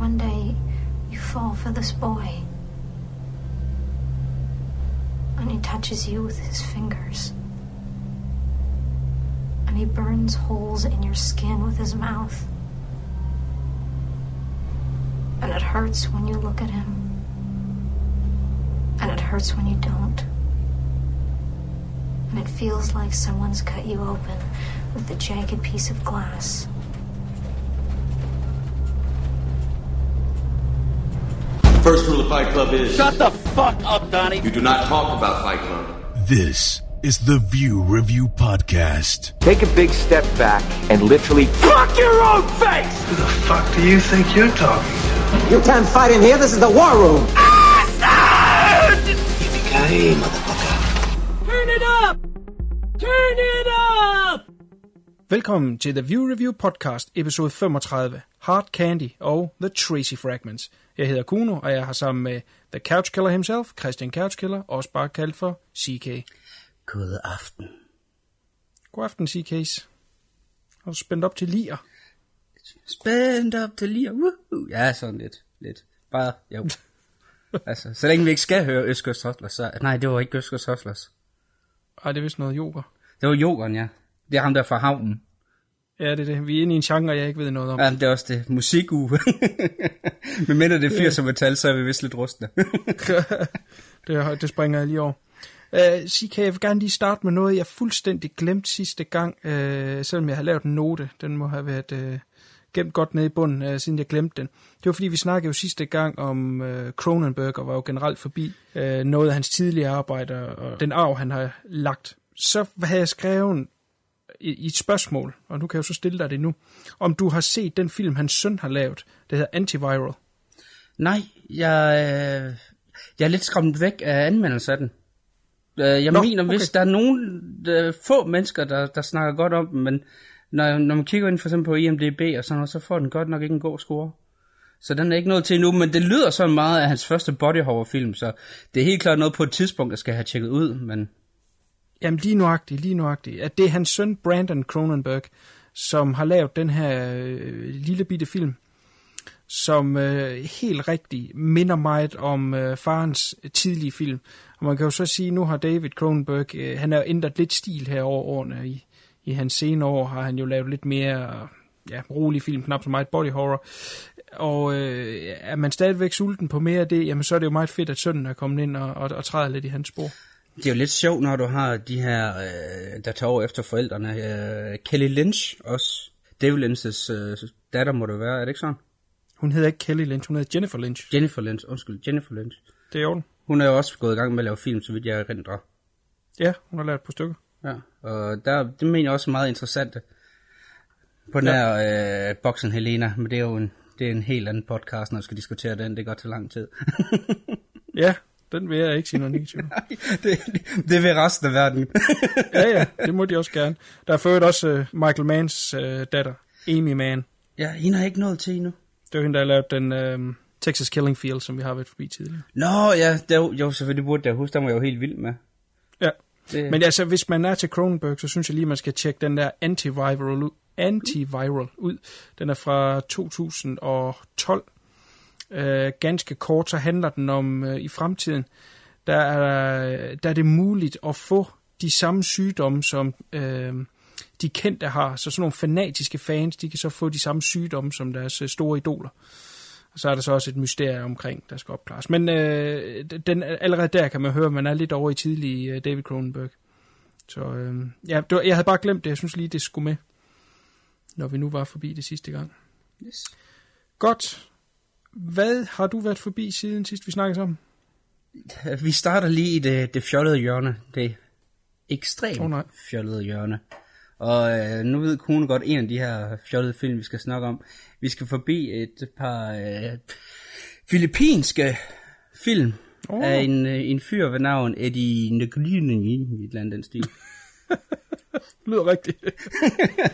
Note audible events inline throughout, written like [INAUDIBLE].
one day you fall for this boy. And he touches you with his fingers. And he burns holes in your skin with his mouth. And it hurts when you look at him. And it hurts when you don't. And it feels like someone's cut you open with a jagged piece of glass. First rule of Fight Club is Shut the fuck up, Donnie. you do not talk about Fight Club. This is the View Review Podcast. Take a big step back and literally fuck your own face! Who the fuck do you think you're talking to? You can't fight in here. This is the war room. Yippee-ki-yay, motherfucker. Turn it up! Turn it up! Velkommen til The View Review Podcast, episode 35, Hard Candy og The Tracy Fragments. Jeg hedder Kuno, og jeg har sammen med The Couch Killer himself, Christian Couch Killer, også bare kaldt for CK. God aften. God aften, CK's. Har du spændt op til lier? Spændt op til lige. Woohoo. Ja, sådan lidt. Lidt. Bare, jo. [LAUGHS] altså, så længe vi ikke skal høre Østkyst Hustlers, så... Nej, det var ikke Østkyst Hustlers. Ej, det er vist noget yoga. Det var Jokeren, ja. Det er ham der fra havnen. Ja, det er det. Vi er inde i en genre, jeg ikke ved noget om. Ja, det er også det. Musikuge. [LAUGHS] Men mindre det er 80'er metal, så er vi vist lidt rustne. [LAUGHS] det, det springer jeg lige over. Uh, CK, jeg vil gerne lige starte med noget, jeg fuldstændig glemte sidste gang, uh, selvom jeg har lavet en note. Den må have været uh, gemt godt nede i bunden, uh, siden jeg glemte den. Det var fordi, vi snakkede jo sidste gang om uh, Cronenberg, og var jo generelt forbi uh, noget af hans tidligere arbejder, og den arv, han har lagt. Så havde jeg skrevet i, et spørgsmål, og nu kan jeg jo så stille dig det nu, om du har set den film, hans søn har lavet, det hedder Antiviral. Nej, jeg, øh, jeg er lidt skræmt væk af anmeldelser af den. Øh, Jeg Nå, mener, hvis okay. der er nogen øh, få mennesker, der, der snakker godt om den, men når, når man kigger ind for eksempel på IMDb og sådan noget, så får den godt nok ikke en god score. Så den er ikke nået til endnu, men det lyder så meget af hans første body horror film, så det er helt klart noget på et tidspunkt, der skal have tjekket ud, men Jamen lige nuagtigt, lige nuagtigt. At det er hans søn Brandon Cronenberg, som har lavet den her øh, lille bitte film, som øh, helt rigtigt minder meget om øh, farens tidlige film. Og man kan jo så sige, nu har David Cronenberg, øh, han har ændret lidt stil her over årene. I, I hans senere år har han jo lavet lidt mere ja, rolig film, knap så meget body horror. Og øh, er man stadigvæk sulten på mere af det, jamen så er det jo meget fedt, at sønnen er kommet ind og, og, og træder lidt i hans spor det er jo lidt sjovt, når du har de her, øh, der tager over efter forældrene. Øh, Kelly Lynch også. David Lynch's øh, datter må det være, er det ikke sådan? Hun hedder ikke Kelly Lynch, hun hedder Jennifer Lynch. Jennifer Lynch, undskyld, Jennifer Lynch. Det er i orden. Hun er jo også gået i gang med at lave film, så vidt jeg erindrer. Ja, hun har lavet et par stykker. Ja, og der, det mener jeg også er meget interessant. På den Ja. her øh, Boxen Helena, men det er jo en, det er en helt anden podcast, når vi skal diskutere den. Det går til lang tid. [LAUGHS] Ja, den vil jeg ikke sige noget negativt. [LAUGHS] det, det vil resten af verden. [LAUGHS] ja, ja, det må de også gerne. Der er øvrigt også uh, Michael Manns uh, datter, Amy Mann. ja, hende har ikke nået til endnu. Det var hende, der lavet den uh, Texas Killing Field, som vi har været forbi tidligere. Nå, ja, det er, jo- selvfølgelig burde jeg huske, den var jeg jo helt vild med. Ja, Det, men altså, hvis man er til Cronenberg, så synes jeg lige, man skal tjekke den der Antiviral. Antiviral ud. Den er fra 2012. Uh, ganske kort, så handler den om uh, i fremtiden, der er, der er det muligt at få de samme sygdomme, som øh, de kendte har. Så sådan nogle fanatiske fans, de kan så få de samme sygdomme som deres øh, store idoler. Og så er der så også et mysterie omkring, der skal opklares. Men øh, den, allerede der kan man høre, at man er lidt over i tidlig øh, David Cronenberg. Så øh, ja, det var, jeg havde bare glemt det. Jeg synes lige, det skulle med, når vi nu var forbi det sidste gang. yes. Godt. Hvad har du været forbi siden sidst, vi snakkede sammen? [LAUGHS] Vi starter lige i det, det fjollede hjørne. Det ekstremt oh, nej. fjollede hjørne. Og øh, nu ved konen godt en af de her fjollede film, vi skal snakke om. Vi skal forbi et par øh, filippinske film oh. af en, øh, en fyr ved navn Eddie Nglini, i et eller andet den stil. [LAUGHS] Lyder rigtigt.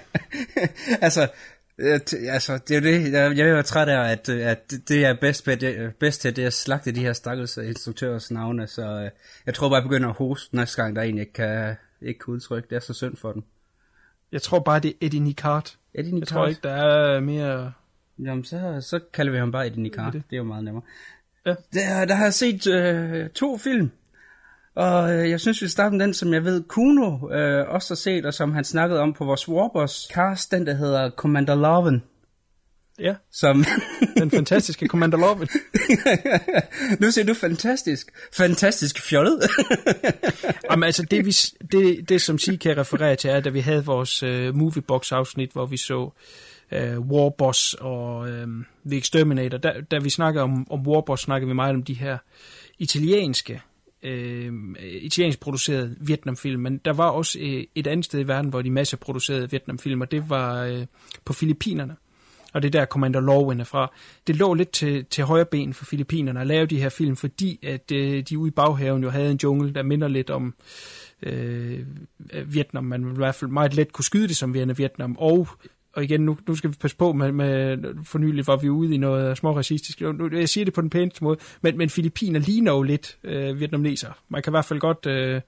[LAUGHS] altså, altså, det er jo det, jeg, jeg er jo træt af, at, øh, at det jeg er bedst, med, det, bedst til, det er at slagte de her stakkels instruktørers navne, så øh, jeg tror bare, jeg begynder at hoste næste gang, der egentlig ikke kan, ikke kan udtrykke. Det er så synd for den. Jeg tror bare, det er Eddie Nicart. Eddie Jeg tror ikke, der er mere Jamen, så, så kalder vi ham bare Eddie Nicard. Det, det er jo meget nemmere. Ja. Der, der har jeg set øh, to film. Og øh, jeg synes, vi starter med den, som jeg ved, Kuno øh, også har set, og som han snakkede om på vores Warboss cast, den der hedder Commander Loven. Ja, Som... [LAUGHS] den fantastiske Commander Love. [LAUGHS] nu siger du fantastisk. Fantastisk fjollet. [LAUGHS] Jamen altså, det, vi, det, det som Sige kan referere til, er, da vi havde vores uh, Moviebox-afsnit, hvor vi så uh, Warboss og uh, The Exterminator. Da, da vi snakkede om, om Warboss, snakkede vi meget om de her italienske, øh, italiensk produceret Vietnamfilm, men der var også øh, et andet sted i verden, hvor de masseproducerede Vietnamfilm, og det var øh, på Filippinerne. Og det er der Commander Lorwyn er fra. Det lå lidt til, til højre ben for Filippinerne at lave de her film, fordi at øh, de ude i baghaven jo havde en jungle, der minder lidt om øh, Vietnam. Man i hvert fald meget let kunne skyde det som Vietnam. Og, og igen, nu, nu skal vi passe på med, med for nylig var vi ude i noget små racistisk. Nu- Jeg siger det på den pæneste måde, men, men Filippiner ligner jo lidt øh, vietnameser. Man kan i hvert fald godt øh,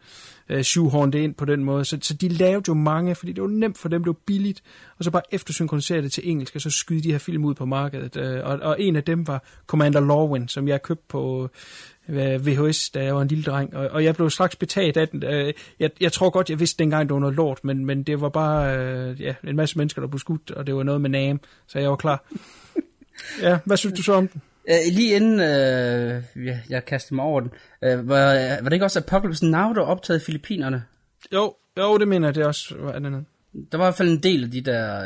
øh, shoehorn det ind på den måde. Så, så de lavede jo mange, fordi det var nemt for dem, det var billigt, og så bare eftersynkronisere det til engelsk, og så skyde de her film ud på markedet. Øh, og, og en af dem var Commander Lorwyn, som jeg købte på VHS, da jeg var en lille dreng, og, og jeg blev straks betaget af den. Øh, jeg, jeg tror godt, jeg vidste dengang, det var noget lort, men, men det var bare øh, ja, en masse mennesker, der blev skudt, og det var noget med name, så jeg var klar. [LAUGHS] Ja, hvad synes du så om den? Øh, lige inden øh, jeg, jeg kastede mig over den, øh, var, var det ikke også Apocalypse Now, der var optaget i Filippinerne? Jo, jo, det mener jeg, det også var andet. Der var i hvert fald en del af de der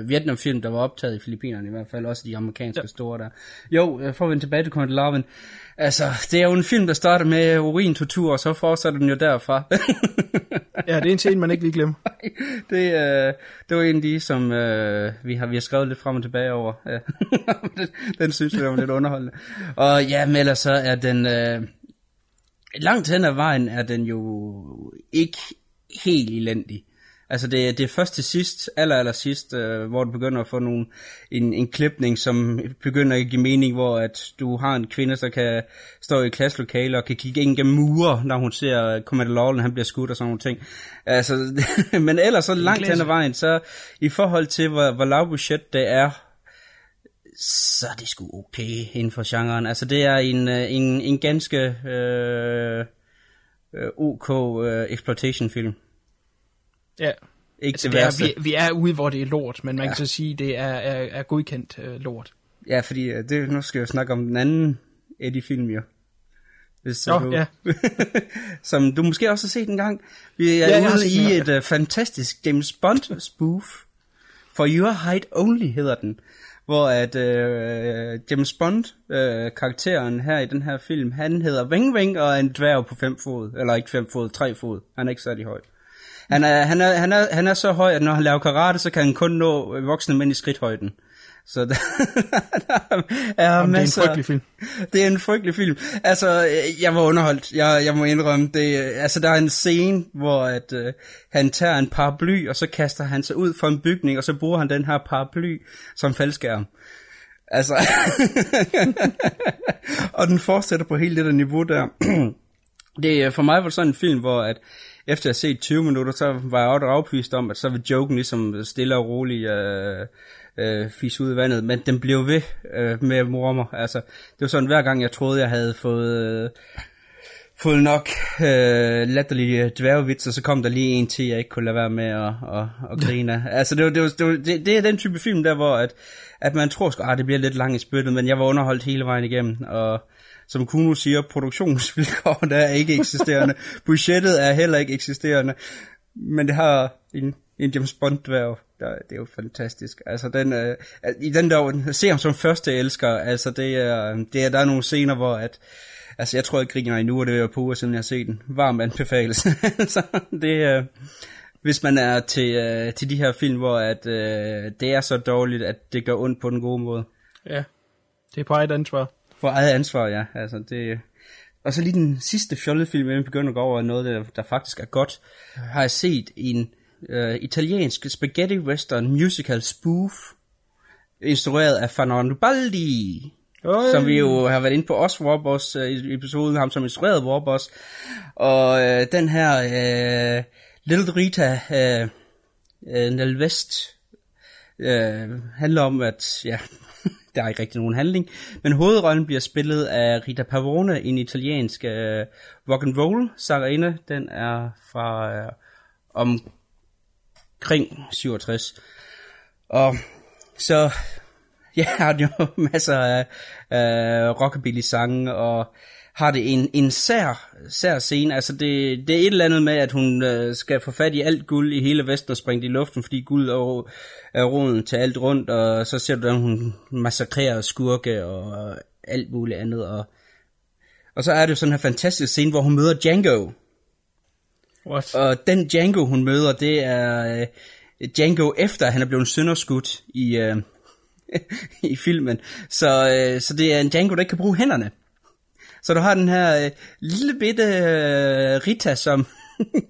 øh, Vietnamfilm, der var optaget i Filippinerne, i hvert fald også de amerikanske ja. Store der. Jo, øh, for at vende tilbage til Commander Larvin. Altså, det er jo en film, der starter med urintortur, og så fortsætter den jo derfra. Ja, det er en scene, man ikke lige glemmer. [LAUGHS] det, øh, det var en af de, som øh, vi, har, vi har skrevet lidt frem og tilbage over. [LAUGHS] Den, den synes vi var lidt underholdende. Og ja, men ellers så er den... Øh, langt hen ad vejen er den jo ikke helt elendig. Altså det, det er først til sidst, aller aller sidst, øh, hvor du begynder at få nogle, en, en klipning, som begynder at give mening, hvor at du har en kvinde, der kan stå i et klasselokale og kan kigge ind gennem mure, når hun ser Commander Lawler, han bliver skudt og sådan nogle ting. Altså, [LAUGHS] men ellers så langt hen ad vejen, så i forhold til, hvor, hvor lav budget det er, så er det sgu okay inden for genren. Altså det er en, øh, en, en ganske øh, øh, OK øh, exploitation film. Ja, Ikke altså, det det er, værste. vi, vi er ude, hvor det er lort, men man Ja. kan så sige, det er, er, er godkendt øh, lort. Ja, fordi øh, det, nu skal jeg jo snakke om den anden Eddie-film, jo. Hvis, Nå, du, ja. [LAUGHS] som du måske også har set en gang. Vi er Ja, ude i et uh, fantastisk James Bond spoof. For Your Height Only hedder den. Hvor at uh, James Bond, uh, karakteren her i den her film, han hedder Wing Wing og er en dværg på fem fod. Eller ikke fem fod, tre fod. Han er ikke særlig høj. Han er, han, er, han, er, han er så høj, at når han laver karate, så kan han kun nå voksne mænd i skridthøjden. Så [LAUGHS] der, der er Jamen, det er en frygtelig film. Det er en frygtelig film. Altså, øh, jeg var underholdt. Jeg, jeg må indrømme det. øh, Altså, der er en scene, hvor at, øh, han tager en paraply, og så kaster han sig ud fra en bygning, og så bruger han den her paraply som faldskærm. Altså, [LAUGHS] og den fortsætter på hele det der niveau der. [CLEARS THROAT] det, er- for mig var det sådan en film, hvor at, efter at have set 20 minutter, så var jeg også afpvist om, at så vil joken ligesom stille og roligt øh, øh, fis ud i vandet, men den blev ved øh, med at. Altså, det var sådan, hver gang jeg troede, jeg havde fået... Øh, fået nok øh, latterlige dværgevitser, så kom der lige en til, jeg ikke kunne lade være med at, at, at grine af. Altså, det, var, det, var, det, var, det, det er den type film der, hvor at, at man tror, at ah, det bliver lidt langt i spyttet, men jeg var underholdt hele vejen igennem, og som Kuno siger, produktionsvilkårene er ikke eksisterende, budgettet er heller ikke eksisterende, men det har en, en James Bond dværg, der, det er jo fantastisk. Altså den, øh, i den der, se ham som første elsker, altså det er, det er, der er nogle scener, hvor at, Altså, jeg tror, jeg griner endnu, og det er på uger, siden jeg har set den. Varm anbefales. [LAUGHS] så altså, det er... Hvis man er til, øh, til de her film, hvor at, øh, det er så dårligt, at det gør ondt på den gode måde. Ja, det er på eget ansvar. For eget ansvar, ja. Altså, det... Og så lige den sidste fjollede film, jeg begynder at gå over noget, der, der faktisk er godt, har jeg set en øh, italiensk spaghetti western musical spoof, instrueret af Fernando Baldi. Øj. som vi jo har været inde på os Warboss øh, i episoden, ham som instruerede Warboss. Og øh, den her øh, Little Rita øh, øh, Nel West, øh, handler om, at ja, der er ikke rigtig nogen handling, men hovedrollen bliver spillet af Rita Pavone, en italiensk øh, rock and roll sangerinde. Den er fra øh, omkring 67. Og så [LAUGHS] ja, har den jo masser af øh, rockabilly-sange, og har det en, en sær, sær scene. Altså det, det er et eller andet med, at hun øh, skal få fat i alt guld i hele Vesten og springe det i luften, fordi guld er, er roden til alt rundt, og så ser du, hvordan hun massakrerer skurke og alt muligt andet. Og, og så er det jo sådan en fantastisk scene, hvor hun møder Django. What? Og den Django, hun møder, det er øh, Django efter, han er blevet sønderskudt i, øh, [LAUGHS] i filmen. Så, øh, så det er en Django, der ikke kan bruge hænderne. Så du har den her øh, lille bitte øh, Rita, som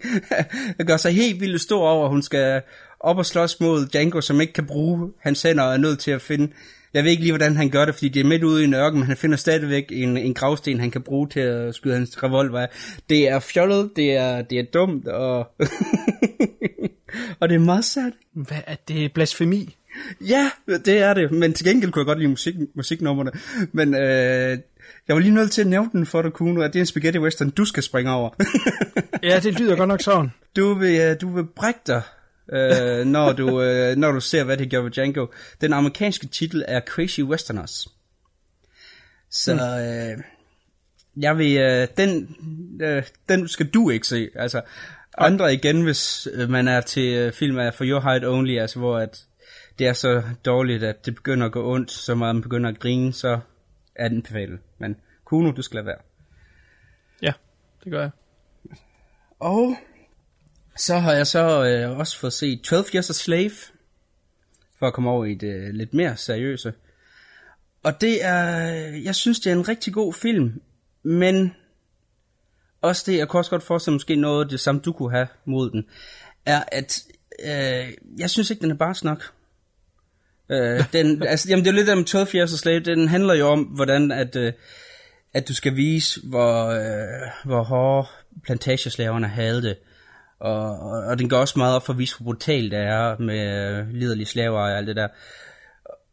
[LAUGHS] gør sig helt vildt stor over, at hun skal op og slås mod Django, som ikke kan bruge hans hænder og er nødt til at finde... Jeg ved ikke lige, hvordan han gør det, fordi det er midt ude i en ørken, men han finder stadigvæk en, en gravsten, han kan bruge til at skyde hans revolver af. Det er fjollet, det er, det er dumt, og, [LAUGHS] og det er meget sært. Hvad er det? Blasfemi? Ja, det er det, men til gengæld kunne jeg godt lide musik, musiknummerne. Men øh, jeg var lige nødt til at nævne den for dig, Kuno, at det er en spaghetti western, du skal springe over. Ja, det lyder godt nok sådan. du, vil, du vil brække dig, øh, når, du, øh, når du ser, hvad det gør ved Django. Den amerikanske titel er Crazy Westerners. Så øh, jeg vil, øh, den, øh, den skal du ikke se. Altså, andre igen, hvis øh, man er til øh, film af For Your Height Only, altså hvor at det er så dårligt, at det begynder at gå ondt, så meget man begynder at grine, så er den befalet. Kuno, du skal lade være. Ja, det gør jeg. Og så har jeg så øh, også fået set 12 Years a Slave, for at komme over i det øh, lidt mere seriøse. Og det er, jeg synes det er en rigtig god film, men også det, jeg kunne også godt forestille måske noget af det samme, du kunne have mod den, er at, øh, jeg synes ikke, den er bare nok. Øh, [LAUGHS] den, altså, jamen, det er lidt om 12 Years a Slave, den handler jo om, hvordan at, øh, at du skal vise, hvor, øh, hvor hårde plantageslaverne havde det. Og, og, og den går også meget op for at vise, hvor brutalt det er med øh, liderlige slaver og alt det der.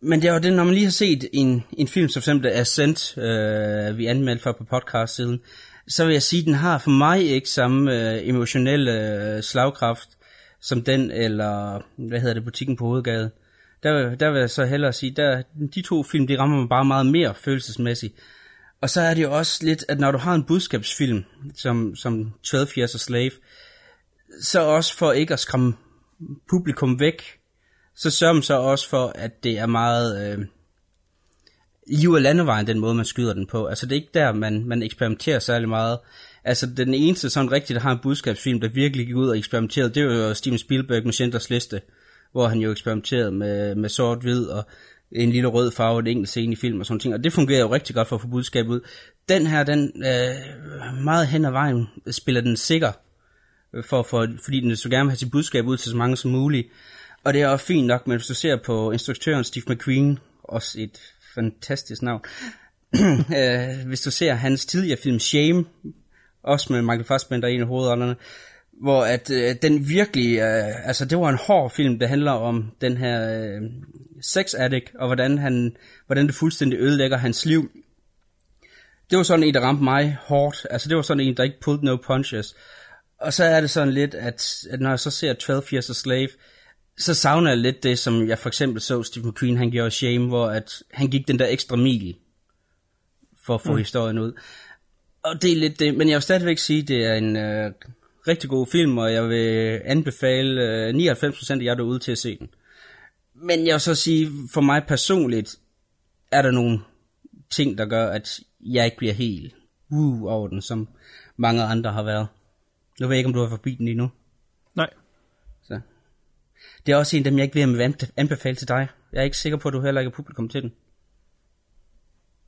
Men det er jo det, når man lige har set en, en film, som for eksempel Ascent, øh, vi anmeldte for på podcast siden, så vil jeg sige, at den har for mig ikke samme øh, emotionelle øh, slagkraft som den, eller hvad hedder det, butikken på hovedgade. Der, der vil jeg så hellere sige, der, de to film, de rammer mig bare meget mere følelsesmæssigt. Og så er det jo også lidt, at når du har en budskabsfilm, som, som 12 Years a Slave, så også for ikke at skræmme publikum væk, så sørger man så også for, at det er meget øh, liv og landevejen, den måde, man skyder den på. Altså det er ikke der, man, man eksperimenterer særlig meget. Altså den eneste sådan rigtigt, der har en budskabsfilm, der virkelig gik ud og eksperimenterede, det var jo Steven Spielberg med Schindlers Liste, hvor han jo eksperimenterede med, med sort-hvid og en lille rød farve, et enkelt scene i film og sådan ting. Og det fungerer jo rigtig godt for at få budskabet ud. Den her, den øh, meget hen ad vejen spiller den sikker, øh, for, for, fordi den så gerne vil have sit budskab ud til så mange som muligt. Og det er også fint nok, men hvis du ser på instruktøren Steve McQueen, også et fantastisk navn, [CLEARS THROAT] øh, hvis du ser hans tidligere film Shame, også med Michael Fassbender i en af hovedrollerne, hvor at øh, den virkelig, øh, altså det var en hård film, der handler om den her øh, sex addict, og hvordan, han, hvordan det fuldstændig ødelægger hans liv. Det var sådan en, der ramte mig hårdt, altså det var sådan en, der ikke pulled no punches. Og så er det sådan lidt, at, at når jeg så ser 12 Years a Slave, så savner jeg lidt det, som jeg for eksempel så Steve McQueen, han gjorde Shame, hvor at han gik den der ekstra mil for at få mm. historien ud. Og det er lidt det, men jeg vil stadigvæk sige, det er en øh, rigtig god film, og jeg vil anbefale øh, 99% af jer derude til at se den. Men jeg vil så sige, for mig personligt, er der nogle ting, der gør, at jeg ikke bliver helt uh, over den, som mange andre har været. Nu ved jeg ikke, om du har forbi den lige nu. Nej. Så. Det er også en af dem, jeg ikke vil anbefale til dig. Jeg er ikke sikker på, at du heller ikke er publikum til den.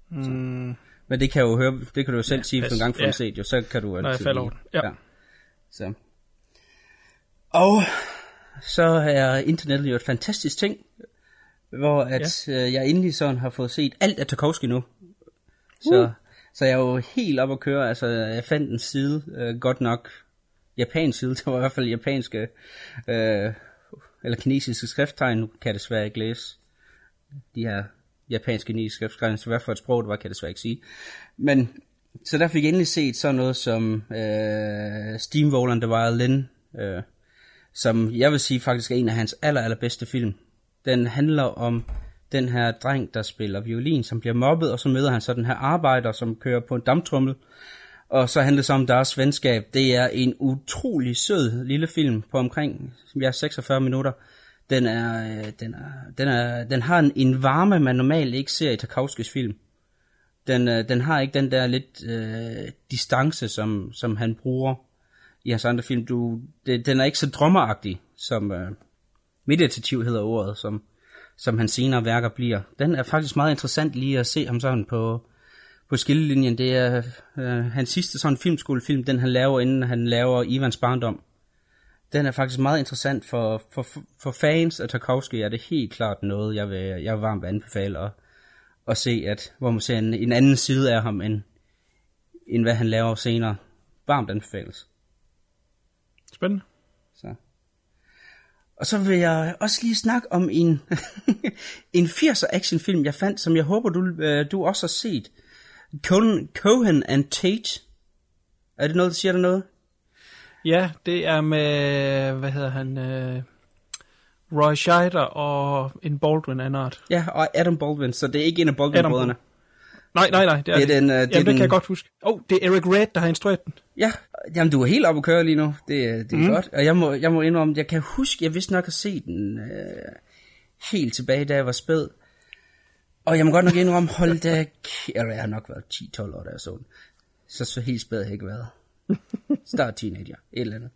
Mm, Men det kan jo høre, det kan du jo selv ja, sige, hvis du pas. en gang får Ja. set, jo, så kan du Når jeg falder over den. Ja. ja. Så. Og så er internettet jo et fantastisk ting, hvor at ja. øh, jeg endelig sådan har fået set alt af Tarkovsky nu. Så, uh. så jeg er jo helt op at køre, altså jeg fandt en side, øh, godt nok japansk side, [LAUGHS] det var i hvert fald japanske øh, eller kinesiske skrifttegn, nu kan jeg desværre ikke læse de her japanske kinesiske skrifttegn, så hvad for et sprog det var, kan jeg desværre ikke sige. Men, så der fik jeg endelig set sådan noget som øh, Steamroller and the Violin, øh, som jeg vil sige faktisk er en af hans aller, allerbedste film. Den handler om den her dreng, der spiller violin, som bliver mobbet, og så møder han så den her arbejder, som kører på en damptrummel, og så handler det så om deres venskab. Det er en utrolig sød lille film på omkring ja, 46 minutter. Den, er, øh, den, er, den, er, den har en, en varme, man normalt ikke ser i Tarkovskis film. Den, øh, den har ikke den der lidt øh, distance, som, som han bruger i hans andre film. Du, det, den er ikke så drømmeragtig, som øh, meditativ hedder ordet, som, som hans senere værker bliver. Den er faktisk meget interessant lige at se ham sådan på, på skillelinjen. Det er øh, hans sidste sådan filmskolefilm, den han laver, inden han laver Ivans Barndom. Den er faktisk meget interessant for, for, for fans af Tarkovsky, er det helt klart noget, jeg vil, jeg vil varmt anbefale at, at se, at, hvor man ser en, en anden side af ham, end, end hvad han laver senere. Varmt anbefales. Spændende. Så. Og så vil jeg også lige snakke om en, [LAUGHS] en 80'er actionfilm, jeg fandt, som jeg håber, du, øh, du også har set. Cohen, Cohen and Tate. Er det noget, der siger dig noget? Ja, det er med, hvad hedder han, uh, Roy Scheider og en Baldwin af en art. Ja, og Adam Baldwin, så det er ikke en af Baldwin-brødrene. Nej, nej, nej, det er, Det er den, øh, det Jamen, det den- kan jeg godt huske. Åh, oh, det er Eric Red, der har instrueret den. Ja, jamen du er helt oppe at køre lige nu. Det, det er mm. godt. Og jeg må, jeg må indrømme, jeg kan huske, jeg vidste nok at se den øh, helt tilbage, da jeg var spæd. Og jeg må godt nok indrømme, hold da, eller jeg har nok været 10-12 år, da jeg så den. Så så helt spæd har jeg ikke været. Start teenager, et eller andet.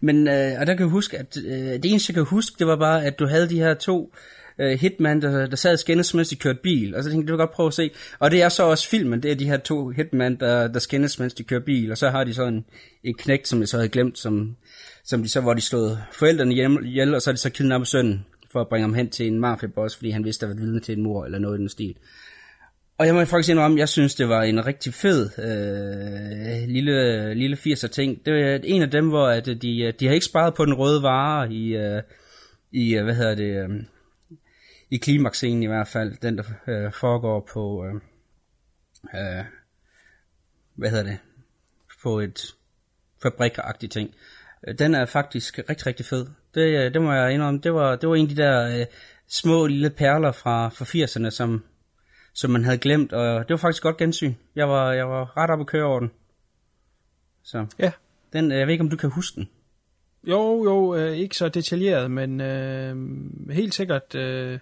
Men, øh, og der kan jeg huske, at øh, det eneste, jeg kan huske, det var bare, at du havde de her to øh, hitman, der, der sad skændes, mens de kørte bil. Og så tænkte jeg, det vil godt prøve at se. Og det er så også filmen, det er de her to hitman, der, der skændes, mens de kører bil. Og så har de så en, en knægt, som jeg så havde glemt, som, som de så, hvor de slået forældrene hjem, ihjel, og så har de så kidnappet sønnen for at bringe ham hen til en mafiaboss, fordi han vidste, at der var vidne til en mor eller noget i den stil. Og jeg må faktisk indrømme, jeg synes, det var en rigtig fed øh, lille, lille 80'er ting. Det er en af dem, hvor at øh, de, øh, de har ikke sparet på den røde vare i, øh, i øh, hvad hedder det, øh, i klimakscenen i hvert fald. Den, der øh, foregår på, øh, øh, hvad hedder det, på et fabrikagtigt ting. Den er faktisk rigtig, rigtig fed. Det, øh, det må jeg indrømme. Det var, det var en af de der øh, små lille perler fra, fra 80'erne, som, som man havde glemt, og det var faktisk godt gensyn. Jeg var, jeg var ret op at køre over den. Så Ja. den, øh, jeg ved ikke, om du kan huske den. Jo, jo, øh, ikke så detaljeret, men øh, helt sikkert, øh,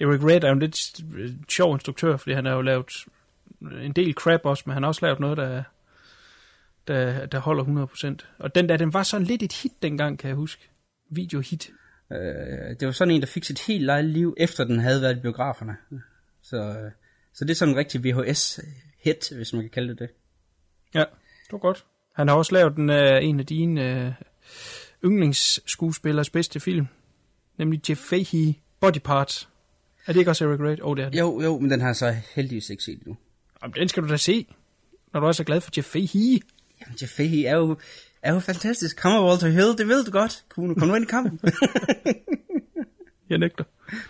Eric Red er jo en lidt øh, sjov instruktør, fordi han har jo lavet en del crap også, men han har også lavet noget, der, der, der holder 100%. Og den der, den var sådan lidt et hit dengang, kan jeg huske. Videohit. Øh, det var sådan en, der fik sit helt eget liv, efter den havde været i biograferne. Så, øh, så det er sådan en rigtig VHS-hit, hvis man kan kalde det det. Ja, det var godt. Han har også lavet en, øh, en af dine øh, yndlingsskuespillers bedste film, nemlig Jeff Fahey, Body Parts. Er det ikke også Eric? Åh, oh, det er det. Jo, jo, men den har jeg så heldigvis ikke set nu. Jamen, den skal du da se, når du er så glad for Jeff Fahey. Jamen, Jeff Fahey er jo, er jo fantastisk. Kommer Walter Hill, det ved du godt. Kom nu, kom nu ind i kampen. [LAUGHS] Jeg nægter.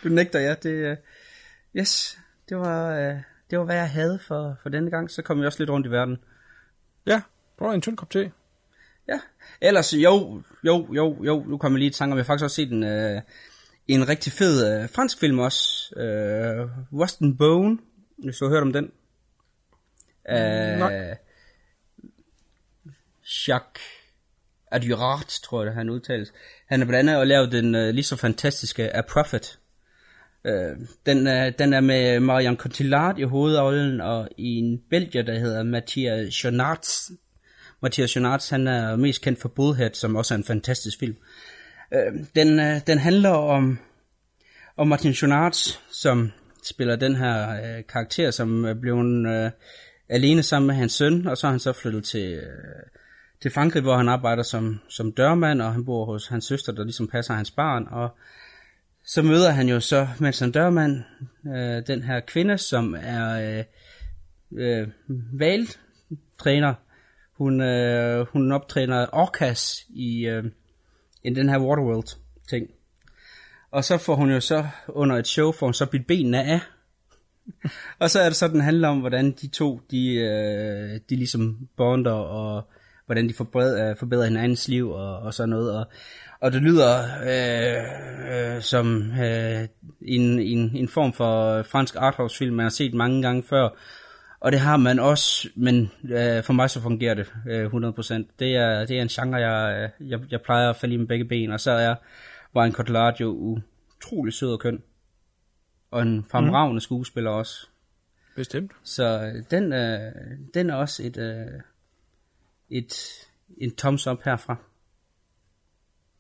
du nægter, ja. Det, uh, yes, det var, uh, det var, hvad jeg havde for, for denne gang. Så kom vi også lidt rundt i verden. Ja, prøv en tynd kop te. Ja, ellers jo, jo, jo, jo, nu kommer jeg lige i tanke om, jeg har faktisk også set en, øh, en rigtig fed øh, fransk film også, øh, and Bone, hvis du har hørt om den. Øh, Nej. Jacques Adurat, tror jeg, det han udtales. Han har blandt andet lavet den øh, lige så fantastiske A Prophet. Øh, den, er, den er med Marion Cotillard i hovedrollen, og i en belgier, der hedder Mathias Jonarts. Mathias Jonarts, han er mest kendt for Bullhead, som også er en fantastisk film. Øh, den, øh, den handler om, om Martin Jonarts, som spiller den her øh, karakter, som er blevet øh, alene sammen med hans søn, og så er han så flyttet til, øh, til Frankrig, hvor han arbejder som, som dørmand, og han bor hos hans søster, der ligesom passer hans barn, og så møder han jo så, mens han dørmand, øh, den her kvinde, som er øh, øh, valtræner. Hun, øh, hun optræner orcas i, øh, i den her Waterworld ting. Og så får hun jo så under et show, får hun så bidt benene af. og så er det sådan, den handler om, hvordan de to, de, øh, de ligesom bonder, og hvordan de forbedrer, forbedrer hinandens liv, og, og sådan noget. Og, og det lyder øh, øh, som øh, en, en, en form for fransk arthouse-film, man har set mange gange før. Og det har man også, men øh, for mig så fungerer det øh, 100%. Det er, det er en genre, jeg, jeg, jeg plejer at falde i med begge ben, og så er Ryan Cotillard jo utrolig sød og køn. Og en fremragende mm. skuespiller også. Bestemt. Så øh, den, øh, den er også et, øh, et, en thumbs up herfra.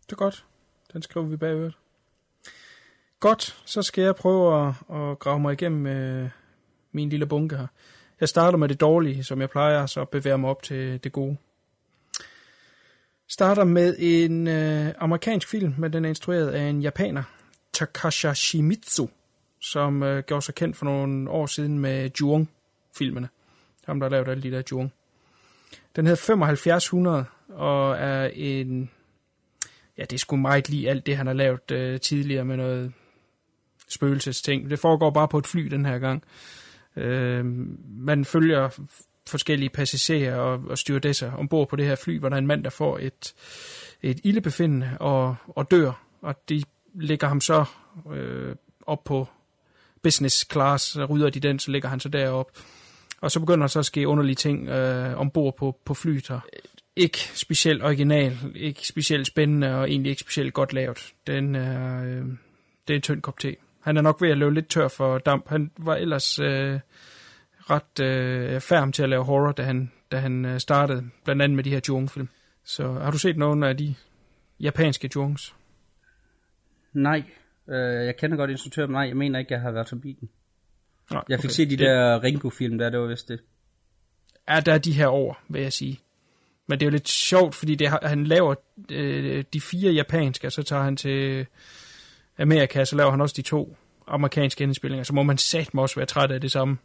Det er godt. Den skriver vi bagved. Godt, så skal jeg prøve at, at grave mig igennem øh, min lille bunke her. Jeg starter med det dårlige, som jeg plejer, så bevæger mig op til det gode. Starter med en øh, amerikansk film, men den er instrueret af en japaner, Takashi Shimizu, som øh, gjorde sig kendt for nogle år siden med Juong-filmene. Ham, der lavede alle de der Juong. Den hedder 7500, og er en... Ja, det er sgu meget lige alt det, han har lavet øh, tidligere med noget spøgelsesting. Det foregår bare på et fly den her gang. Øh, man følger forskellige passagerer og, og stewardesser ombord på det her fly, hvor der er en mand, der får et, et ildebefindende og, og dør. Og de lægger ham så øh, op på business class, så rydder de den, så ligger han så derop. Og så begynder der så at ske underlige ting øh, ombord på, på flyet her. Øh, ikke specielt original, ikke specielt spændende og egentlig ikke specielt godt lavet. Den er, øh, det er en tynd kop te. Han er nok ved at løbe lidt tør for damp. Han var ellers øh, ret øh, færm til at lave horror, da han, da han øh, startede, blandt andet med de her Jung-film. Så har du set nogen af de japanske Jungs? Nej, øh, jeg kender godt instruktøren, men nej, jeg mener ikke, jeg har været forbi den. Nej, Jeg fik okay. set de der Ringo-film der, det var vist det. Ja, der er de her år, vil jeg sige. Men det er jo lidt sjovt, fordi det, han laver øh, de fire japanske, og så tager han til Amerika, så laver han også de to amerikanske indspillinger. Så må man satme også være træt af det samme.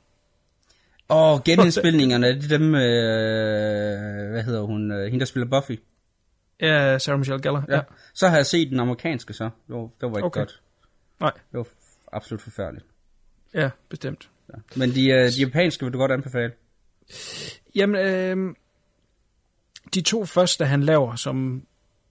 Og genindspilningerne, det er dem, øh, hvad hedder hun, øh, hende der spiller Buffy. Ja, Sarah Michelle Gellar. Ja. Så har jeg set den amerikanske så. Det var, det var ikke Okay. godt. Nej, Det var absolut forfærdeligt. ja, bestemt. Ja. Men de, øh, de japanske vil du godt anbefale. Jamen, øh, de to første, han laver, som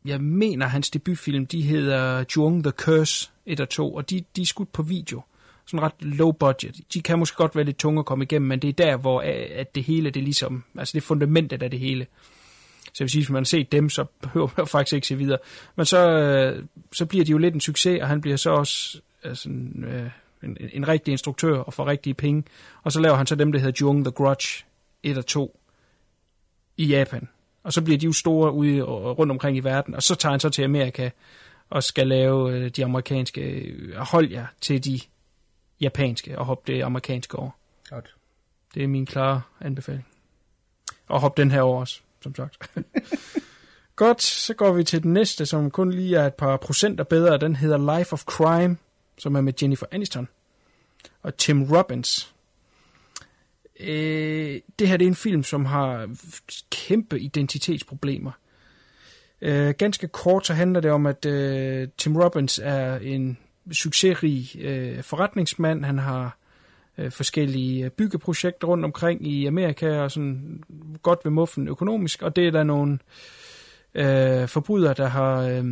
jeg mener, hans debutfilm, de hedder Jung the Curse 1 og 2, og de, de er skudt på video. Sådan ret low budget. De kan måske godt være lidt tunge at komme igennem, men det er der, hvor øh, at det hele, det er ligesom, altså det er fundamentet af det hele. Så jeg vil sige, hvis man har set dem, så behøver man [LAUGHS] faktisk ikke se videre. Men så, øh, så bliver de jo lidt en succes, og han bliver så også altså, en, en, en rigtig instruktør og får rigtige penge. Og så laver han så dem, der hedder Jung the Grudge 1 og 2 i Japan. Og så bliver de jo store ude og rundt omkring i verden, og så tager han så til Amerika og skal lave øh, de amerikanske, øh, hold jer til de japanske, og hoppe det amerikanske over. Godt. Det er min klare anbefaling. Og hop den her over også, som sagt. [LAUGHS] Godt, så går vi til den næste, som kun lige er et par procenter bedre. Den hedder Life of Crime, som er med Jennifer Aniston og Tim Robbins. Øh, det her det er en film, som har kæmpe identitetsproblemer. Øh, ganske kort så handler det om, at øh, Tim Robbins er en succesrig øh, forretningsmand. Han har øh, forskellige øh, byggeprojekter rundt omkring i Amerika, og sådan godt ved muffen økonomisk, og det er der nogle øh, forbrydere, der har øh,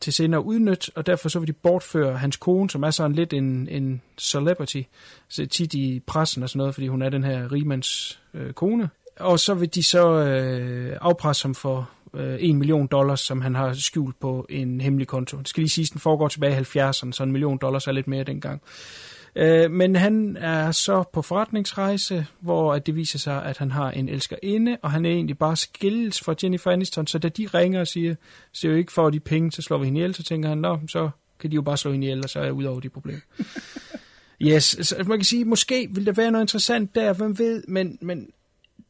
til senere at udnytte, og derfor så vil de bortføre hans kone, som er sådan lidt en, en celebrity, så tit i pressen og sådan noget, fordi hun er den her rigmands øh, kone. Og så vil de så øh, afpresse ham for øh, 1 million dollars, som han har skjult på en hemmelig konto. Det skal lige sige, at den foregår tilbage i 70'erne, så en million dollars er lidt mere dengang. Øh, men han er så på forretningsrejse, hvor at det viser sig, at han har en elskerinde, og han er egentlig bare skilles fra Jennifer Aniston, så da de ringer og siger, så jo ikke for de penge, så slår vi hende ihjel, så tænker han, nå, så kan de jo bare slå hende ihjel, og så er jeg ud over de problemer. [LAUGHS] yes, så man kan sige, måske vil der være noget interessant der, hvem ved, men, men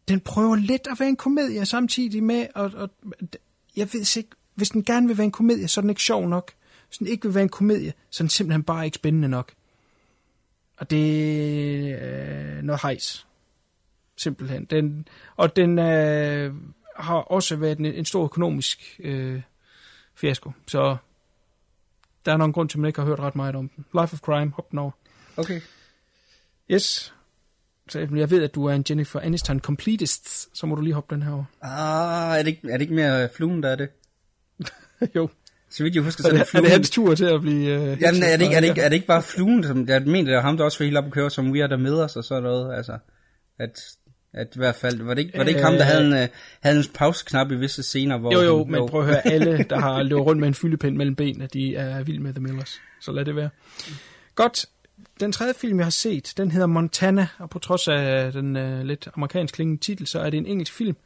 den prøver lidt at være en komedie samtidig med, og, og jeg ved ikke, hvis den gerne vil være en komedie, så er den ikke sjov nok. Hvis den ikke vil være en komedie, så er den simpelthen bare ikke spændende nok. Og det er noget hejs. Simpelthen. Den, og den øh, har også været en, en stor økonomisk øh, fiasko. Så Der er nogen grund til, at man ikke har hørt ret meget om den. Life of Crime, hop den over. Okay. Yes. Så jeg ved, at du er en Jennifer Aniston completist, så må du lige hoppe den her over. Ah, er det ikke, er det ikke mere fluen, der er det? [LAUGHS] jo. Så vidt jeg husker, Så er er det, det er det fluen. hans tur til at blive... Uh, Jamen, er det, ikke, er, det ikke, er det ikke bare fluen, som jeg mener, det er ham, der også var helt op at køre, som we are der med os og sådan noget, altså, at, at i hvert fald, var det ikke, var det ikke ham, der havde en, øh, havde en pauseknap i visse scener, hvor... Jo, jo, han- men prøv at høre, alle, der har løbet rundt med en fyldepind mellem benene, de er vild med The Millers. Så lad det være. Godt. Den tredje film, jeg har set, den hedder Montana, og på trods af den uh, lidt amerikansk klingende titel, så er det en engelsk film.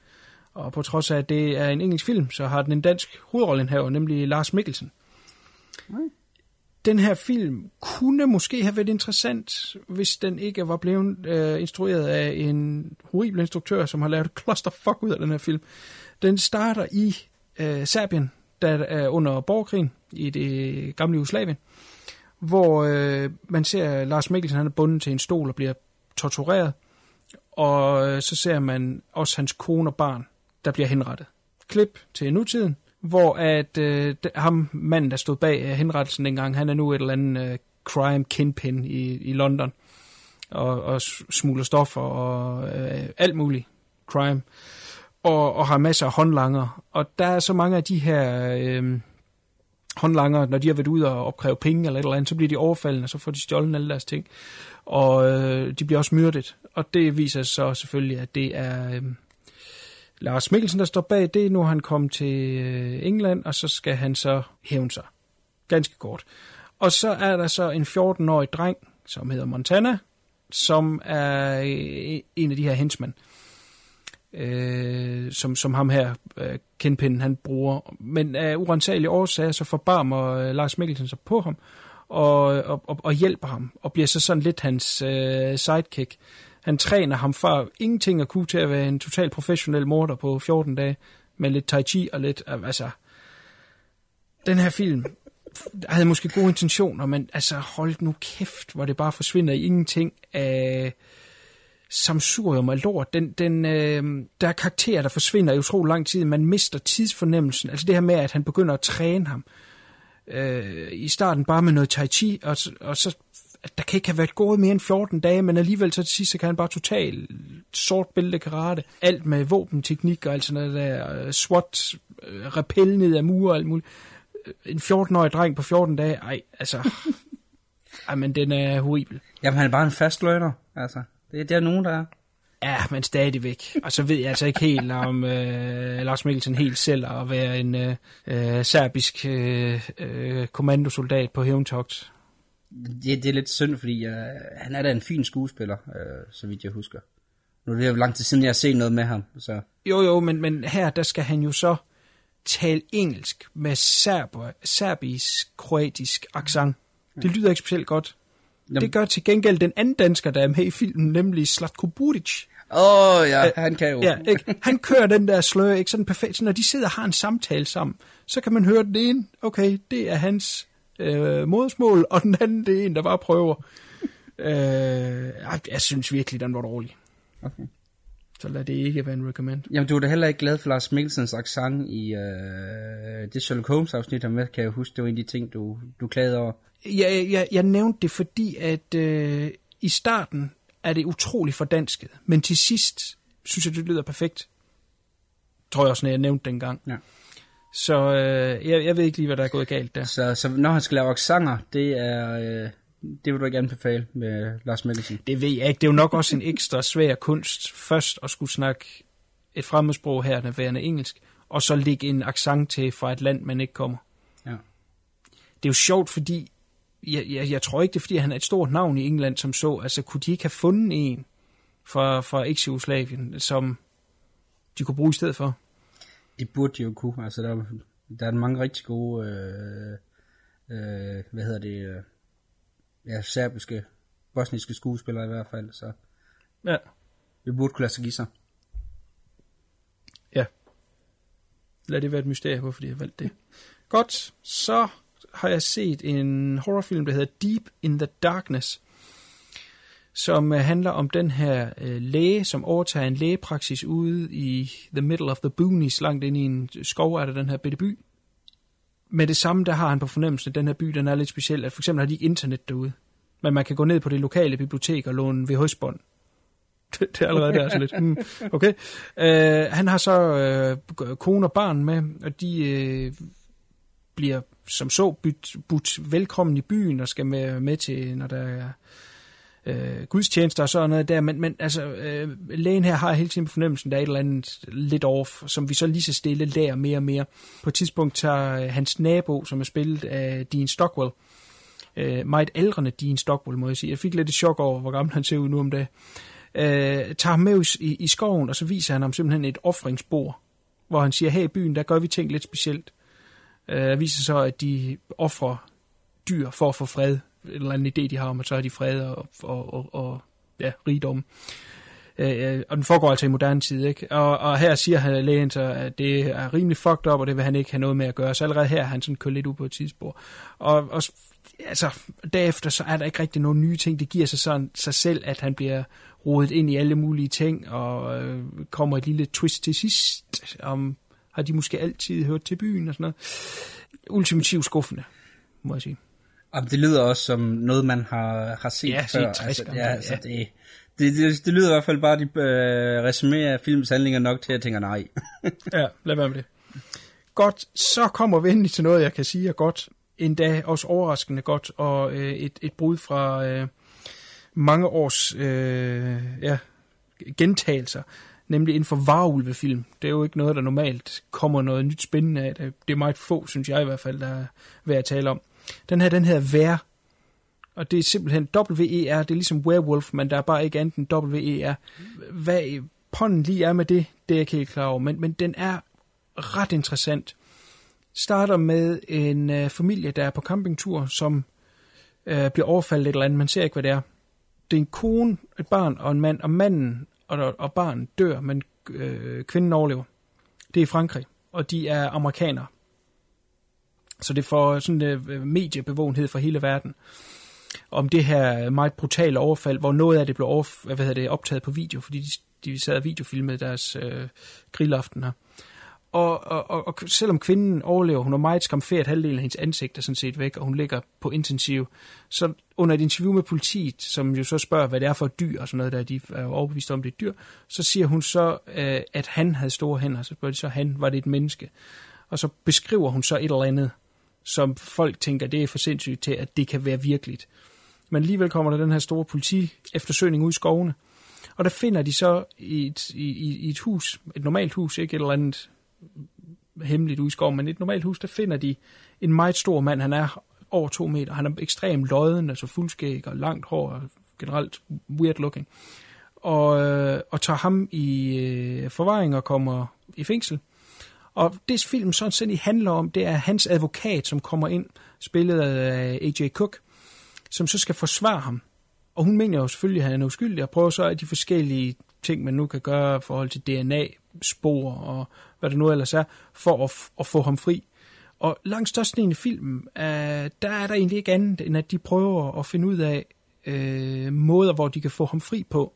Og på trods af, at det er en engelsk film, så har den en dansk hovedrollenhaver, nemlig Lars Mikkelsen. Den her film kunne måske have været interessant, hvis den ikke var blevet øh, instrueret af en horribel instruktør, som har lavet et clusterfuck ud af den her film. Den starter i øh, Serbien, der er under borgerkrigen i det gamle Jugoslavien, hvor øh, man ser Lars Mikkelsen, han er bundet til en stol og bliver tortureret, og øh, så ser man også hans kone og barn, der bliver henrettet. Klip til nutiden, hvor at øh, ham manden, der stod bag øh, henrettelsen dengang, han er nu et eller andet øh, crime kingpin i, i London, og, og smugler stoffer og øh, alt muligt crime, og, og har masser af håndlanger. Og der er så mange af de her øh, håndlanger, når de har været ude og opkræve penge eller et eller andet, så bliver de overfaldet, og så får de stjålet alle deres ting. Og øh, de bliver også myrdet. Og det viser sig så selvfølgelig, at det er øh, Lars Mikkelsen, der står bag det. Nu han kommet til øh, England, og så skal han så hævne sig. Ganske kort. Og så er der så en 14-årig dreng, som hedder Montana, som er øh, en af de her henchmen, øh, som, som ham her, øh, han bruger. Men af urensagelige årsager, så forbarmer øh, Lars Mikkelsen sig på ham, og, og, og, og hjælper ham, og bliver så sådan lidt hans øh, sidekick. Han træner ham fra ingenting at kunne til at være en total professionel morder på 14 dage, med lidt tai chi og lidt, øh, altså... Den her film havde måske gode intentioner, men altså hold nu kæft, hvor det bare forsvinder i ingenting af samsurium og lort. Den, den, øh, der er karakterer, der forsvinder i utrolig lang tid. Man mister tidsfornemmelsen. Altså det her med, at han begynder at træne ham. Øh, I starten bare med noget tai chi, og, og så at der kan ikke have været gået mere end 14 dage, men alligevel så til sidst, så kan han bare totalt sort bælte karate. Alt med våbenteknik og alt sådan noget der. øh, SWAT, øh, rappel ned af mure og alt muligt. Øh, En 14-årig dreng på 14 dage, ej, altså... [LAUGHS] ej, men den er horribel. Jamen, han er bare en fast løgner, altså. Det, det er nogen, der er. Ja, men stadigvæk. Og så ved jeg altså ikke helt om øh, Lars Mikkelsen helt selv at være en øh, serbisk øh, kommandosoldat på hævntogt. Det, det er lidt synd, fordi uh, han er da en fin skuespiller, uh, så vidt jeg husker. Nu er det jo lang tid siden, jeg har set noget med ham, så... Jo, jo, men, men her, der skal han jo så tale engelsk med serber, serbisk, kroatisk accent. Det lyder ikke specielt godt. Jamen- Det gør til gengæld den anden dansker, der er med i filmen, nemlig Slatko Buric. Åh, oh, ja, han kan jo. Ja, ikke? Han kører den der slør, ikke sådan perfekt. Så når de sidder og har en samtale sammen, så kan man høre den ene, okay, det er hans øh, modersmål, og den anden, det er en, der bare prøver. Øh, jeg, jeg synes virkelig, den var dårlig. Okay. Så lad det ikke være en recommend. Jamen, du er da heller ikke glad for Lars Mikkelsens accent i uh, det Sherlock Holmes afsnit, han med, kan jeg huske. Det var en af de ting, du, du klagede over. Jeg, jeg, jeg nævnte det, fordi at øh, i starten er det utrolig fordansket, men til sidst synes jeg, det lyder perfekt. Tror jeg også, når jeg nævnte den gang. Ja. Så øh, jeg, jeg ved ikke lige, hvad der er gået galt der. Så, så når han skal lave accenter, det er... Uh, det vil du ikke anbefale med Lars Mikkelsen. Det ved jeg ikke. Det er jo nok også en ekstra svær kunst først at skulle snakke et fremmedsprog her, der værende engelsk, og så lægge en accent til fra et land, man ikke kommer. Ja. Det er jo sjovt, fordi jeg, jeg, jeg tror ikke, det er, fordi han er et stort navn i England som så. Altså, kunne de ikke have fundet en fra, fra eks-Jugoslavien, som de kunne bruge i stedet for? Det burde de jo kunne. Altså, der, der er mange rigtig gode... Øh, øh, hvad hedder det... Øh, ja, serbiske, bosniske skuespillere i hvert fald, så Ja. det burde kunne lade sig give sig. Ja. Lad det være et mysterie, hvorfor de har valgt det. Godt, så har jeg set en horrorfilm, der hedder Deep in the Darkness, som øh, handler om den her øh, læge, som overtager en lægepraksis ude i the middle of the boonies, langt ind i en skov er der den her bitte by. med det samme, der har han på fornemmelse, at den her by, den er lidt speciel, at for eksempel har de ikke internet derude. Men man kan gå ned på det lokale bibliotek og låne VHS-bånd. [LAUGHS] Det, det er allerede der, så lidt. Mm, okay. Øh, han har så øh, kone og barn med, og de øh, bliver som så budt, budt velkommen i byen og skal med, med til, når der er øh, gudstjenester og sådan noget der, men, men altså, øh, lægen her har hele tiden på fornemmelsen, der er et eller andet lidt off, som vi så lige så stille lærer mere og mere. På et tidspunkt tager øh, hans nabo, som er spillet af Dean Stockwell, øh, meget ældrende Dean Stockwell, må jeg sige. Jeg fik lidt et chok over, hvor gammel han ser ud nu om dagen. Øh, tager ham med i, i skoven, og så viser han ham simpelthen et offringsbord, hvor han siger, her i byen, der gør vi ting lidt specielt. Øh, viser så, at de offrer dyr for at få fred. Eller anden idé, de har om, at så har de fred og, og, og, og ja, rigdom. Øh, øh, og den foregår altså i moderne tid, ikke? Og, og her siger han lægen så, at det er rimelig fucked up, og det vil han ikke have noget med at gøre. Så allerede her er han sådan kørt lidt ud på et tidsspor. Og, og altså, derefter så er der ikke rigtig nogen nye ting. Det giver sig sådan sig selv, at han bliver rodet ind i alle mulige ting, og øh, kommer et lille twist til sidst, om har de måske altid hørt til byen og sådan noget. Ultimativt skuffende, må jeg sige. Jamen, det lyder også som noget, man har, har set Ja, set før. 60 altså, gange, ja, ja. altså, det, det, det, det lyder i hvert fald bare, at de øh, resumerer filmens handlinger nok til, at jeg tænker nej. [LAUGHS] Ja, lad være med det. Godt, så kommer vi endelig til noget, jeg kan sige er godt. Endda også overraskende godt, og øh, et, et brud fra øh, mange års øh, ja, gentagelser, nemlig inden for varulvefilm. Det er jo ikke noget, der normalt kommer noget nyt spændende af. Det det er meget få, synes jeg i hvert fald, der er værd at tale om. Den her, den hedder Vær, og det er simpelthen W-E-R, det er ligesom werewolf, men der er bare ikke andet end W-E-R. Hvad ponden lige er med det, det er jeg ikke helt klar over, men, men den er ret interessant. Starter med en øh, familie, der er på campingtur, som øh, bliver overfaldet et eller andet, man ser ikke, hvad det er. Det er en kone, et barn og en mand, og manden og, og barn dør, men øh, kvinden overlever. Det er i Frankrig, og de er amerikanere. Så det får sådan en mediebevågenhed for hele verden om det her meget brutale overfald, hvor noget af det blev overf- hvad hedder det, optaget på video, fordi de, de sad og videofilmede deres øh, grillaften her. Og, og, og, og selvom kvinden overlever, hun er meget skamferet, halvdelen af hendes ansigt er sådan set væk, og hun ligger på intensiv. Så under et interview med politiet, som jo så spørger, hvad det er for et dyr, og sådan noget, der de er jo overbevist om, det er et dyr, så siger hun så, øh, at han havde store hænder, så spørger de så, han var det et menneske. Og så beskriver hun så et eller andet, som folk tænker, det er for sindssygt til, at det kan være virkeligt. Men alligevel kommer der den her store politi eftersøgning ud i skovene. Og der finder de så i et, i, i et hus, et normalt hus, ikke et eller andet hemmeligt ud i skoven, men et normalt hus, der finder de en meget stor mand. Han er over to meter. Han er ekstremt lodden, altså fuldskæg og langt hår, og generelt weird looking. Og, øh, og tager ham i øh, forvaring og kommer i fængsel. Og det film sådan set handler om, det er hans advokat, som kommer ind, spillet af A.J. Cook, som så skal forsvare ham. Og hun mener jo selvfølgelig, at han er uskyldig, og prøver så at de forskellige ting, man nu kan gøre i forhold til DNA-spor og hvad det nu ellers er, for at, at få ham fri. Og langt størstedelen i filmen, øh, der er der egentlig ikke andet, end at de prøver at finde ud af øh, måder, hvor de kan få ham fri på.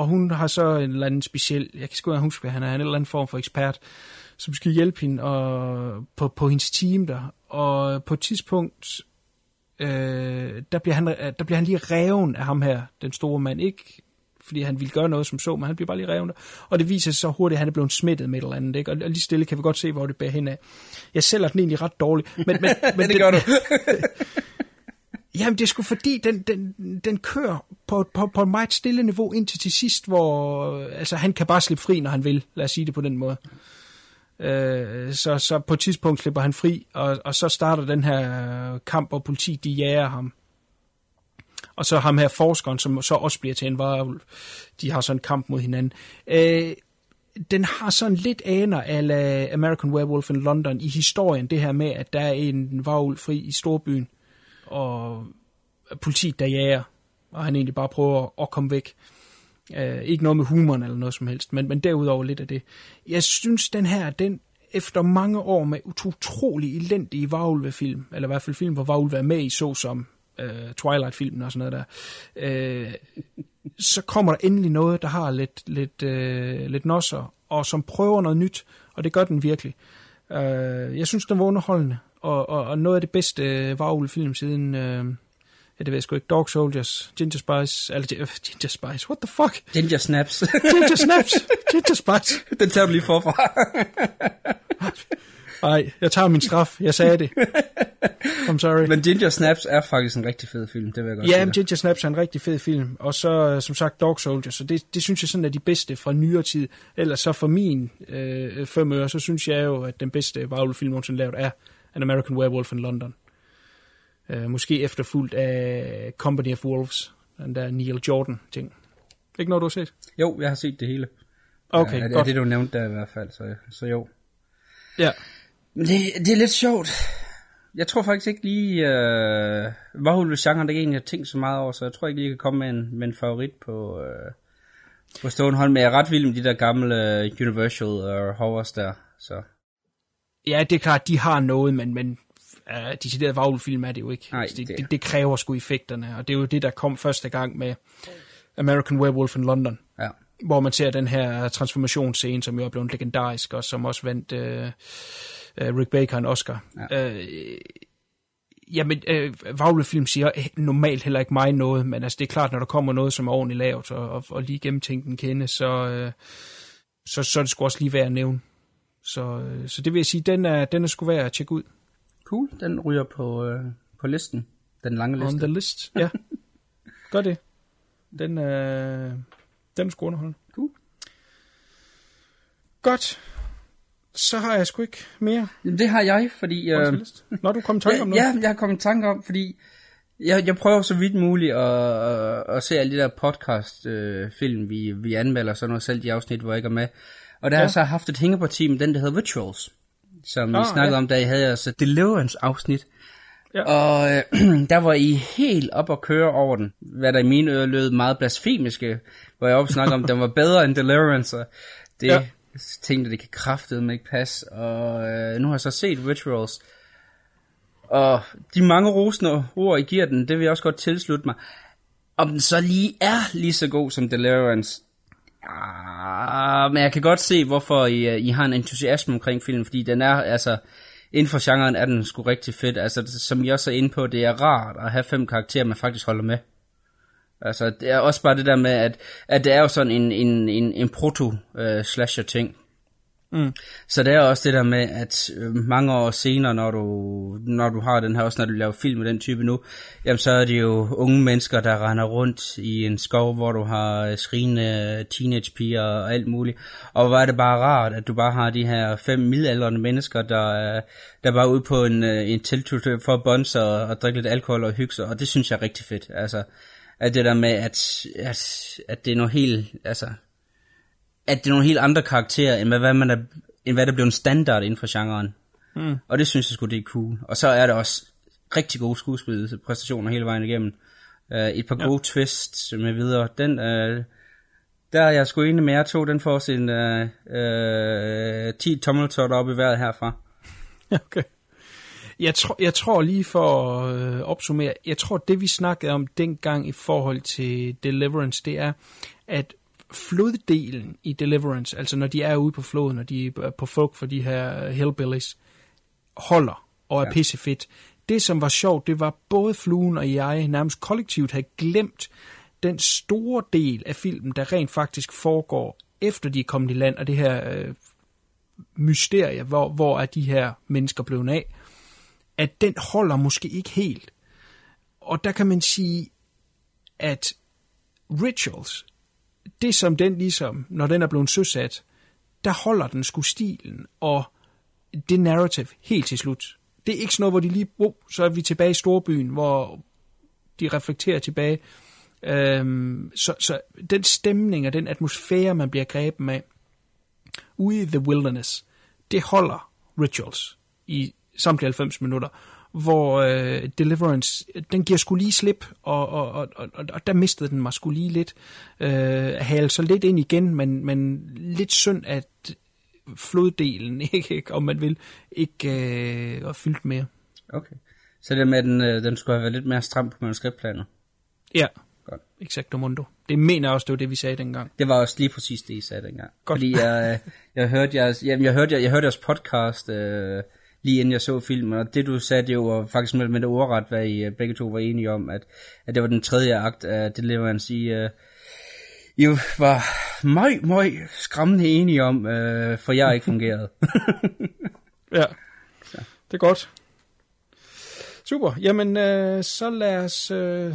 Og hun har så en eller anden speciel, jeg kan sgu ikke huske, hvad han er, en eller anden form for ekspert, som skal hjælpe hende og, på, på hendes team der. Og på et tidspunkt, øh, der, bliver han, der bliver han lige reven af ham her, den store mand. Ikke fordi han ville gøre noget som så, men han bliver bare lige reven der. Og det viser sig så hurtigt, at han er blevet smittet med et eller andet. Ikke? Og lige stille kan vi godt se, hvor det bærer hen af. Jeg sælger den egentlig ret dårligt. Men, men, [LAUGHS] men det gør du. [LAUGHS] Jamen, det er sgu fordi, den, den, den kører på, på, på et meget stille niveau indtil til sidst, hvor altså, han kan bare slippe fri, når han vil. Lad os sige det på den måde. Øh, så, så på et tidspunkt slipper han fri, og, og så starter den her kamp, hvor politiet de jager ham. Og så ham her forskeren, som så også bliver til en varulv. De har sådan en kamp mod hinanden. Øh, den har sådan lidt aner af American Werewolf in London i historien, det her med, at der er en varulv fri i storbyen, og politiet der jager, og han egentlig bare prøver at komme væk. Uh, ikke noget med humoren eller noget som helst, men, men derudover lidt af det. Jeg synes, den her, den efter mange år med utrolig elendige varulvefilm, eller i hvert fald film, hvor varulve er med i, såsom uh, Twilight-filmen og sådan noget der, uh, [LAUGHS] så kommer der endelig noget, der har lidt, lidt, uh, lidt nosser, og som prøver noget nyt, og det gør den virkelig. Uh, jeg synes, den var underholdende, og, og, og noget af det bedste uh, film siden, uh, ja, det ved jeg sgu ikke, Dog Soldiers, Ginger Spice, eller uh, Ginger Spice, what the fuck? Ginger Snaps. Ginger Snaps, Ginger Spice. [LAUGHS] den tager du lige forfra. Nej, jeg tager min straf, jeg sagde det. I'm sorry. Men Ginger Snaps er faktisk en rigtig fed film, det vil jeg godt Ja, men. Ginger Snaps er en rigtig fed film. Og så, øh, som sagt, Dog Soldier. Så det, det synes jeg sådan er de bedste fra nyere tid. Ellers så for min øh, fem øre, så synes jeg jo, at den bedste varulvefilm nogensinde lavet er An American Werewolf in London. Øh, måske efterfulgt af Company of Wolves. Den der Neil Jordan ting. Ikke noget, du har set? Jo, jeg har set det hele. Okay, ja, det er godt. det, du nævnte der i hvert fald, så, så jo. Ja. Men det, det er lidt sjovt. Jeg tror faktisk ikke lige, øh, Varulve-genren, det er egentlig, har tænkt så meget over, så jeg tror ikke lige, jeg kan komme med en, med en favorit på, øh, på hånd. Men jeg er ret vild med de der gamle øh, Universal og Horrors der, så Ja, det er klart, de har noget, men, men uh, decideret varulvefilm er det jo ikke. Nej, Altså, det, det- det, det kræver sgu effekterne, og det er jo det, der kom første gang med American Werewolf in London. ja. hvor man ser den her transformationsscene, som jo er blevet legendarisk, og som også vandt øh, øh, Rick Baker en Oscar. Ja. Øh, jamen, øh, Vaglefilm siger normalt heller ikke mig noget, men altså, det er klart, når der kommer noget, som er ordentligt lavet, og, og, og lige gennemtænkt en kende, så, øh, så, så er det sgu også lige værd at nævne. Så, øh, så det vil jeg sige, den er, den er sgu værd at tjekke ud. Cool, den ryger på, øh, på listen. Den lange liste. On the list, ja. [LAUGHS] Gør det. Den, øh, den er sgu underholdende. Cool. Godt. Så har jeg sgu ikke mere Jamen, det har jeg, fordi... Øh, øh. Når du kom i tanke ja, om noget. ja, jeg har kommet i tanke om, fordi jeg, jeg prøver så vidt muligt at, at, at se alle de der podcast-film, vi, vi anmelder, sådan noget selv de afsnit, hvor jeg ikke er med. Og der ja. har jeg så haft et hængeparti med den, der hedder Rituals, som Ah, vi snakkede ja. om, da I havde jeres Deliverance-afsnit. Ja. Og øh, [CLEARS THROAT] der var I helt op at køre over den, hvad der i mine ører lød meget blasfemiske, hvor jeg også snakkede om, at den var bedre end Deliverance, og det Ja. tænkte, det kan kraftedeme ikke passe, og øh, nu har jeg så set Rituals, og de mange rosende ord, I giver den, det vil jeg også godt tilslutte mig. Om den så lige er lige så god som Deliverance, ah, men jeg kan godt se, hvorfor I, øh, I har en entusiasme omkring filmen, fordi den er, altså, inden for genren er den sgu rigtig fedt. Altså, som jeg også er inde på, det er rart at have fem karakterer, man faktisk holder med. Altså, det er også bare det der med, at, at det er jo sådan en, en, en, en proto-slasher-ting. Øh, Mm. Så det er også det der med, at øh, mange år senere, når du, når du har den her, også når du laver film med den type nu, jamen så er det jo unge mennesker, der render rundt i en skov, hvor du har øh, skrigende teenagepiger og alt muligt. Og hvor er det bare rart, at du bare har de her fem midaldrende mennesker, der, øh, der bare er ude på en, øh, en tiltur for at bonse og, og drikke lidt alkohol og hygge sig, og det synes jeg er rigtig fedt. Altså, at det der med, at, at, at det er noget helt, altså, at det er nogle helt andre karakterer, end hvad, hvad, man er, end hvad der blev en standard inden for genren. Mm. Og det synes jeg sgu, det er cool. Og så er der også rigtig gode skuespilpræstationer hele vejen igennem. Uh, et par ja. gode twists med videre. Den, uh, der er jeg sgu enig med jer to, den får sin uh, uh, 10 tommeltotter op i vejret herfra. [LAUGHS] Okay. Jeg, tror, jeg tror lige for at øh, opsummere, jeg tror det vi snakkede om dengang i forhold til Deliverance, det er, at floddelen i Deliverance, altså når de er ude på floden, og de er på folk for de her hillbillies, holder og er ja. pissefedt. Det som var sjovt, det var både fluen og jeg nærmest kollektivt havde glemt den store del af filmen, der rent faktisk foregår efter de er kommet i land, og det her øh, mysterie, hvor, hvor er de her mennesker blevet af, at den holder måske ikke helt. Og der kan man sige, at Rituals, det som den ligesom, når den er blevet søsat, der holder den sgu stilen og det narrative helt til slut. Det er ikke sådan noget, hvor de lige, oh, så er vi tilbage i storbyen, hvor de reflekterer tilbage. Øhm, så, så den stemning og den atmosfære, man bliver grebet af ude i The Wilderness, det holder Rituals i samtlige 90 minutter, hvor øh, Deliverance, den giver skulle lige slip, og, og, og, og, og der mistede den mig skulle lige lidt. Øh, hale så lidt ind igen, men, men lidt synd, at floddelen, [LAUGHS] ikke, om man vil, ikke øh, var fyldt mere. Okay. Så det med, at den, øh, den skulle have været lidt mere stram på manuskriptplaner. Ja, Godt. exakt mundo. Det mener jeg også, det var det, vi sagde dengang. Det var også lige præcis det, I sagde dengang. Godt. Fordi jeg, jeg hørte jeres, jamen, jeg hørte, jeg, jeg hørte jeres podcast øh, lige inden jeg så filmen, og det du sagde, det var faktisk med, med det ordret, hvad I øh, begge to var enige om, at, at det var den tredje akt af Deliverance. I, uh, I var meget, meget skræmmende enige om, uh, for jeg ikke fungerede. [LAUGHS] Ja, det er godt. Super. Jamen, øh, så lad os, øh,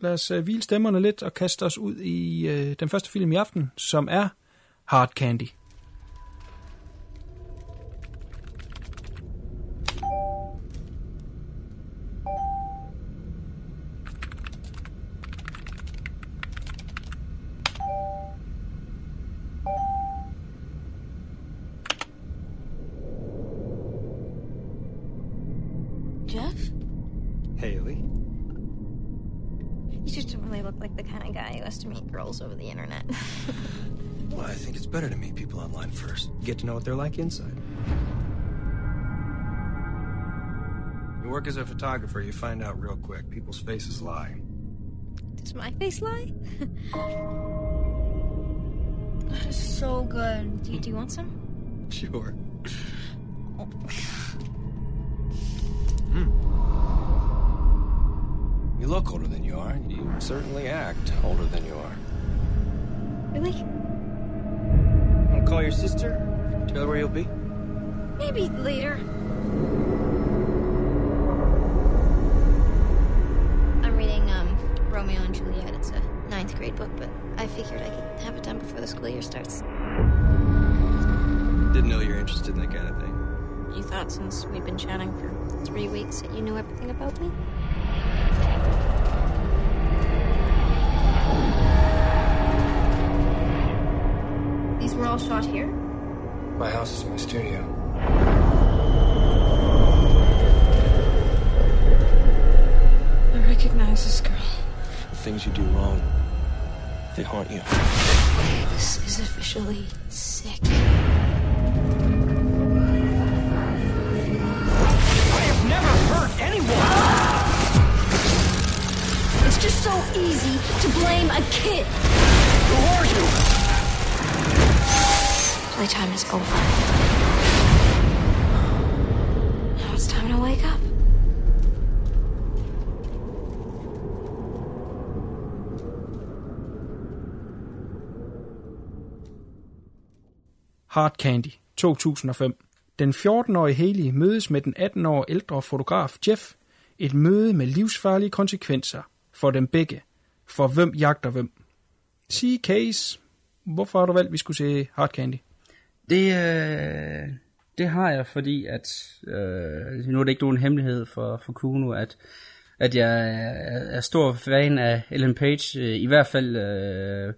lad os øh, hvile stemmerne lidt og kaste os ud i øh, den første film i aften, som er Hard Candy. Guy who has to meet girls over the internet. [LAUGHS] Well, I think it's better to meet people online first. Get to know what they're like inside. You work as a photographer, you find out real quick. People's faces lie. Does my face lie? [LAUGHS] that is so good. Do you, do you want some? Sure. Oh. You look older than you are, and you certainly act older than you are. Really? Want to call your sister? Tell her where you'll be? Maybe later. I'm reading um, Romeo and Juliet. It's a ninth grade book, but I figured I could have it done before the school year starts. Didn't know you're interested in that kind of thing. You thought since we've been chatting for three weeks that you knew everything about me? All shot here? My house is my studio. I recognize this girl. The things you do wrong, they haunt you. This is officially sick. I have never hurt anyone! It's just so easy to blame a kid. Who are you? Playtime is over. Now it's time to wake up. Hard Candy, 2005. Den 14-årige Haley mødes med den 18 år ældre fotograf Jeff. Et møde med livsfarlige konsekvenser for dem begge. For hvem jagter hvem? Sige Case, hvorfor har du valgt, at vi skulle se Hard Candy? Det, øh, det har jeg, fordi at, øh, nu er det ikke nogen hemmelighed for, for Kuno, at, at jeg er, stor fan af Ellen Page, øh, i hvert fald øh,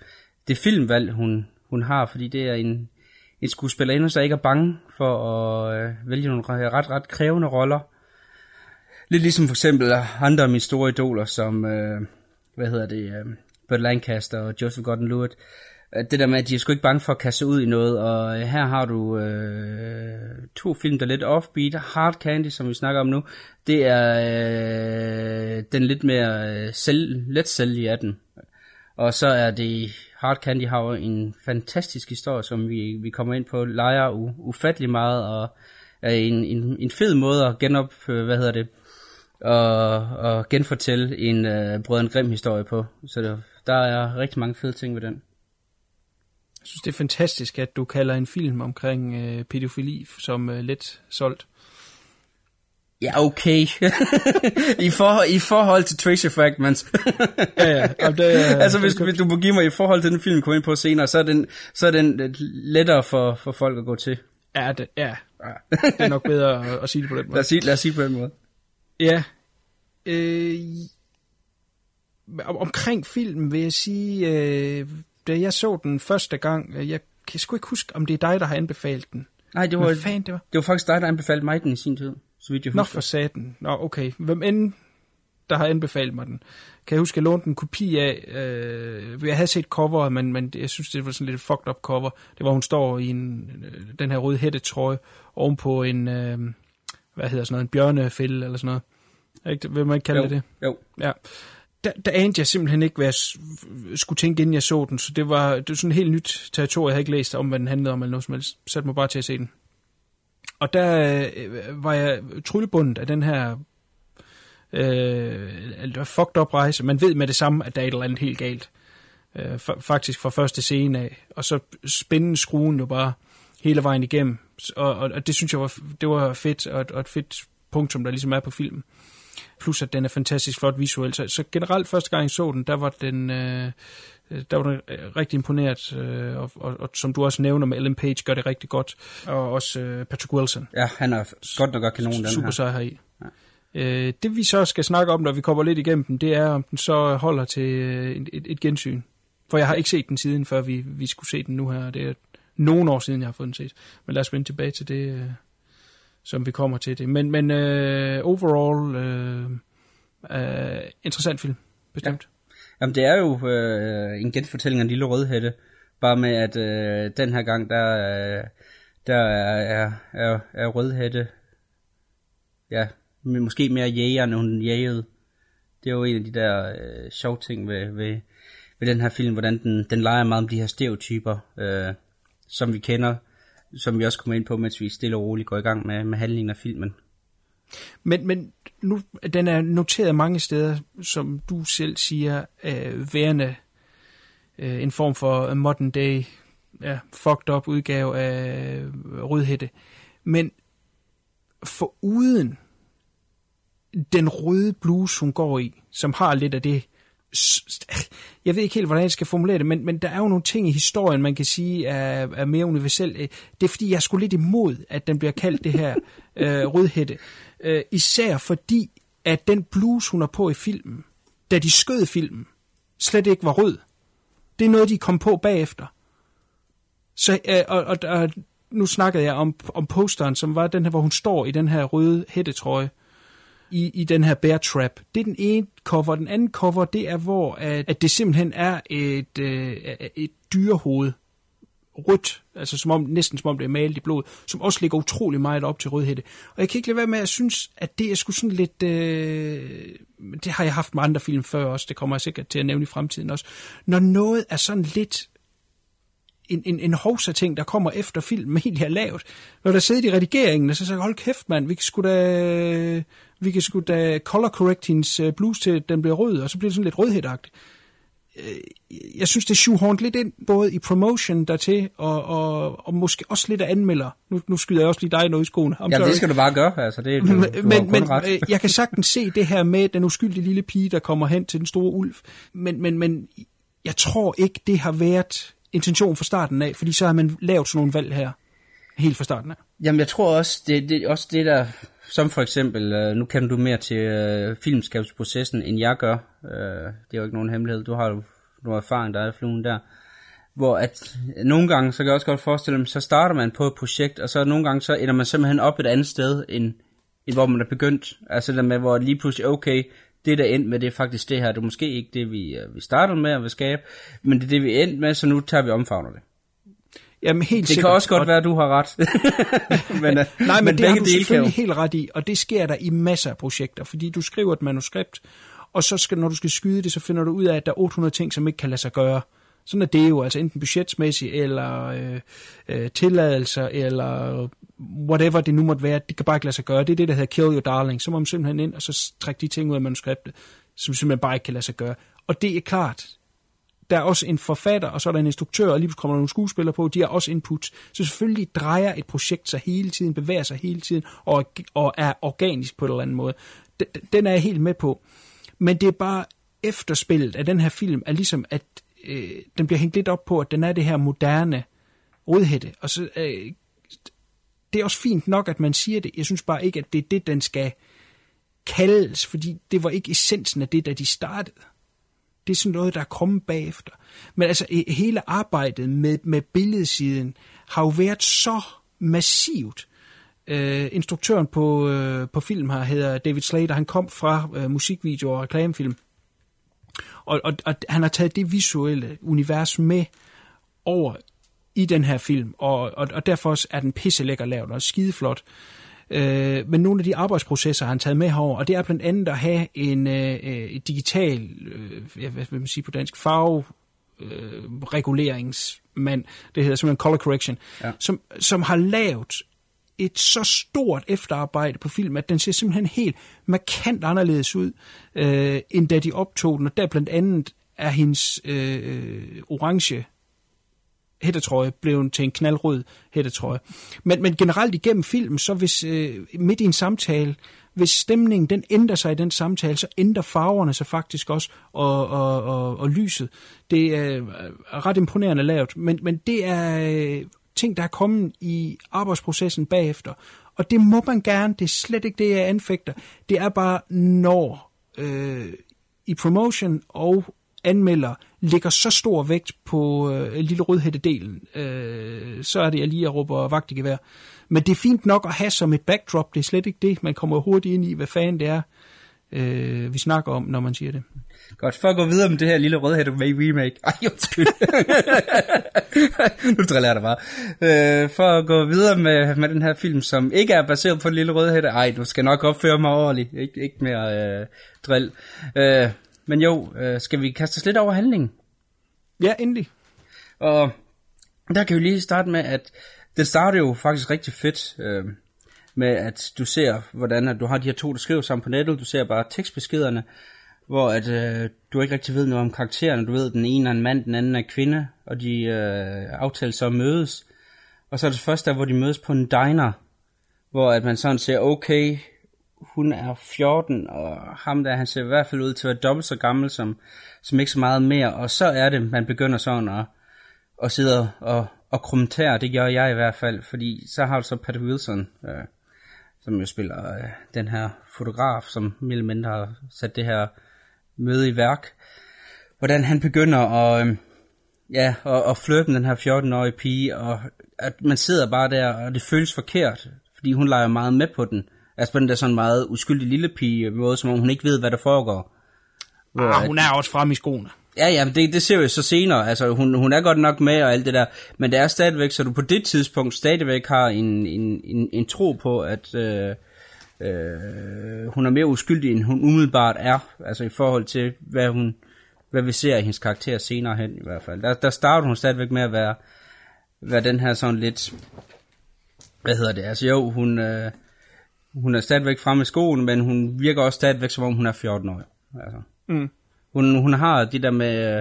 det filmvalg, hun, hun har, fordi det er en, en skuespillerinde, der ikke er bange for at øh, vælge nogle ret, ret krævende roller. Lidt ligesom for eksempel andre af mine store idoler, som, øh, hvad hedder det, øh, Burt Lancaster og Joseph Gordon-Lewitt, Øh, det der med, at de er sgu ikke bange for at kaste ud i noget, og øh, her har du øh, to film, der er lidt offbeat. Hard Candy, som vi snakker om nu, det er øh, den lidt mere øh, selv, let sælge af den. Og så er det, Hard Candy har jo en fantastisk historie, som vi, vi kommer ind på, leger u, ufattelig meget, og er en, en, en fed måde at genop, hvad hedder det, og, og genfortælle en øh, Brødren Grim historie på. Så det, der er rigtig mange fede ting ved den. Jeg synes, det er fantastisk, at du kalder en film omkring øh, pædofili som øh, let solgt. Ja, okay. [LAUGHS] I, for, I forhold til Tracy Fragments. Ja, ja. Jamen, det, er- [LAUGHS] altså, hvis, det hvis du må give mig i forhold til den film, kommer ind på senere, så er den, så er den lettere for, for folk at gå til. Ja, det, ja. det er nok bedre at, at sige det på den måde. Lad os sige, lad os sige på den måde. Ja. Øh, om- omkring filmen vil jeg sige, øh, da jeg så den første gang, øh, jeg kan sgu ikke huske, om det er dig, der har anbefalet den. Nej, det var, Hvad fanden det var? det var faktisk dig, der anbefalede mig den i sin tid, så vidt jeg Nå husker. for saten. Nå, okay. Hvem end der har anbefalet mig den. Kan jeg huske, at jeg lånte en kopi af, øh, jeg havde set coveret, men, men jeg synes, det var sådan lidt et fucked up cover. Det var, hun står i en, øh, den her røde hættetrøje ovenpå en, øh, hvad hedder sådan noget, en bjørnefælde eller sådan noget. Ikke, vil man ikke kalde jo, det det? Jo. Ja der, der anede jeg simpelthen ikke, hvad jeg skulle tænke, inden jeg så den. Så det var, det var sådan et helt nyt territorium, jeg havde ikke læst om, hvad den handlede om, eller noget som helst. Satte mig bare til at se den. Og der øh, var jeg tryllebundet af den her øh, fucked up rejse. Man ved med det samme, at der er et eller andet helt galt. Øh, faktisk fra første scene af. Og så spændende skruen jo bare hele vejen igennem. Og, og, og det synes jeg var, det var fedt, og, og et fedt punktum, der ligesom er på filmen. Plus at den er fantastisk flot visuelt. Så, så generelt første gang jeg så den, der var den... Øh, der var den øh, rigtig imponeret, øh, og, og, og, som du også nævner med Ellen Page, gør det rigtig godt. Og også øh, Patrick Wilson. Ja, han er godt nok kanon, den super her. sej heri. Øh, det vi så skal snakke om, når vi kommer lidt igennem den, det er, om den så holder til øh, et, et, et gensyn. For jeg har ikke set den siden, før vi, vi skulle se den nu her. Det er nogle år siden, jeg har fået den set. Men lad os vende tilbage til det, øh, som vi kommer til det. Men, men øh, overall, øh, øh, interessant film, bestemt. Jamen, det er jo øh, en genfortælling af lille rødhætte. Bare med, at øh, den her gang, der, øh, der er, er, er, er rødhætte, ja, men måske mere jæger, end hun jægede. Det er jo en af de der øh, sjove ting ved, ved, ved den her film, hvordan den, den leger meget om de her stereotyper, øh, som vi kender, som vi også kommer ind på, mens vi stille og roligt går i gang med, med handlingen af filmen. Men, men nu, den er noteret mange steder, som du selv siger, øh, værende øh, en form for modern day, ja, fucked up udgave af øh, Rødhætte. Men for uden den røde bluse, hun går i, som har lidt af det, jeg ved ikke helt, hvordan jeg skal formulere det, men, men der er jo nogle ting i historien, man kan sige er, er mere universelle. Det er fordi, jeg er sgu lidt imod, at den bliver kaldt det her [LAUGHS] øh, rødhætte. Øh, især fordi, at den bluse, hun har på i filmen, da de skød filmen, slet ikke var rød. Det er noget, de kom på bagefter. Så, øh, og, og, og nu snakkede jeg om, om posteren, som var den her, hvor hun står i den her røde hættetrøje i, i den her bear trap. Det er den ene cover. Den anden cover, det er, hvor at, at det simpelthen er et, øh, et dyrehoved. Rødt, altså som om, næsten som om det er malet i blod, som også ligger utrolig meget op til rødhætte. Og jeg kan ikke lade være med at synes, at det er sgu sådan lidt... Øh, det har jeg haft med andre film før også, det kommer jeg sikkert til at nævne i fremtiden også. Når noget er sådan lidt en, en, en hovsa-ting, der kommer efter filmen [LAUGHS] egentlig er lavet. Når der sidder i redigeringen, og så siger hold kæft mand, vi skulle da, vi kan sgu da color correct hendes øh, bluse til, den bliver rød, og så bliver det sådan lidt rødhætagtigt. Øh, Jeg synes, det er shoehornet lidt ind, både i promotion dertil, og, og, og måske også lidt af anmelder. Nu, nu skyder jeg også lige dig noget i skoene. I'm Jamen, sorry. det skal du bare gøre, altså. Det, du, Men, du men, kun men ret. øh, jeg kan sagtens se det her med den uskyldige lille pige, der kommer hen til den store ulv. Men, men, men jeg tror ikke, det har været intention fra starten af, fordi så har man lavet sådan nogle valg her helt fra starten af. Jamen, jeg tror også, det, det er også det der, som for eksempel, øh, nu kender du mere til øh, filmskabsprocessen, end jeg gør. Øh, det er jo ikke nogen hemmelighed. Du har jo noget erfaring, der er fluen der. Hvor at øh, nogle gange, så kan jeg også godt forestille mig, så starter man på et projekt, og så nogle gange, så ender man simpelthen op et andet sted, end, end hvor man er begyndt. Altså det med, hvor lige pludselig, okay, det der endte med, det er faktisk det her. Det er måske ikke det, vi, øh, vi startede med at skabe, men det er det, vi endte med, så nu tager vi omfavner det. Jamen helt Det sikkert. kan også godt Og- være, at du har ret. [LAUGHS] men, øh, Nej, men, men det har du selvfølgelig helt ret i, og det sker der i masser af projekter, fordi du skriver et manuskript, og så skal, når du skal skyde det, så finder du ud af, at der er 800 ting, som ikke kan lade sig gøre. Sådan er det jo, altså enten budgetsmæssigt, eller øh, øh, tilladelser, eller whatever det nu måtte være, det kan bare ikke lade sig gøre. Det er det, der hedder kill your darling. Så må man simpelthen ind, og så trække de ting ud af manuskriptet, som simpelthen bare ikke kan lade sig gøre. Og det er klart, der er også en forfatter, og så er der en instruktør, og lige kommer der nogle skuespillere på, de har også input. Så selvfølgelig drejer et projekt sig hele tiden, bevæger sig hele tiden, og, og er organisk på en eller anden måde. Den, den er jeg helt med på. Men det er bare efterspillet af den her film, er ligesom, at øh, den bliver hængt lidt op på, at den er det her moderne rødhætte. Og så, øh, det er også fint nok, at man siger det. Jeg synes bare ikke, at det er det, den skal kaldes, fordi det var ikke essensen af det, da de startede. Det er sådan noget, der er kommet bagefter. Men altså, hele arbejdet med, med billedsiden har jo været så massivt. Øh, instruktøren på, øh, på film her hedder David Slater. Han kom fra øh, musikvideo og reklamefilm. Og, og, og han har taget det visuelle univers med over i den her film. Og, og, og derfor er den pisse lækker lavet og skideflot. Øh, men nogle af de arbejdsprocesser har han taget med herover, og det er blandt andet at have en øh, øh, digital, øh, ja, hvad vil man sige på dansk, farve øh, reguleringsmand, det hedder simpelthen color correction, Ja. som, som har lavet et så stort efterarbejde på film, at den ser simpelthen helt markant anderledes ud, øh, end da de optog den, og der blandt andet er hendes øh, orange hættetrøje blev til en knaldrød hættetrøje. Men, men generelt igennem filmen, så hvis øh, midt i en samtale, hvis stemningen den ændrer sig i den samtale, så ændrer farverne sig faktisk også, og, og, og, og lyset. Det er øh, ret imponerende lavet, men, men det er øh, ting, der er kommet i arbejdsprocessen bagefter. Og det må man gerne, det er slet ikke det, jeg anfægter. Det er bare, når øh, i promotion og anmelder lægger så stor vægt på øh, lille rødhætte-delen, øh, så er det, jeg lige råber vagt i gevær. Men det er fint nok at have som et backdrop, det er slet ikke det. Man kommer hurtigt ind i, hvad fanden det er, øh, vi snakker om, når man siger det. Godt, for at gå videre med det her lille rødhætte med remake. Ej, undskyld. [LAUGHS] nu driller jeg dig bare. Øh, for at gå videre med, med den her film, som ikke er baseret på den lille rødhætte. Ej, du skal nok opføre mig ordentligt. Ik- ikke mere øh, drill. Øh, men jo, øh, skal vi kaste os lidt over handlingen? Ja, endelig. Og der kan vi lige starte med, at det starter jo faktisk rigtig fedt øh, med, at du ser, hvordan at du har de her to, der skriver sammen på nettet. Du ser bare tekstbeskederne, hvor at, øh, du ikke rigtig ved noget om karaktererne. Du ved, at den ene er en mand, den anden er kvinde, og de øh, aftaler så at mødes. Og så er det først der, hvor de mødes på en diner, hvor at man sådan ser, okay, hun er 14, og ham der, han ser i hvert fald ud til at være dobbelt så gammel som, som ikke så meget mere. Og så er det, man begynder sådan at, at sidde og, og kommentere, det gør jeg i hvert fald, fordi så har du så Patrick Wilson, øh, som jo spiller øh, den her fotograf, som mere mindre har sat det her møde i værk. Hvordan han begynder at, øh, ja, at, at flirte med den her 14-årige pige, og at man sidder bare der, og det føles forkert, fordi hun leger meget med på den. Altså på den der sådan meget uskyldig lille pige måde, som om hun ikke ved, hvad der foregår. Hvor Ah, at- hun er også frem i skoene. Ja, ja, men det, det ser vi så senere. Altså, hun, hun er godt nok med og alt det der. Men det er stadigvæk, så du på det tidspunkt stadigvæk har en, en, en, en tro på, at øh, øh, hun er mere uskyldig, end hun umiddelbart er. Altså i forhold til, hvad, hun, hvad vi ser i hendes karakter senere hen i hvert fald. Der, der starter hun stadigvæk med at være, være den her sådan lidt... Hvad hedder det? Altså jo, hun, øh, hun er stadigvæk fremme i skoen, men hun virker også stadigvæk, som om hun er 14 år. Altså. Mm. Hun, hun har det der med,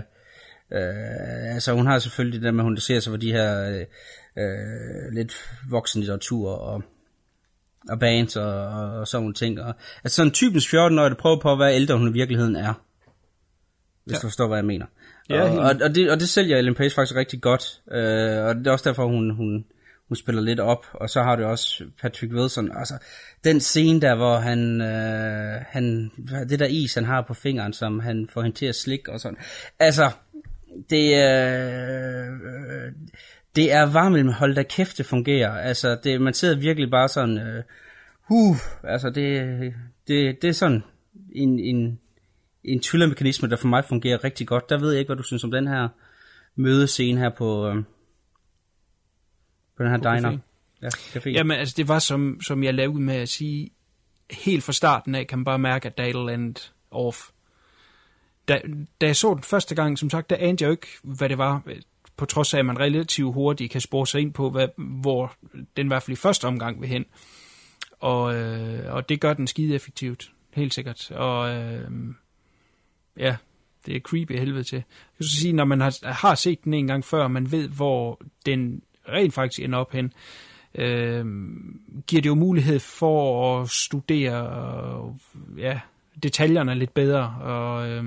øh, altså hun har selvfølgelig det der med, at hun interesserer sig for de her øh, lidt voksenlitteratur og, og bands og, og, og sådan nogle ting. Og, altså sådan typisk 14-årig, der prøver på at være ældre, end hun i virkeligheden er. Hvis Ja. du forstår, hvad jeg mener. Ja, og, og, og, det, og det sælger Ellen Page faktisk rigtig godt. Øh, og det er også derfor, hun, hun, hun spiller lidt op. Og så har du også Patrick Wilson. Altså, den scene der, hvor han, øh, han, det der is, han har på fingeren, som han får hende til at slikke og sådan. Altså, det, øh, øh det er varmt med hold da kæft, det fungerer. Altså, det, man sidder virkelig bare sådan, øh, uh, altså det, det, det er sådan en, en, en tyllermekanisme, der for mig fungerer rigtig godt. Der ved jeg ikke, hvad du synes om den her mødescene her på, øh, på den her På diner. café. Ja, café. Jamen, altså, det var som, som jeg lavede med at sige, helt fra starten af kan man bare mærke, at der er et eller andet off. Da, da jeg så den første gang, som sagt, der anede jeg jo ikke, hvad det var, på trods af, at man relativt hurtigt kan spore sig ind på, hvad, hvor den i hvert fald i første omgang vil hen. Og, øh, og det gør den skide effektivt, helt sikkert. Og øh, ja, det er creepy helvede til. Jeg kan så sige, når man har, har set den en gang før, man ved, hvor den rent faktisk ender op hen, øh, giver det jo mulighed for at studere øh, ja, detaljerne lidt bedre. Og øh,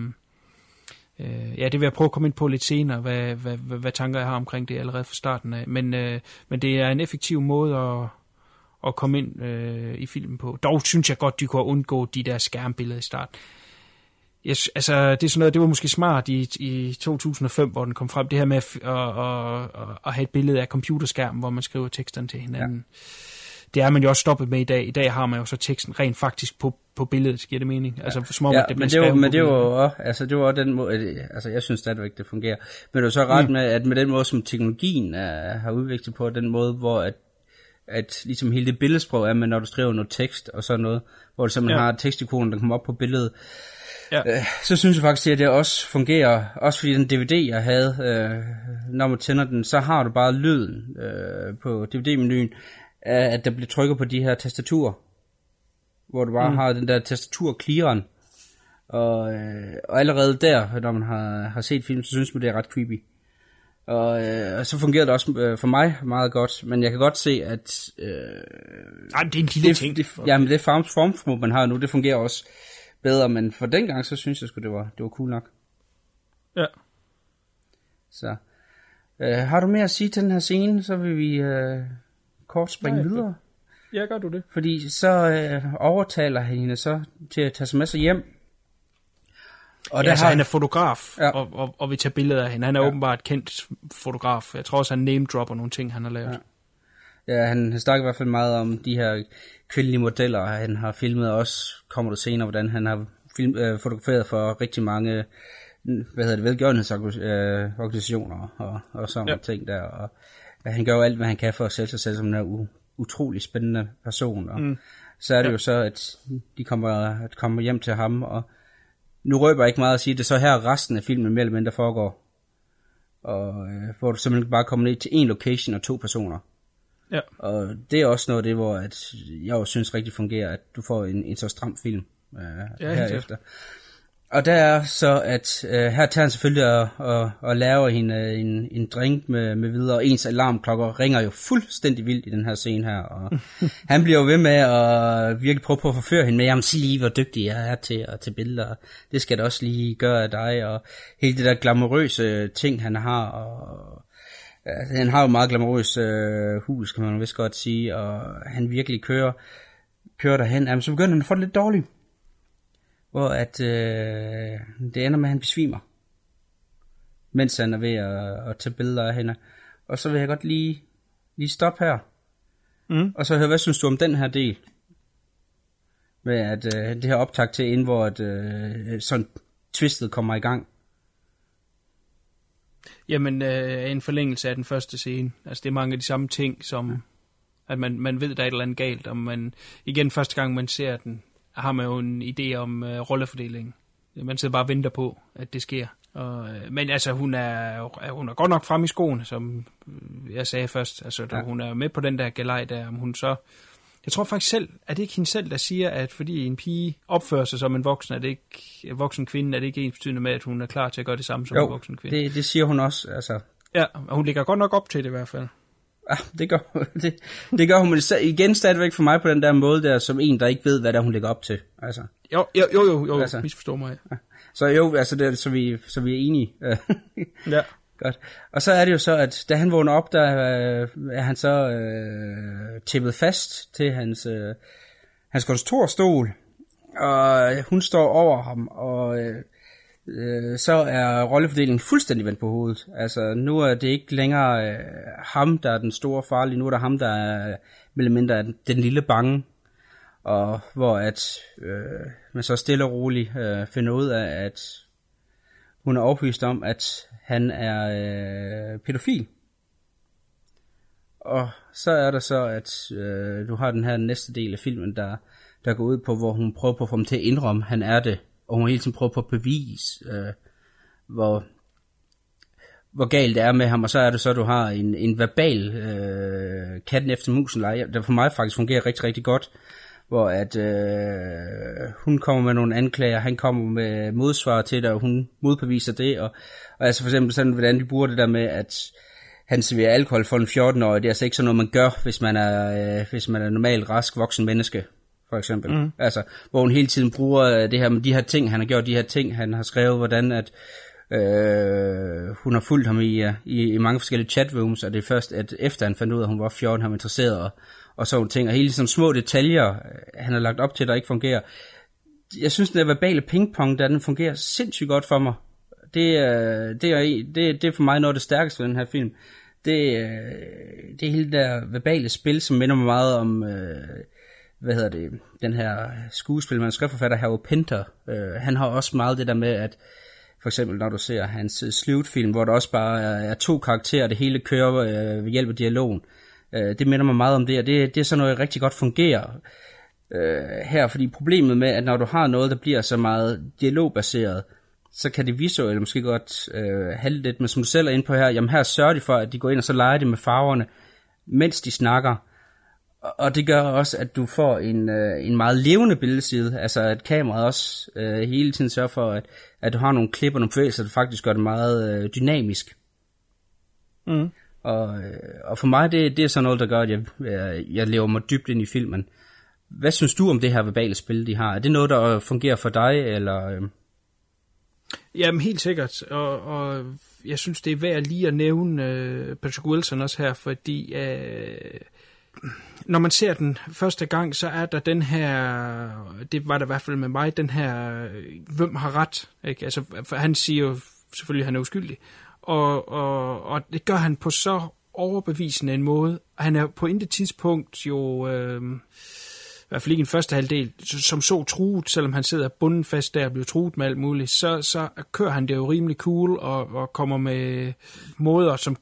øh, ja, det vil jeg prøve at komme ind på lidt senere, hvad, hvad, hvad, hvad tanker jeg har omkring det allerede fra starten af. Men, øh, men det er en effektiv måde at, at komme ind øh, i filmen på. Dog synes jeg godt, de kunne undgå de der skærmbilleder i starten. Jeg, altså, det er sådan noget, det var måske smart i, i 2005, hvor den kom frem, det her med at, at, at, at, have et billede af computerskærmen, hvor man skriver teksterne til hinanden. Ja. Det er man jo også stoppet med i dag. I dag har man jo så teksten rent faktisk på, på billedet, giver det mening? Ja. Altså, som om, ja, at det men det var, men det var også, altså det var også den måde, øh, altså jeg synes stadigvæk, det fungerer. Men du er så ret Mm. med, at med den måde, som teknologien er, har udviklet på, den måde, hvor at, at ligesom hele det billedsprog er, men når du skriver noget tekst og sådan noget, hvor du simpelthen Ja. har tekstikonen, der kommer op på billedet, Ja. øh, så synes jeg faktisk, at det også fungerer, også fordi den DVD, jeg havde, øh, når man tænder den, så har du bare lyden øh, på DVD-menuen, at der bliver trykket på de her tastaturer, hvor du bare mm. har den der tastatur clearen, og, øh, og allerede der, når man har, har set film, så synes man, det er ret creepy. Og, øh, og så fungerer det også øh, for mig meget godt, men jeg kan godt se, at øh, Ej, det er en lille det, ting. det, jamen, det form, formsprog, man har nu, det fungerer også bedre, men for dengang, så synes jeg sgu, det var, det var cool nok. Ja. Så øh, har du mere at sige til den her scene, så vil vi øh, kort springe Nej, videre. Ja, gør du det? Fordi så øh, overtaler han hende så til at tage sig med sig hjem. Og ja, altså, har- han er fotograf, Ja. og, og, og vi tager billeder af hende. Han er ja. åbenbart kendt fotograf. Jeg tror også, han name-dropper nogle ting, han har lavet. Ja. Ja, han snakker i hvert fald meget om de her kvindelige modeller, han har filmet, og også kommer der senere, hvordan han har film, øh, fotograferet for rigtig mange hvad hedder det, velgørenhedsorganisationer og, og sådan Ja. ting der. Og, ja, han gør jo alt, hvad han kan for at sælge sig selv som en u- utrolig spændende person. Og mm. Så er det Ja. jo så, at de kommer, at kommer hjem til ham, og nu røber jeg ikke meget at sige, det er så her resten af filmen mere eller mindre foregår. Og øh, hvor du simpelthen bare kommer ned til en location og to personer. Ja. Og det er også noget af det, hvor at jeg jo synes rigtig fungerer, at du får en, en så stram film øh, Ja, ja, herefter. Og der er så, at øh, her tager han selvfølgelig og, og, og laver hende øh, en, en drink med, med videre, og ens alarmklokker ringer jo fuldstændig vildt i den her scene her, og [LAUGHS] han bliver jo ved med at virkelig prøve på at forføre hende med, jamen sig lige, hvor dygtig jeg er til at tage billeder, det skal da også lige gøre af dig, og hele det der glamourøse ting, han har, og Ja, han har jo meget glamourøs øh, hus, kan man vist godt sige, og han virkelig kører, kører derhen. Jamen, så begynder han at få det lidt dårligt. Hvor at, øh, det ender med, at han besvimer. Mens han er ved at, at tage billeder af hende. Og så vil jeg godt lige, lige stoppe her. Mm. Og så høre, hvad synes du om den her del? Med at øh, det her optag til, inden hvor at, øh, sådan twistet kommer i gang. Jamen, øh, en forlængelse af den første scene. Altså, det er mange af de samme ting, som... Ja. At man, man ved, der er et eller andet galt, og man... Igen, første gang man ser den, har man jo en idé om øh, rollefordelingen. Man sidder bare og venter på, at det sker. Og, øh, men altså, hun er, hun er godt nok frem i skoene, som øh, jeg sagde først. Altså, ja. Hun er med på den der galej der, om hun så... Jeg tror faktisk selv, er det ikke hende selv, der siger, at fordi en pige opfører sig som en voksen, er det ikke, en voksen kvinde, er det ikke ens betydende med, at hun er klar til at gøre det samme som en Jo, voksen kvinde? det, det siger hun også. Altså, Ja, og hun ligger godt nok op til det i hvert fald. Ja, det gør, [LAUGHS] det, det gør hun, igen stadigvæk for mig på den der måde der, som en, der ikke ved, hvad der hun lægger op til. Altså, Jo, jo, jo, jo, jo Altså. misforstår mig. så jo, altså det, så, vi, så vi er enige. Ja. [LAUGHS] Godt. Og så er det jo så, at da han vågner op, der øh, er han så øh, tippet fast til hans, øh, hans kontorstol, og hun står over ham, og øh, øh, så er rollefordelingen fuldstændig vendt på hovedet. Altså nu er det ikke længere øh, ham, der er den store farlige, nu er det ham, der er mere eller mindre den, den lille bange, og hvor at øh, man så stille og roligt øh, finder ud af, at hun er overbevist om, at han er øh, pædofil. Og så er der så, at øh, du har den her næste del af filmen, der, der går ud på, hvor hun prøver på at få ham til at indrømme, at han er det. Og hun hele tiden prøver på at bevise, øh, hvor, hvor galt det er med ham. Og så er det så, at du har en, en verbal øh, katten efter musen leje, der for mig faktisk fungerer rigtig, rigtig godt. Hvor at øh, hun kommer med nogle anklager, han kommer med modsvar til det, og hun modbeviser det. Og, og altså for eksempel sådan, hvordan de bruger det der med, at han serverer alkohol for en 14-årig, det er altså ikke sådan noget, man gør, hvis man er, øh, hvis man er normalt rask voksen menneske, for eksempel. Mm. Altså, hvor hun hele tiden bruger øh, det her med de her ting, han har gjort, de her ting, han har skrevet, hvordan at øh, hun har fulgt ham i, øh, i, i mange forskellige chatrooms, og det er først, at efter han fandt ud af, at hun var 14, han var interesseret, og, og sådan ting, og hele sådan små detaljer, øh, han har lagt op til, der ikke fungerer. Jeg synes, den der verbale pingpong, der den fungerer sindssygt godt for mig. Det, er- det, er, det, det er for mig noget af det stærkeste ved den her film. Det, øh, det hele der verbale spil, som minder mig meget om, øh, hvad hedder det, den her skuespiller, man skriftforfatter, Harold Pinter. Øh, han har også meget det der med, at for eksempel når du ser hans øh, slutfilm, hvor der også bare er, er to karakterer, det hele kører øh, ved hjælp af dialogen. Øh, det minder mig meget om det, og det, det er sådan noget, der rigtig godt fungerer øh, her, fordi problemet med, at når du har noget, der bliver så meget dialogbaseret, så kan det visuelle måske godt øh, halde lidt, men som du selv er inde på her, jamen her sørger de for, at de går ind og så leger de med farverne, mens de snakker, og det gør også, at du får en, øh, en meget levende billedside, altså at kameraet også øh, hele tiden sørger for, at, at du har nogle klip og nogle bevægelser, der faktisk gør det meget øh, dynamisk. Mm. Og, øh, og for mig, det, det er sådan noget, der gør, at jeg, jeg, jeg lever mig dybt ind i filmen. Hvad synes du om det her verbale spil, de har? Er det noget, der fungerer for dig, eller... Øh? Jamen helt sikkert, og, og jeg synes, det er værd lige at nævne øh, Patrick Wilson også her, fordi øh, når man ser den første gang, så er der den her, det var der i hvert fald med mig, den her, hvem har ret? Ikke? Altså, for han siger jo selvfølgelig, at han er uskyldig, og, og, og det gør han på så overbevisende en måde. Han er på intet tidspunkt jo, øh, i hvert fald ikke en første halvdel, som så truet, selvom han sidder bunden fast der og bliver truet med alt muligt, så, så kører han det jo rimelig cool og, og kommer med måder, som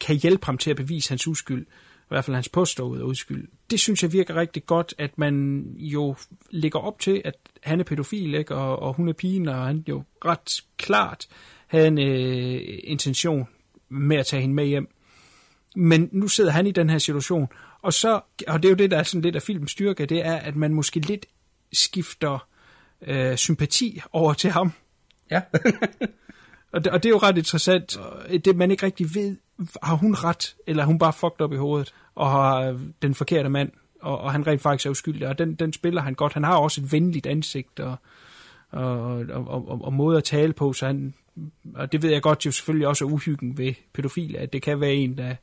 kan hjælpe ham til at bevise hans uskyld i hvert fald hans påståede udskyld. Det synes jeg virker rigtig godt, at man jo ligger op til, at han er pædofil, ikke? Og, og hun er pigen, og han jo ret klart havde en øh, intention med at tage hende med hjem. Men nu sidder han i den her situation, og så, og det er jo det, der er sådan lidt af filmens styrke, det er, at man måske lidt skifter øh, sympati over til ham. Ja. [LAUGHS] og, det, og det er jo ret interessant, det man ikke rigtig ved, har hun ret, eller er hun bare fucked op i hovedet, og har øh, den forkerte mand, og, og han rent faktisk er uskyldig, og den, den spiller han godt. Han har også et venligt ansigt, og, og, og, og, og måde at tale på, så han, og det ved jeg godt jo selvfølgelig også er uhyggen ved pædofile, at det kan være en, der,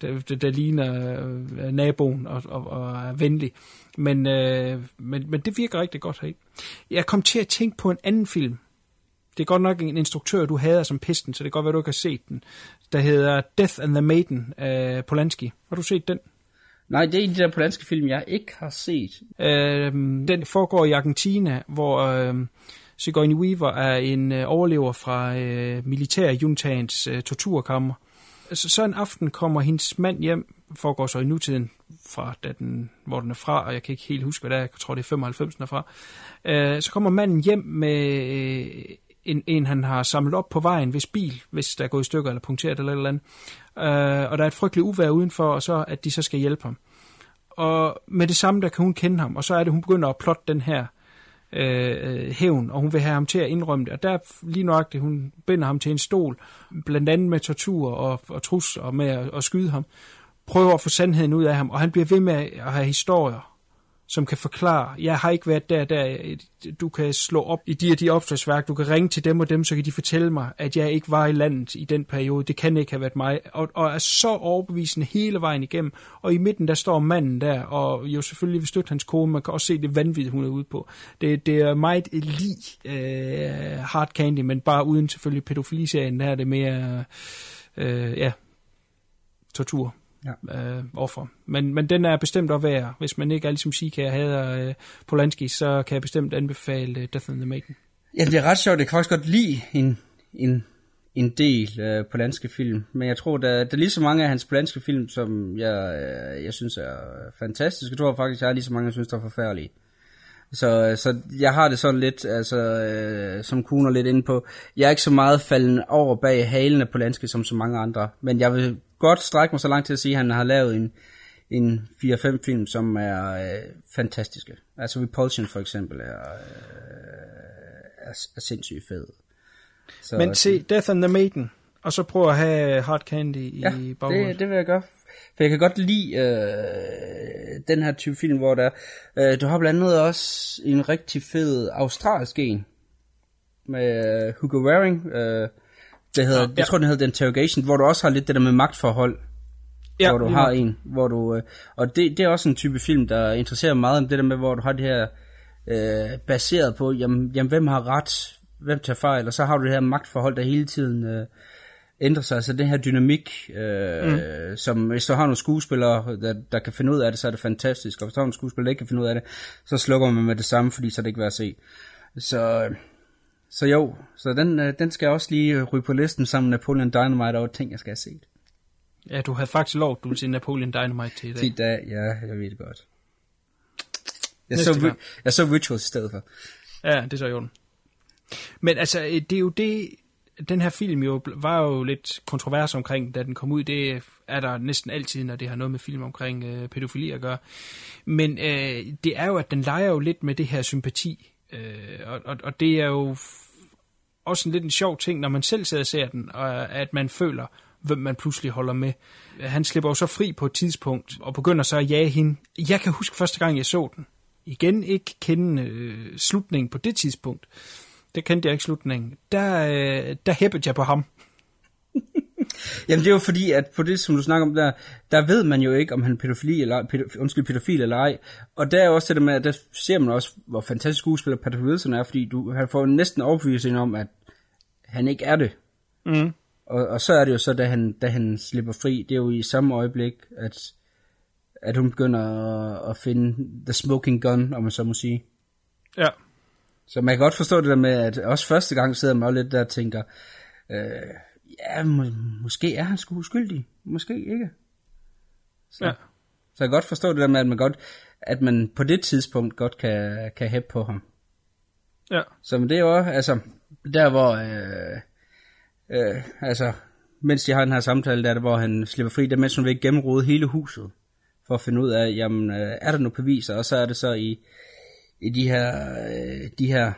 der, der, der ligner øh, naboen og, og, og er venlig. Men, øh, men, men det virker rigtig godt her. Jeg kom til at tænke på en anden film, det er godt nok en instruktør, du hader som pisten, så det kan godt være, du ikke har set den. Der hedder Death and the Maiden af Polanski. Har du set den? Nej, det er en af de der Polanski film, jeg ikke har set. Øhm, den foregår i Argentina, hvor øhm, Sigourney Weaver er en øh, overlever fra øh, militærjuntagens øh, torturkammer. Så, så en aften kommer hendes mand hjem, foregår så i nutiden, fra da den, hvor den er fra, og jeg kan ikke helt huske, hvad det er, jeg tror det er 95 den er fra. Øh, så kommer manden hjem med øh, en, en, han har samlet op på vejen, hvis bil, hvis der er gået i stykker eller punkteret eller eller andet. Øh, og der er et frygteligt uvær udenfor, og så at de så skal hjælpe ham. Og med det samme, der kan hun kende ham, og så er det, hun begynder at plotte den her øh, hævn, og hun vil have ham til at indrømme det. Og der lige nok, det, hun binder ham til en stol, blandt andet med tortur og, og trus og med at, at skyde ham. Prøver at få sandheden ud af ham, og han bliver ved med at have historier som kan forklare, jeg har ikke været der, der, du kan slå op i de og de opslagsværk, du kan ringe til dem og dem, så kan de fortælle mig, at jeg ikke var i landet i den periode, det kan ikke have været mig, og, og er så overbevisende hele vejen igennem, og i midten der står manden der, og jo selvfølgelig vil støtte hans kone, man kan også se det vanvittige, hun er ude på. Det, det er meget lige uh, øh, hard candy, men bare uden selvfølgelig pædofiliserien, der er det mere, uh, ja, tortur ja. øh, offer. Men, men den er bestemt at være. Hvis man ikke er ligesom Sika hader øh, Polanski, så kan jeg bestemt anbefale øh, Death and the Maiden. Ja, det er ret sjovt. Jeg kan faktisk godt lide en, en, en del øh, Polanski film. Men jeg tror, der, der er lige så mange af hans Polanski film, som jeg, øh, jeg synes er fantastiske. Jeg tror faktisk, jeg har lige så mange, jeg synes, der er forfærdelige. Så, så jeg har det sådan lidt, altså, øh, som kuner lidt inde på, jeg er ikke så meget falden over bag halen på Polanski som så mange andre, men jeg vil godt strække mig så langt til at sige, at han har lavet en, en 4-5 film, som er øh, fantastiske. Altså Repulsion for eksempel er, øh, er, er sindssygt fed. Så, Men se Death and the Maiden, og så prøv at have Hard Candy i ja, baghovedet. det, det vil jeg gøre. For jeg kan godt lide øh, den her type film, hvor der øh, du har blandt andet også en rigtig fed australsk en med Hugo Wearing, øh, det hedder, ja. jeg tror, den hedder The Interrogation, hvor du også har lidt det der med magtforhold. Ja, hvor du har ja. en, hvor du... Øh, og det, det er også en type film, der interesserer meget om det der med, hvor du har det her øh, baseret på, jamen, jamen, hvem har ret, hvem tager fejl, og så har du det her magtforhold, der hele tiden øh, ændrer sig. Altså den her dynamik, øh, mm. som hvis du har nogle skuespillere, der, der kan finde ud af det, så er det fantastisk. Og hvis du har nogle skuespillere, der ikke kan finde ud af det, så slukker man med det samme, fordi så er det ikke værd at se. Så... Øh, så jo, så den, øh, den skal også lige ryge på listen sammen med Napoleon Dynamite og ting, jeg skal have set. Ja, du havde faktisk lov, du ville se Napoleon Dynamite til i dag. I dag, ja, jeg ved det godt. Jeg Næste så, gang. jeg så Rituals i stedet for. Ja, det er så i orden. Men altså, øh, det er jo det, den her film jo var jo lidt kontrovers omkring, da den kom ud. Det er der næsten altid, når det har noget med film omkring øh, pædofili at gøre. Men øh, det er jo, at den leger jo lidt med det her sympati. Øh, og, og, og det er jo også en lidt en sjov ting, når man selv sidder og ser den, og at man føler, hvem man pludselig holder med. Han slipper jo så fri på et tidspunkt, og begynder så at jage hende. Jeg kan huske første gang, jeg så den. Igen ikke kende øh, slutningen på det tidspunkt. Der kendte jeg ikke slutningen. Der, øh, der hæppede jeg på ham. [LAUGHS] Jamen det er jo fordi, at på det, som du snakker om der, der ved man jo ikke, om han er pædofili eller, pædof, undskyld, pædofil eller ej. Og der er også det der med, at der ser man også, hvor fantastisk skuespiller Patrick Wilson er, fordi du han får næsten overbevisning om, at han ikke er det. Mm. Og, og så er det jo så, da han, da han slipper fri, det er jo i samme øjeblik, at, at hun begynder at, at finde the smoking gun, om man så må sige. Ja. Så man kan godt forstå det der med, at også første gang sidder man jo lidt der og tænker, øh, ja, må, måske er han sgu uskyldig, måske ikke. Så, Ja. så jeg kan godt forstå det der med, at man, godt, at man på det tidspunkt godt kan, kan hæppe på ham. Ja. Så men det er jo altså, der hvor, øh, øh, altså, mens de har den her samtale, der er det, hvor han slipper fri, der mens hun vil gennemrode hele huset, for at finde ud af, jamen, øh, er der nogle beviser, og så er det så i, i de her, øh, de her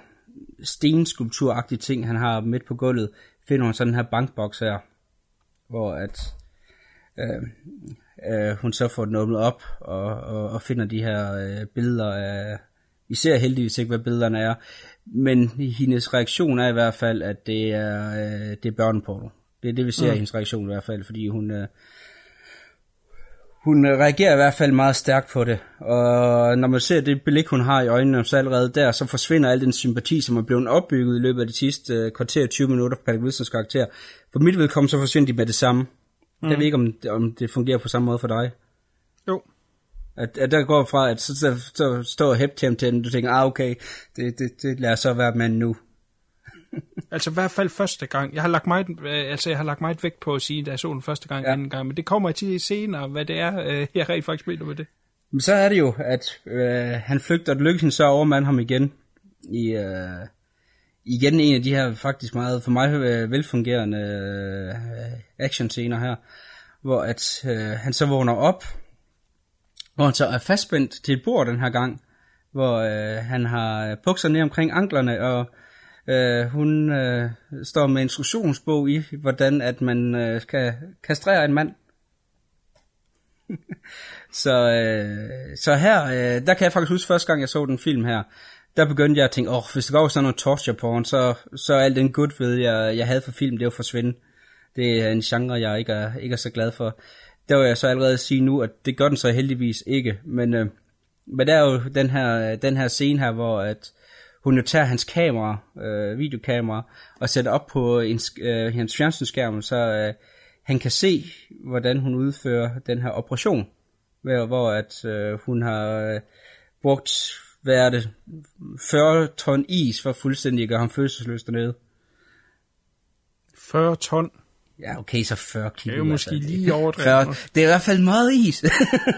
stenskulpturagtige ting, han har midt på gulvet, finder hun sådan den her bankboks her, hvor at, øh, øh, hun så får den åbnet op, og, og, og finder de her øh, billeder af, vi ser heldigvis ikke, hvad billederne er, men hendes reaktion er i hvert fald, at det er, øh, det er børneporno. Det er det, vi ser mm. i hendes reaktion i hvert fald, fordi hun, øh, hun øh, reagerer i hvert fald meget stærkt på det. Og når man ser det blik, hun har i øjnene, så allerede der, så forsvinder al den sympati, som er blevet opbygget i løbet af de sidste øh, kvarter 20 minutter for Patrick Wilsons karakter. For mit vedkommende, så forsvinder de med det samme. Mm. Jeg ved ikke, om, om det fungerer på samme måde for dig. Jo. At, at der går fra, at så, så, så står hæb til ham til den, du tænker, ah okay, det, det, det lader så være med nu. Altså i hvert fald første gang. Jeg har lagt meget, øh, altså, jeg har lagt meget vægt på at sige, da jeg så den første gang, Ja. anden gang. Men det kommer til senere, hvad det er, øh, jeg rent faktisk mener med det. Men så er det jo, at øh, han flygter, og lykkes så at overmande ham igen. I, øh, igen en af de her faktisk meget, for mig øh, velfungerende øh, actionscener her, hvor at øh, han så vågner op, hvor han så er fastspændt til et bord den her gang, hvor øh, han har bukser ned omkring anklerne, og øh, hun øh, står med instruktionsbog i, hvordan at man øh, skal kastrere en mand. [LAUGHS] Så, øh, så her, øh, der kan jeg faktisk huske første gang, jeg så den film her, der begyndte jeg at tænke, åh, hvis der går sådan noget torture porn, så, så er alt den goodwill, jeg, jeg havde for film, det er jo forsvinde. Det er en genre, jeg ikke er, ikke er så glad for. Der vil jeg så allerede sige nu, at det gør den så heldigvis ikke. Men, øh, men der er jo den her, den her scene her, hvor at hun jo tager hans kamera, øh, videokamera, og sætter op på en, øh, hans fjernsynsskærm, så øh, han kan se, hvordan hun udfører den her operation. Hvor, hvor at øh, hun har øh, brugt, hvad er det, 40 ton is for fuldstændig at gøre ham følelsesløs dernede. 40 ton. Ja, okay, så 40 kilo. Det er jo måske altså. lige overdrevet. 40, det er i hvert fald meget is.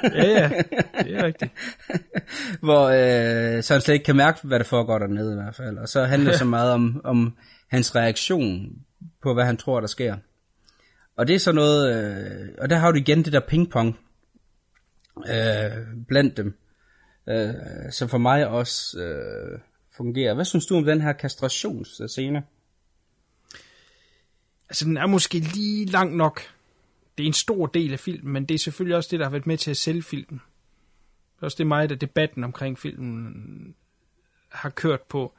Ja, ja, det er rigtigt. [LAUGHS] hvor øh, så han slet ikke kan mærke, hvad der foregår dernede i hvert fald. Og så handler det så [LAUGHS] meget om, om hans reaktion på, hvad han tror, der sker. Og det er så noget, øh, og der har du igen det der pingpong øh, blandt dem, øh, som for mig også øh, fungerer. Hvad synes du om den her kastrationsscene? Altså, den er måske lige lang nok. Det er en stor del af filmen, men det er selvfølgelig også det, der har været med til at sælge filmen. Det er også det meget af debatten omkring filmen har kørt på.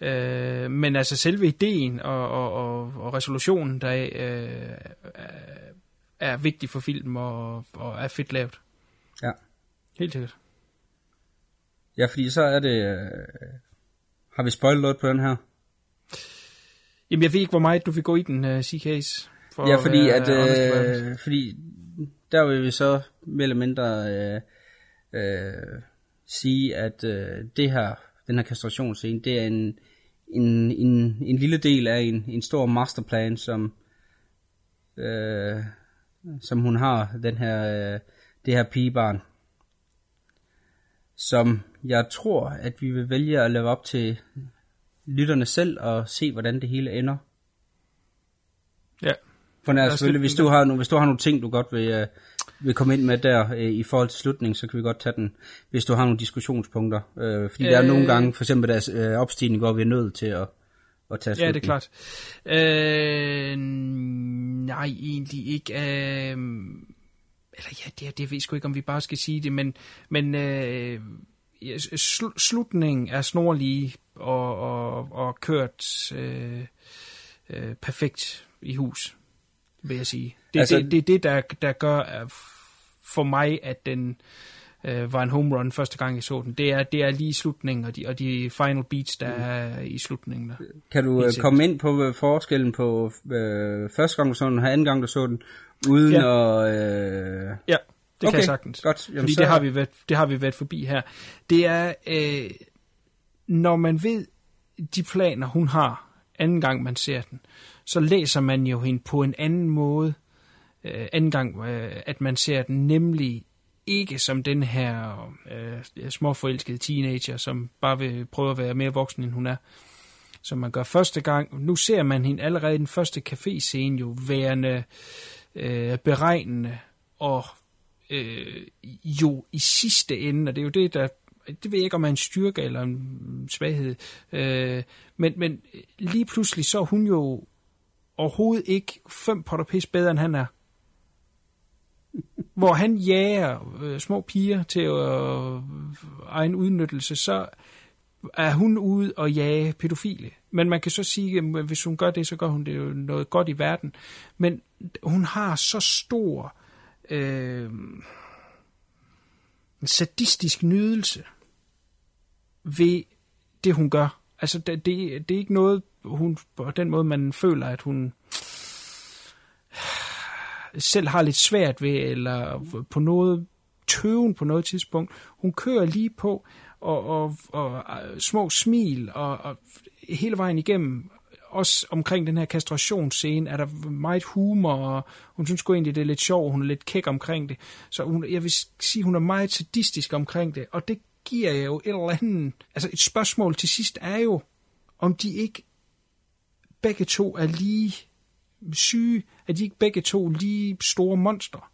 Øh, men altså selve ideen og, og, og, og resolutionen der øh, er, er vigtig for filmen og, og er fedt lavet. Ja. Helt sikkert. Ja, fordi så er det... Øh, har vi spoilet noget på den her? Jamen, jeg ved ikke, hvor meget du vil gå i den, uh, CK's. For ja, fordi, at, it. øh, fordi der vil vi så mere eller mindre øh, øh, sige, at øh, det her, den her kastrationsscene, det er en, en, en, en lille del af en, en stor masterplan, som, øh, som hun har, den her, øh, det her pigebarn, som jeg tror, at vi vil vælge at lave op til lytterne selv og se, hvordan det hele ender. Ja. For nær, selvfølgelig, hvis du, har, no- hvis du har nogle ting, du godt vil, øh, vil komme ind med der øh, i forhold til slutningen, så kan vi godt tage den, hvis du har nogle diskussionspunkter. Øh, fordi der er Øh. nogle gange, for eksempel deres øh, opstigning går, vi er nødt til at, at tage Ja, det er slutningen. klart. Øh, nej, egentlig ikke. Øh, eller ja, det, det ved jeg sgu ikke, om vi bare skal sige det, men, men øh, sl- slutningen er snorlige og, og, og kørt øh, øh, perfekt i hus, vil jeg sige. Det er Altså- det, det, det der, der gør for mig, at den øh, var en home run første gang, jeg så den. Det er, det er lige slutningen og de, og de final beats, der er i slutningen. Der. Kan du Helt øh, komme ind på øh, forskellen på øh, første gang du så den, og anden gang du så den, uden Ja. at... Øh, Ja, det okay, kan jeg sagtens. godt. Jamen, Fordi så- det har, vi været, det har vi været forbi her. Det er, øh, når man ved de planer, hun har, anden gang man ser den, så læser man jo hende på en anden måde, øh, anden gang, øh, at man ser den, nemlig ikke som den her øh, småforelskede teenager, som bare vil prøve at være mere voksen, end hun er som man gør første gang. Nu ser man hende allerede i den første café-scene jo værende øh, beregnende og øh, jo i sidste ende, og det er jo det, der det ved jeg ikke, om er en styrke eller en svaghed, øh, men, men lige pludselig så er hun jo overhovedet ikke fem potter pis bedre, end han er. [LAUGHS] Hvor han jager øh, små piger til øh, egen udnyttelse, så er hun ude og jage pædofile. Men man kan så sige, at hvis hun gør det, så gør hun det jo noget godt i verden. Men hun har så stor øh, sadistisk nydelse ved det, hun gør. Altså, det, det, det er ikke noget, hun på den måde, man føler, at hun selv har lidt svært ved, eller på noget tøven på noget tidspunkt. Hun kører lige på, og, og, og, og små smil, og, og hele vejen igennem, også omkring den her kastrationsscene, er der meget humor, og hun synes sgu egentlig, det er lidt sjovt, hun er lidt kæk omkring det. Så hun, jeg vil sige, hun er meget sadistisk omkring det, og det giver jo et eller andet... Altså et spørgsmål til sidst er jo, om de ikke begge to er lige syge, at de ikke begge to lige store monster.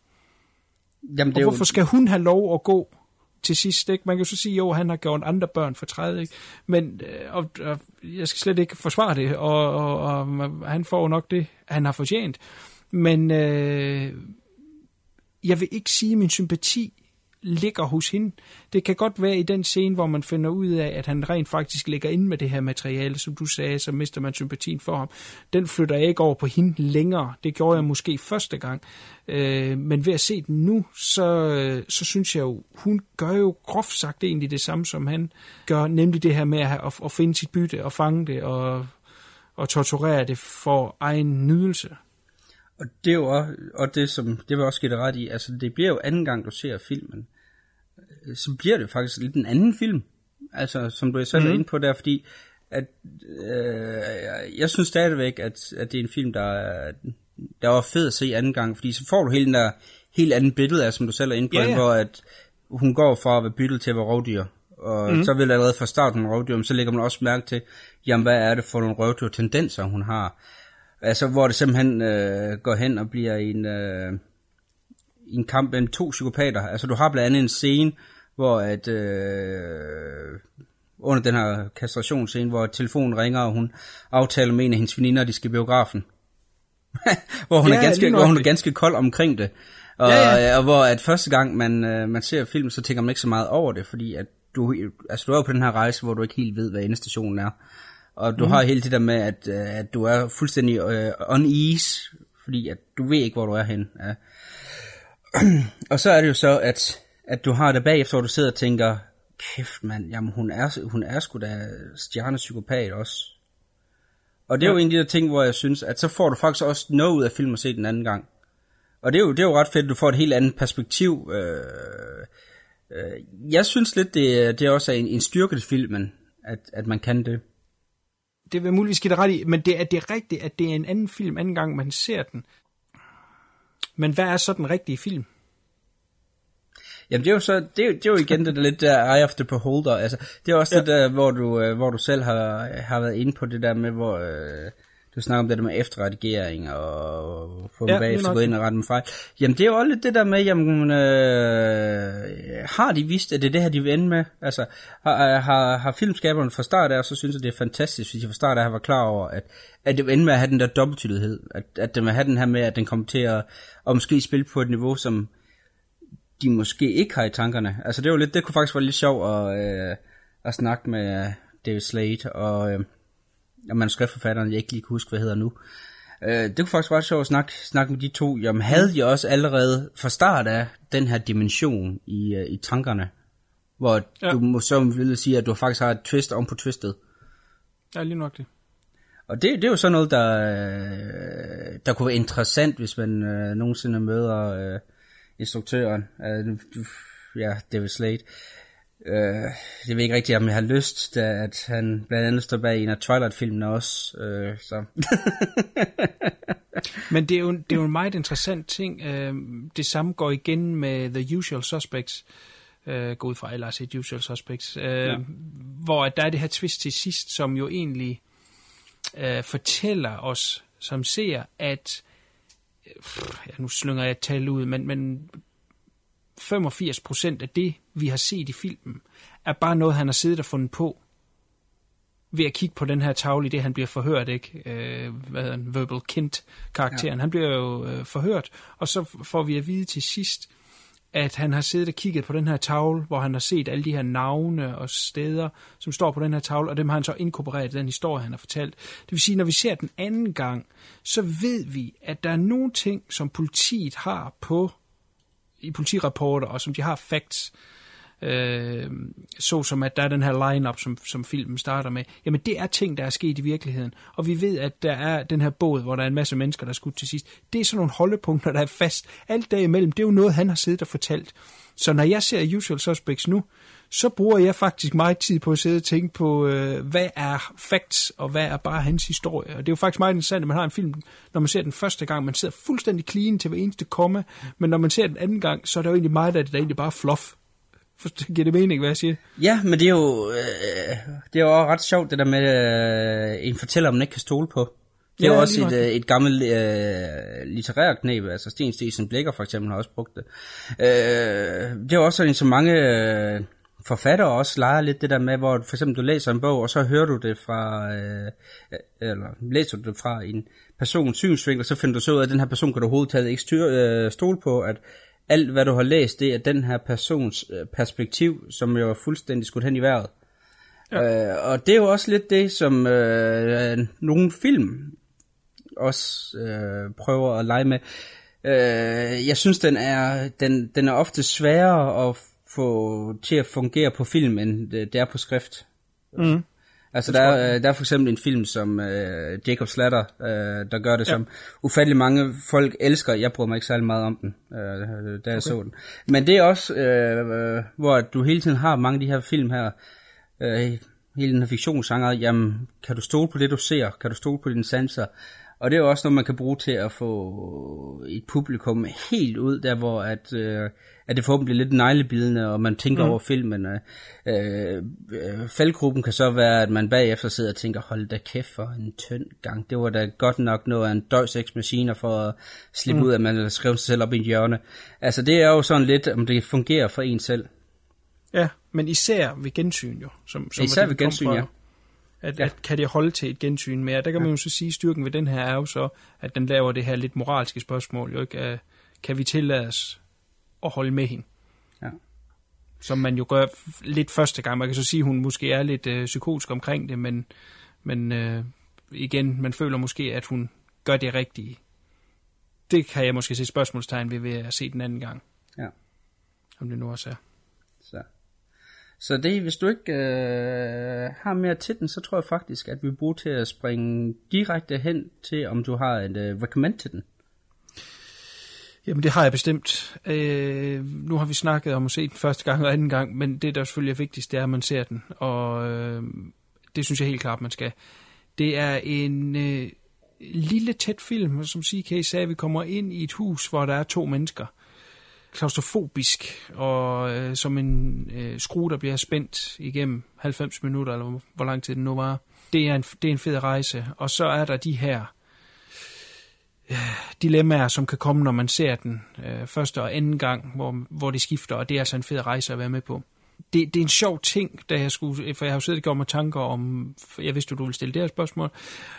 jamen, Og hvorfor skal hun have lov at gå til sidst? Ikke? Man kan jo så sige, jo, han har gjort andre børn for træet, ikke? Men øh, og, og, jeg skal slet ikke forsvare det, og, og, og han får nok det, han har fortjent. Men øh, jeg vil ikke sige, at min sympati ligger hos hende. Det kan godt være i den scene, hvor man finder ud af, at han rent faktisk ligger inde med det her materiale, som du sagde, så mister man sympatien for ham. Den flytter jeg ikke over på hende længere. Det gjorde jeg måske første gang. Øh, men ved at se den nu, så, så synes jeg jo, hun gør jo groft sagt egentlig det samme, som han gør, nemlig det her med at, at, at finde sit bytte og fange det og, og torturere det for egen nydelse. Og det er jo også, og det som, det vil også give dig ret i, altså det bliver jo anden gang, du ser filmen, øh, så bliver det faktisk lidt en anden film, altså som du selv mm. er inde på der, fordi at, øh, jeg synes stadigvæk, at, at det er en film, der, er- der var fed at se anden gang, fordi så får du hele den der helt anden billede af, som du selv er inde på, ja. ja. hvor at hun går fra at være byttet til at være rovdyr, og mm. så vil allerede fra starten rovdyr, men så lægger man også mærke til, jamen hvad er det for nogle røvdyr tendenser, hun har. Altså, hvor det simpelthen øh, går hen og bliver en, øh, en kamp mellem to psykopater. Altså, du har blandt andet en scene, hvor at, øh, under den her kastrationsscene, hvor telefonen ringer, og hun aftaler med en af hendes veninder, at de skal i biografen. hvor, hun Ja, er ganske, hvor hun er ganske kold omkring det. Og, Ja, ja, ja. og hvor at første gang man, øh, man ser filmen, så tænker man ikke så meget over det, fordi at du, altså, du er jo på den her rejse, hvor du ikke helt ved, hvad endestationen er. Og du mm. har hele det der med, at, øh, at du er fuldstændig øh, on ease, fordi at du ved ikke, hvor du er hen. Ja. [CLEARS THROAT] og så er det jo så, at, at du har det bagefter, hvor du sidder og tænker, kæft mand, jamen hun er, hun er sgu da stjernepsykopat også. Og det er jo en af de der ting, hvor jeg synes, at så får du faktisk også noget ud af filmen at se den anden gang. Og det er jo, det er jo ret fedt, at du får et helt andet perspektiv. Øh, øh, jeg synes lidt, det, er- det også er en, en styrke til filmen, at, at man kan det. Det vil muligvis give dig ret i, men det er, det rigtigt, at det er en anden film, anden gang man ser den. Men hvad er så den rigtige film? Jamen det er jo så, det er, det er jo igen det der lidt der eye of the beholder, altså det er også ja. det der, hvor du, øh, hvor du selv har, har været inde på det der med, hvor øh, du snakker om det der med efterredigering og få dem Ja, bagefter gå ind og rette dem fejl. Jamen det er jo også lidt det der med, jamen øh, har de vidst, at det er det her, de vil ende med? Altså har, har, har filmskaberne fra start af, så synes jeg det er fantastisk, hvis de fra start af var klar over, at, at det vil ende med at have den der dobbelttydighed, at, at det vil have den her med, at den kommer til at, at måske spille på et niveau, som de måske ikke har i tankerne. Altså det var lidt, det kunne faktisk være lidt sjovt at, øh, at snakke med David Slade og, øh, og manuskriptforfatteren, jeg ikke lige kan huske, hvad hedder nu. Øh, det kunne faktisk være sjovt at snakke, snakke med de to. Jamen havde de også allerede fra start af den her dimension i, øh, i tankerne, hvor Ja. du må så ville sige, at du faktisk har et twist om på twistet. Ja, lige nok det. Og det, det er jo sådan noget, der, øh, der kunne være interessant, hvis man øh, nogensinde møder øh, instruktøren. Øh, ja, David Slade. Øh, jeg ved ikke rigtigt, om jeg har lyst, da at han blandt andet står bag en af Twilight-filmene også. Øh, så. [LAUGHS] Men det er jo, det er jo en meget interessant ting. Øh, det samme går igen med The Usual Suspects. Øh, gå ud fra, eller set Usual Suspects. Øh, ja. Hvor at der er det her twist til sidst, som jo egentlig øh, fortæller os, som ser, at øh, ja, nu slynger jeg et tal ud, men, men 85 procent af det, vi har set i filmen, er bare noget, han har siddet og fundet på ved at kigge på den her tavle, i det han bliver forhørt, ikke? Øh, hvad hedder han? Verbal Kint-karakteren. Ja. Han bliver jo øh, forhørt, og så får vi at vide til sidst, at han har siddet og kigget på den her tavle, hvor han har set alle de her navne og steder, som står på den her tavle, og dem har han så inkorporeret i den historie, han har fortalt. Det vil sige, når vi ser den anden gang, så ved vi, at der er nogle ting, som politiet har på i politirapporter, og som de har facts, øh, Øh, så som at der er den her line-up, som, som filmen starter med, jamen det er ting, der er sket i virkeligheden. Og vi ved, at der er den her båd, hvor der er en masse mennesker, der er skudt til sidst. Det er sådan nogle holdepunkter, der er fast. Alt derimellem, det er jo noget, han har siddet og fortalt. Så når jeg ser Usual Suspects nu, så bruger jeg faktisk meget tid på at sidde og tænke på, øh, hvad er facts, og hvad er bare hans historie. Og det er jo faktisk meget interessant, at man har en film, når man ser den første gang, man sidder fuldstændig clean til hver eneste komme, men når man ser den anden gang, så er der jo egentlig meget af det, der egentlig bare er fluff. For, giver det mening, hvad jeg siger? Ja, men det er jo, øh, det er jo også ret sjovt, det der med, øh, en fortæller, man ikke kan stole på. Det er Ja, jo også et, øh, et gammelt øh, litterært knæb, altså Sten Stesen Blikker for eksempel har også brugt det. Øh, det er jo også sådan, så mange øh, forfattere også leger lidt det der med, hvor for eksempel du læser en bog, og så hører du det fra, øh, eller læser du det fra en persons synsvinkel, og så finder du så ud af, at den her person kan du overhovedet ikke styr, øh, stole på, at alt hvad du har læst, det er den her persons øh, perspektiv, som jo er fuldstændig skudt hen i vejret. Ja. Øh, og det er jo også lidt det, som øh, nogle film også øh, prøver at lege med. Øh, jeg synes, den er, den, den er ofte sværere at få til at fungere på film, end det det er på skrift. Mm. Altså der er, øh, der er for eksempel en film som øh, Jacob Slatter, øh, der gør det, ja. som ufattelig mange folk elsker. Jeg bryder mig ikke særlig meget om den, øh, da jeg okay. så den. Men det er også, øh, øh, hvor du hele tiden har mange af de her film her, øh, hele den her fiktionsgenre, jamen, kan du stole på det, du ser? Kan du stole på dine sanser? Og det er også noget, man kan bruge til at få et publikum helt ud, der hvor at, øh, at det forhåbentlig bliver lidt neglebidende, og man tænker mm. over filmen. Øh, øh, faldgruppen kan så være, at man bagefter sidder og tænker, hold da kæft for en tynd gang. Det var da godt nok noget af en døjseks-maskiner for at slippe mm. ud, at man har skrevet sig selv op i en hjørne. Altså det er jo sådan lidt, om det fungerer for en selv. Ja, men især ved gensyn jo. Som, som Især det, ved gensyn, fra. ja. At, Ja. at kan det holde til et gensyn mere? Der kan man jo så sige, at styrken ved den her er jo så, at den laver det her lidt moralske spørgsmål. Jo ikke? Kan vi tillade os at holde med hende? Ja. Som man jo gør lidt første gang. Man kan så sige, at hun måske er lidt uh, psykotisk omkring det, men, men uh, igen, man føler måske, at hun gør det rigtige. Det kan jeg måske se spørgsmålstegn ved, ved at se den anden gang. Ja. Om det nu også er. Så, det, hvis du ikke øh, har mere til den, så tror jeg faktisk, at vi bruger til at springe direkte hen til, om du har et øh, recommend til den. Jamen det har jeg bestemt. Øh, nu har vi snakket om at se den første gang og anden gang, men det der selvfølgelig er vigtigst, det er, at man ser den. Og øh, det synes jeg helt klart, man skal. Det er en øh, lille, tæt film, som CK sagde, vi kommer ind i et hus, hvor der er to mennesker. Klaustrofobisk, og øh, som en øh, skrue, der bliver spændt igennem 90 minutter, eller hvor, hvor lang tid det nu var. Det er, en, det er en fed rejse. Og så er der de her øh, dilemmaer, som kan komme, når man ser den øh, første og anden gang, hvor, hvor det skifter, og det er altså en fed rejse at være med på det, det er en sjov ting, da jeg skulle, for jeg har jo siddet og gjort mig tanker om, jeg vidste, du ville stille det her spørgsmål,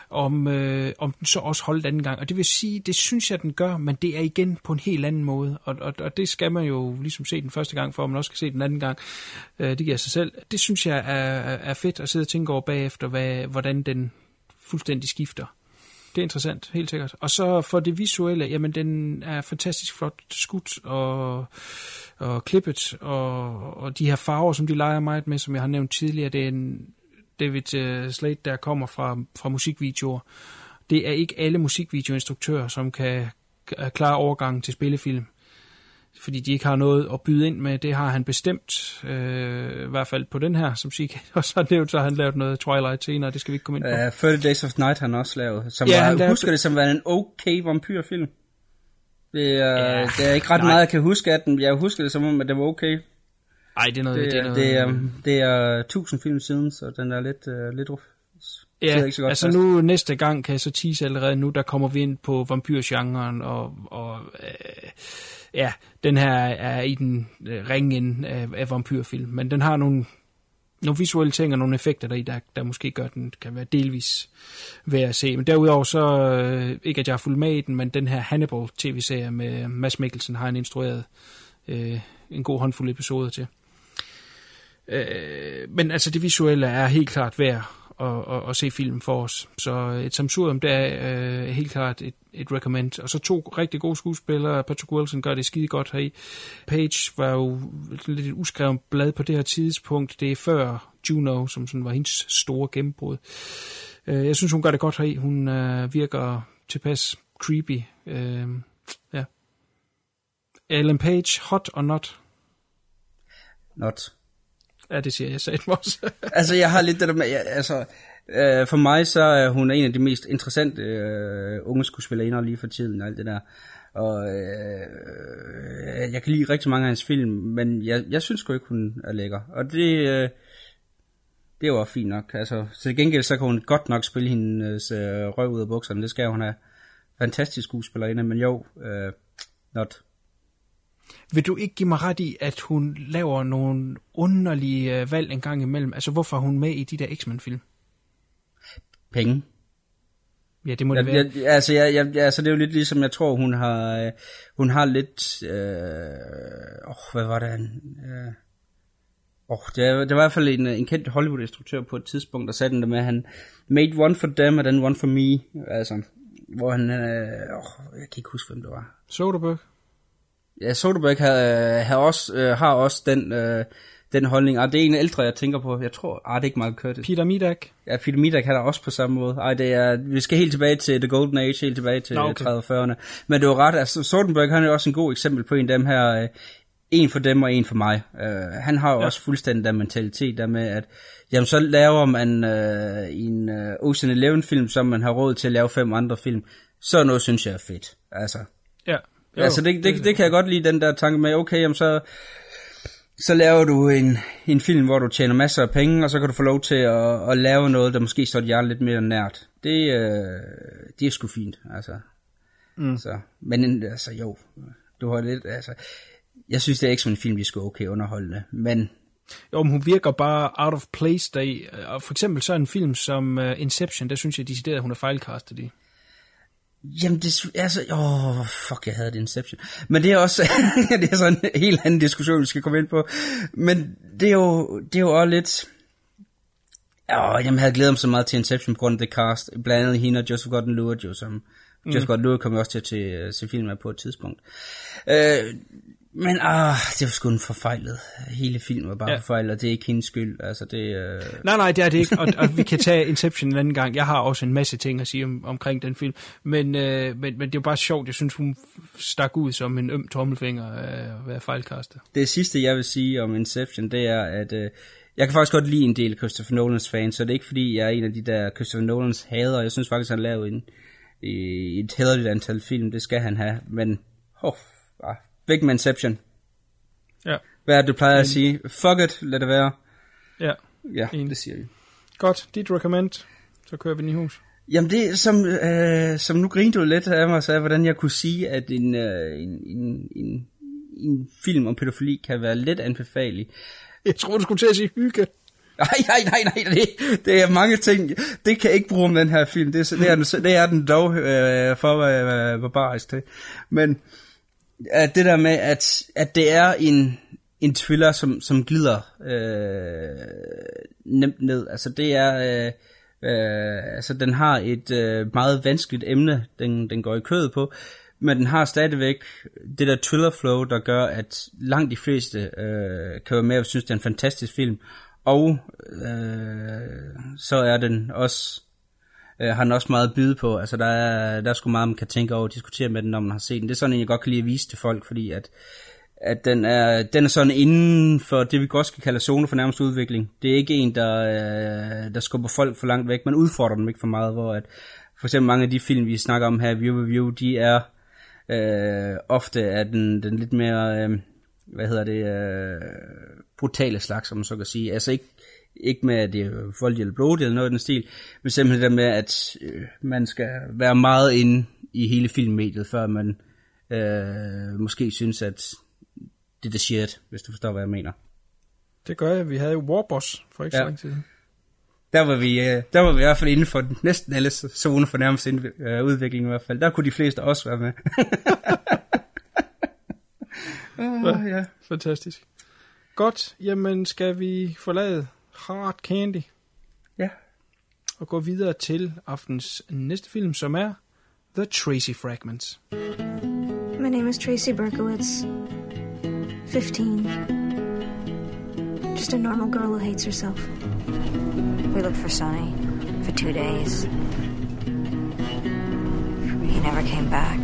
om, øh, om den så også holdt anden gang. Og det vil sige, det synes jeg, den gør, men det er igen på en helt anden måde. Og, og, og det skal man jo ligesom se den første gang, for at man også skal se den anden gang. Øh, det giver sig selv. Det synes jeg er, er fedt at sidde og tænke over bagefter, hvad, hvordan den fuldstændig skifter det er interessant, helt sikkert. Og så for det visuelle, jamen den er fantastisk flot skudt og, og klippet, og, og de her farver, som de leger meget med, som jeg har nævnt tidligere, det er en David øh, Slade, der kommer fra, fra musikvideoer. Det er ikke alle musikvideoinstruktører, som kan klare overgangen til spillefilm fordi de ikke har noget at byde ind med. Det har han bestemt, øh, i hvert fald på den her, som siger, [LAUGHS] og så nævnt, så har han lavet noget Twilight senere, det skal vi ikke komme ind på. Uh, 30 Days of Night har han også lavet, som ja, var, han husker det som var en okay vampyrfilm. Det er, ja, det er ikke ret nej. meget, jeg kan huske af den. Jeg husker det som om, at det var okay. Nej, det er noget... Det, det er, noget, det er, det er tusind film siden, så den er lidt, uh, lidt Ja, ikke så godt altså fast. nu næste gang kan jeg så tease allerede nu, der kommer vi ind på vampyrgenren, og, og øh, ja, den her er i den øh, ringen af, af vampyrfilm, men den har nogle, nogle visuelle ting og nogle effekter der i, der, der måske gør den, kan være delvis værd at se. Men derudover så, øh, ikke at jeg har fulgt med i den, men den her Hannibal tv-serie med Mads Mikkelsen har han instrueret øh, en god håndfuld episoder til. Øh, men altså det visuelle er helt klart værd og, og, og se filmen for os. Så et samsurium, det er øh, helt klart et, et recommend. Og så to rigtig gode skuespillere. Patrick Wilson gør det skide godt heri. Page var jo lidt et uskrevet blad på det her tidspunkt. Det er før Juno, som sådan var hendes store gennembrud. Øh, jeg synes, hun gør det godt heri. Hun øh, virker tilpas creepy. Øh, ja. Ellen Page, hot or not? Not. Ja, det siger jeg sagde også. [LAUGHS] altså, jeg har lidt det der med, jeg, altså, øh, for mig så er hun en af de mest interessante øh, unge skuespillere lige for tiden og alt det der. Og øh, jeg kan lide rigtig mange af hans film, men jeg, jeg synes sgu ikke, hun er lækker. Og det, øh, det var fint nok. Altså, til gengæld så kan hun godt nok spille hendes øh, røv ud af bukserne. Det skal hun have. Fantastisk skuespillerinde, men jo, øh, not. Vil du ikke give mig ret i, at hun laver nogle underlige øh, valg en gang imellem? Altså, hvorfor er hun med i de der X-Men-film? Penge. Ja, det må det jeg, være. Jeg, altså, jeg, jeg, altså, det er jo lidt ligesom, jeg tror, hun har, øh, hun har lidt, øh, oh, hvad var det, øh, oh, det, er, det var i hvert fald en, en kendt Hollywood-instruktør på et tidspunkt, der sagde den der med, at han made one for them, and then one for me, altså, hvor han, øh, oh, jeg kan ikke huske, hvem det var. Soderbergh? Ja, Soderbergh har, har, også, øh, har også den, øh, den holdning. Og det er en ældre, jeg tænker på. Jeg tror, ah, det er ikke Michael Curtis. Peter Midak. Ja, Peter Midak har der også på samme måde. Ej, det er, vi skal helt tilbage til The Golden Age, helt tilbage til okay. 30'erne. Men det var ret, altså Soderbergh han er også en god eksempel på en af dem her, øh, en for dem og en for mig. Uh, han har jo ja. også fuldstændig den mentalitet der med, at jamen, så laver man uh, en uh, Ocean Eleven film, som man har råd til at lave fem andre film. Så noget synes jeg er fedt. Altså, ja. Jo, altså det, det, det kan jeg godt lide, den der tanke med, okay, jamen så, så laver du en, en film, hvor du tjener masser af penge, og så kan du få lov til at, at lave noget, der måske står dit lidt mere nært. Det, øh, det er sgu fint, altså. Mm. Så, men altså jo, du har lidt, altså, jeg synes det er ikke sådan en film, de skal okay underholdende, men... Jo, men hun virker bare out of place der i, og for eksempel så en film som uh, Inception, der synes jeg decideret, at hun er fejlkastet i. Jamen, det er altså... Åh, oh, fuck, jeg havde det Inception. Men det er også... [LAUGHS] det er sådan en helt anden diskussion, vi skal komme ind på. Men det er jo, det er jo også lidt... Åh, oh, jeg havde glædet mig så meget til Inception på grund af det cast. Blandt andet hende og Joseph Gordon-Levitt jo, som... Mm. Joseph Gordon-Levitt kom også til at se filmen på et tidspunkt. Uh, men ah, det var sgu en forfejlet. Hele filmen var bare ja. forfejlet, og det er ikke hendes skyld. Altså, det, øh... Nej, nej, det er det ikke, og, og vi kan tage Inception en anden gang. Jeg har også en masse ting at sige om, omkring den film, men, øh, men, men det er jo bare sjovt. Jeg synes, hun stak ud som en øm tommelfinger af at være fejlkastet. Det sidste, jeg vil sige om Inception, det er, at øh, jeg kan faktisk godt lide en del Christopher Nolans fans, så det er ikke fordi, jeg er en af de der Christopher Nolans hader. Jeg synes faktisk, han lavede en i et hederligt antal film, det skal han have, men oh, ah, væk med Inception. Ja, Hvad er det, du plejer at sige? Fuck it, lad det være. ja. Ja, Enig. det siger vi. Godt, dit recommend. Så kører vi den i hus. Jamen det er som, øh, som nu grinte du lidt af mig, så hvordan jeg kunne sige, at en, øh, en, en, en, en film om pædofili kan være lidt anbefalelig. Jeg tror, du skulle til at sige hygge. Nej, nej, nej, nej, det, det er mange ting. Det kan jeg ikke bruge om den her film. Det, er, det, er, den, det er den dog øh, for være barbarisk til. Men at det der med, at, at det er en, en thriller, som, som glider øh, nemt ned. Altså det er... Øh, Øh, altså den har et øh, meget vanskeligt emne, den, den går i kødet på, men den har stadigvæk det der thriller flow, der gør, at langt de fleste øh, kan være med og synes, det er en fantastisk film. Og øh, så er den også, øh, har den også meget at byde på. Altså der er, der er sgu meget, man kan tænke over og diskutere med den, når man har set den. Det er sådan, en, jeg godt kan lide at vise til folk, fordi at at den er, den er sådan inden for det, vi godt skal kalde zone for nærmest udvikling. Det er ikke en, der, øh, der skubber folk for langt væk. Man udfordrer dem ikke for meget, hvor at for eksempel mange af de film, vi snakker om her, View Review, de er øh, ofte af den, den lidt mere, øh, hvad hedder det, øh, brutale slags, som man så kan sige. Altså ikke, ikke med, at det er voldeligt eller blodigt eller noget i den stil, men simpelthen det med, at øh, man skal være meget inde i hele filmmediet, før man øh, måske synes, at det er the shit, hvis du forstår, hvad jeg mener. Det gør jeg. Vi havde jo Warboss for ikke ja. Så lang tid. Der var, vi, øh, der var vi i hvert fald inden for næsten alle zone for nærmest ind- øh, udvikling i hvert fald. Der kunne de fleste også være med. [LAUGHS] uh, ja. Fantastisk. Godt, jamen skal vi forlade Hard Candy ja. og gå videre til aftens næste film, som er The Tracy Fragments. My name is Tracy Berkowitz. 15. Just a normal girl who hates herself. We looked for Sonny for two days. He never came back.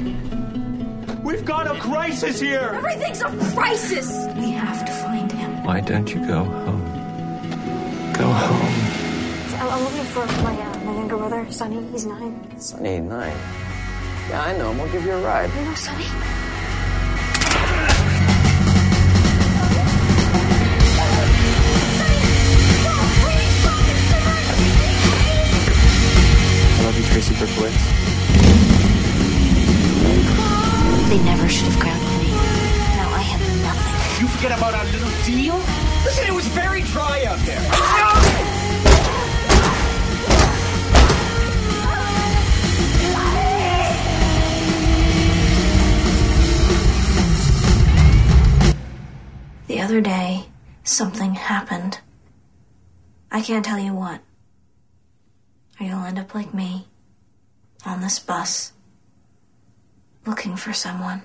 We've got a crisis here! Everything's a crisis! We have to find him. Why don't you go home? Go home. I'm I'm looking for my, uh, my younger brother, Sonny. He's nine. Sunny, nine. Yeah, I know him. We'll give you a ride. You know Sonny? I love you, Tracy Berkowitz. They never should have grounded me. Now I have nothing. You forget about our little deal? Listen, it was very dry out there. The other day, something happened. I can't tell you what. Or you'll end up like me, on this bus, looking for someone.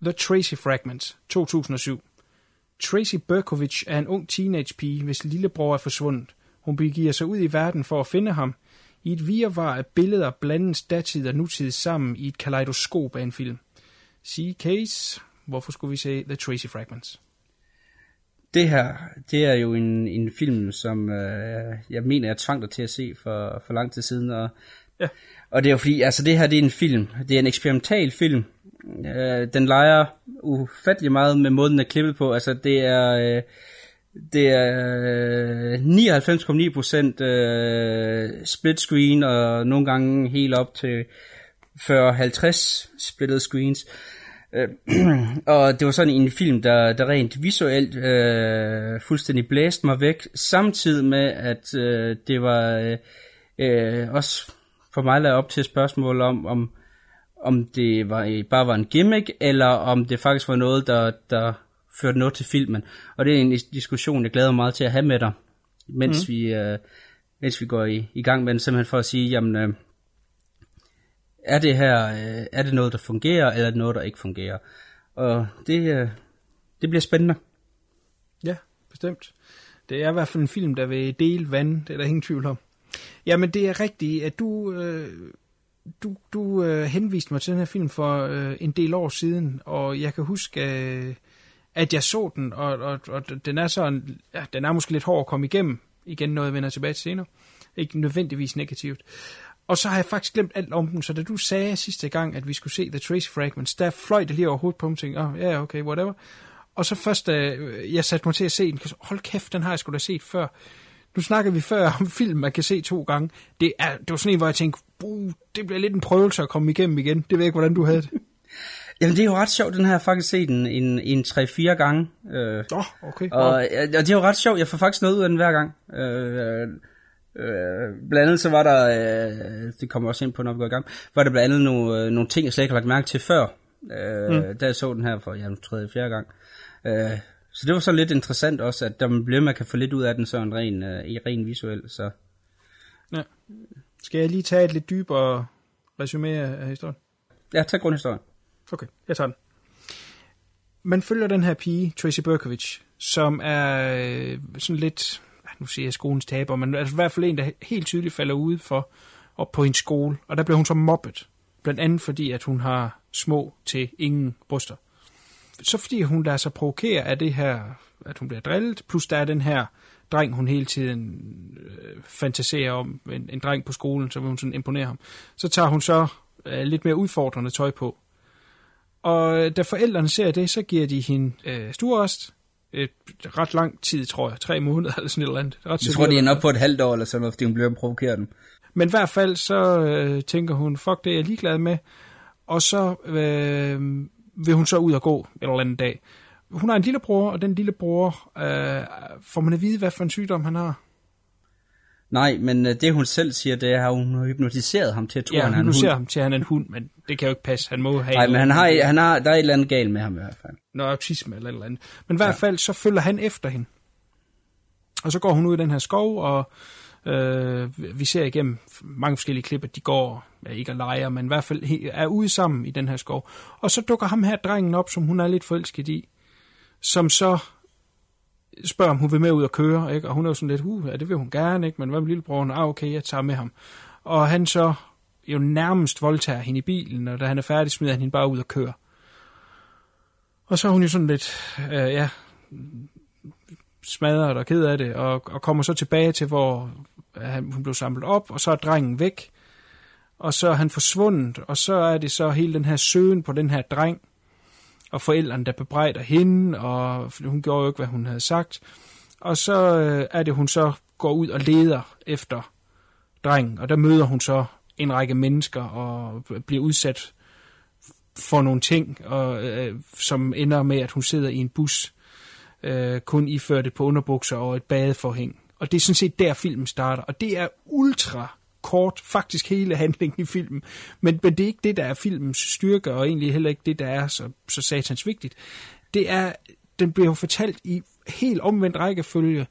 The Tracy Fragments, 2007. Tracy Berkovich er en ung teenagepige, hvis lillebror er forsvundet. Hun begiver sig ud i verden for at finde ham. I et virvar af billeder blandes datid og nutid sammen i et kaleidoskop af en film. Sige case, hvorfor skulle vi se The Tracy Fragments? Det her, det er jo en, en film, som øh, jeg mener, jeg tvang dig til at se for, for lang tid siden. Og, ja. og det er jo fordi, altså det her det er en film, det er en eksperimental film. Øh, den leger ufattelig meget med måden, den er klippet på. Altså det er... Øh, det er øh, 99,9% øh, split screen, og nogle gange helt op til 40-50 splitted screens. Øh, [CLEARS THROAT] og det var sådan en film, der, der rent visuelt øh, fuldstændig blæste mig væk, samtidig med, at øh, det var øh, øh, også for mig lavet op til spørgsmål om, om, om det var, bare var en gimmick, eller om det faktisk var noget, der, der førte noget til filmen. Og det er en diskussion, jeg glæder mig meget til at have med dig, mens, mm. vi, øh, mens vi går i, i gang med den, simpelthen for at sige, jamen, øh, er det her, øh, er det noget, der fungerer, eller er det noget, der ikke fungerer? Og det, øh, det bliver spændende. Ja, bestemt. Det er i hvert fald en film, der vil dele vand, det er der ingen tvivl om. Jamen, det er rigtigt, at du, øh, du, du øh, henviste mig til den her film for øh, en del år siden, og jeg kan huske, øh, at jeg så den, og, og, og den er sådan, ja, den er måske lidt hård at komme igennem, igen noget, jeg vender tilbage til senere, ikke nødvendigvis negativt. Og så har jeg faktisk glemt alt om den, så da du sagde sidste gang, at vi skulle se The Tracy Fragments, der fløj det lige overhovedet på mig, og tænkte, oh, ja, yeah, okay, whatever. Og så først, da øh, jeg satte mig til at se den, så, hold kæft, den har jeg skulle da set før. Nu snakker vi før om film, man kan se to gange. Det, er, det var sådan en, hvor jeg tænkte, uh, det bliver lidt en prøvelse at komme igennem igen. Det ved jeg ikke, hvordan du havde det. [LAUGHS] Jamen, det er jo ret sjovt. Den har jeg faktisk set en, en, en 3-4 gange. Øh, oh, okay. Og, og det er jo ret sjovt. Jeg får faktisk noget ud af den hver gang. Øh, Øh, blandt andet så var der, øh, det kommer også ind på, når vi går i gang, var der blandt andet nogle, øh, nogle ting, jeg slet ikke har lagt mærke til før, øh, mm. da jeg så den her for ja, tredje, fjerde gang. Øh, så det var så lidt interessant også, at der bliver man kan få lidt ud af den sådan ren, øh, ren visuelt. Så. Ja. Skal jeg lige tage et lidt dybere resume af historien? Ja, tag grundhistorien. Okay, jeg tager den. Man følger den her pige, Tracy Berkovich, som er øh, sådan lidt nu siger jeg skolens taber, men altså i hvert fald en, der helt tydeligt falder ud for op på en skole. Og der bliver hun så mobbet. Blandt andet fordi, at hun har små til ingen bryster. Så fordi hun lader sig provokere af det her, at hun bliver drillet, plus der er den her dreng, hun hele tiden øh, fantaserer om, en, en dreng på skolen, så vil hun sådan imponere ham. Så tager hun så øh, lidt mere udfordrende tøj på. Og da forældrene ser det, så giver de hende øh, stuerrest, et, ret lang tid, tror jeg. Tre måneder [LAUGHS] eller sådan et eller andet. Ret jeg tror, de er op på et halvt år eller sådan noget, fordi hun bliver provokeret dem. Men i hvert fald så øh, tænker hun, fuck det er jeg ligeglad med. Og så øh, vil hun så ud og gå en eller anden dag. Hun har en lillebror, og den lillebror øh, får man at vide, hvad for en sygdom han har. Nej, men øh, det hun selv siger, det er, at hun har hypnotiseret ham til at tro, ja, han er en hund. ham til, at han er en hund, men det kan jo ikke passe. Han må have Nej, men han har, han har, der er et eller andet galt med ham i hvert fald. Nå, autisme eller et eller andet. Men i hvert fald, så følger han efter hende. Og så går hun ud i den her skov, og øh, vi ser igennem mange forskellige klip, at de går, ja, ikke og leger, men i hvert fald er ude sammen i den her skov. Og så dukker ham her drengen op, som hun er lidt forelsket i, som så spørger, om hun vil med ud og køre, ikke? og hun er jo sådan lidt, uh, ja, det vil hun gerne, ikke? men hvad med lillebroren? Ah, okay, jeg tager med ham. Og han så jo nærmest voldtager hende i bilen, og da han er færdig, smider han hende bare ud og kører. Og så er hun jo sådan lidt, øh, ja, smadret og ked af det, og, og kommer så tilbage til, hvor han, hun blev samlet op, og så er drengen væk, og så er han forsvundet, og så er det så hele den her søgen på den her dreng, og forældrene, der bebrejder hende, og hun gjorde jo ikke, hvad hun havde sagt. Og så øh, er det, hun så går ud og leder efter drengen, og der møder hun så en række mennesker og bliver udsat for nogle ting, og, øh, som ender med, at hun sidder i en bus, øh, kun iført på underbukser og et badeforhæng. Og det er sådan set der, filmen starter. Og det er ultra kort, faktisk hele [LAUGHS] handlingen i filmen. Men, men det er ikke det, der er filmens styrke, og egentlig heller ikke det, der er så, så satans vigtigt. Det er, den bliver fortalt i helt omvendt rækkefølge,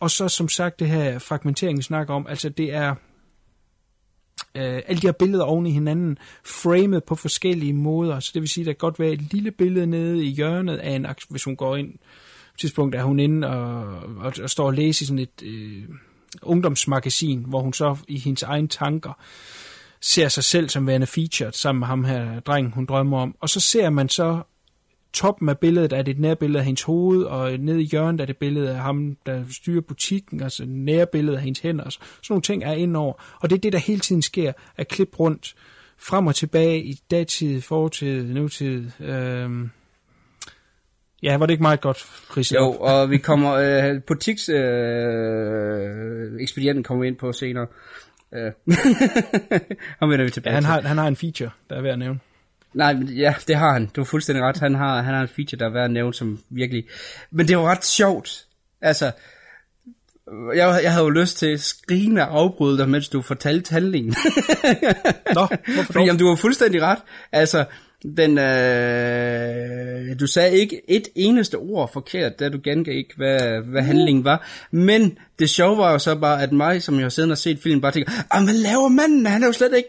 og så som sagt det her fragmentering, vi snakker om, altså det er øh, alle de her billeder oven i hinanden, framet på forskellige måder, så det vil sige, der kan godt være et lille billede nede i hjørnet af en, hvis hun går ind, øh, tidspunkt er hun inde og, og, og står og læser i sådan et, øh, ungdomsmagasin, hvor hun så i hendes egne tanker ser sig selv som værende featured sammen med ham her drengen, hun drømmer om. Og så ser man så toppen af billedet er det et nærbillede af hendes hoved, og nede i hjørnet er det billede af ham, der styrer butikken, altså nærbillede af hendes hænder. Så sådan nogle ting er indover. Og det er det, der hele tiden sker, at klip rundt frem og tilbage i datid, fortid, nutid. Øhm, Ja, var det ikke meget godt, Chris? Jo, og vi kommer, øh, butiks øh, ekspedienten kommer ind på senere. Øh. [LAUGHS] ham vender vi tilbage ja, han, har, han har en feature, der er værd at nævne. Nej, ja, det har han. Du har fuldstændig ret. Han har, han har en feature, der er værd at nævne, som virkelig... Men det var ret sjovt. Altså, jeg, jeg havde jo lyst til at skrine og afbryde dig, mens du fortalte handlingen. Nå, hvorfor [LAUGHS] Fordi, jamen, du var fuldstændig ret. Altså, den, øh, du sagde ikke et eneste ord forkert, da du gengav ikke, hvad, hvad handlingen var. Men det sjove var jo så bare, at mig, som jeg har siddet og set filmen, bare tænker, ah, hvad laver manden? Han er jo slet ikke...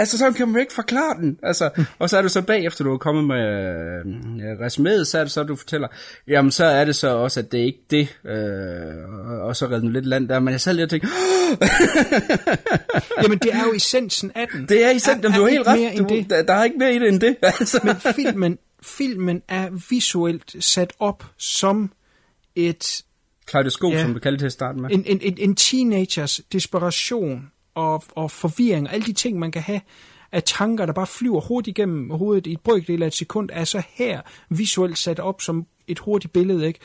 Altså, så kan man ikke forklare den. Altså, og så er du så bagefter, du er kommet med øh, resuméet, så er det så, du fortæller, jamen, så er det så også, at det er ikke det, øh, og så redder lidt land der, men jeg selv lige tænker, jamen, det er jo essensen af den. Det er essensen, er, du har helt ret, du, det. Der, der er ikke mere i det end det. [LAUGHS] Altså. Men filmen, filmen er visuelt sat op som et... Kaleidoskop, ja, som du kaldte det til at starte med. En, en, en, en teenagers desperation og, og forvirring, og alle de ting, man kan have af tanker, der bare flyver hurtigt igennem hovedet i et brøkdel af et sekund, er så her visuelt sat op som et hurtigt billede, ikke?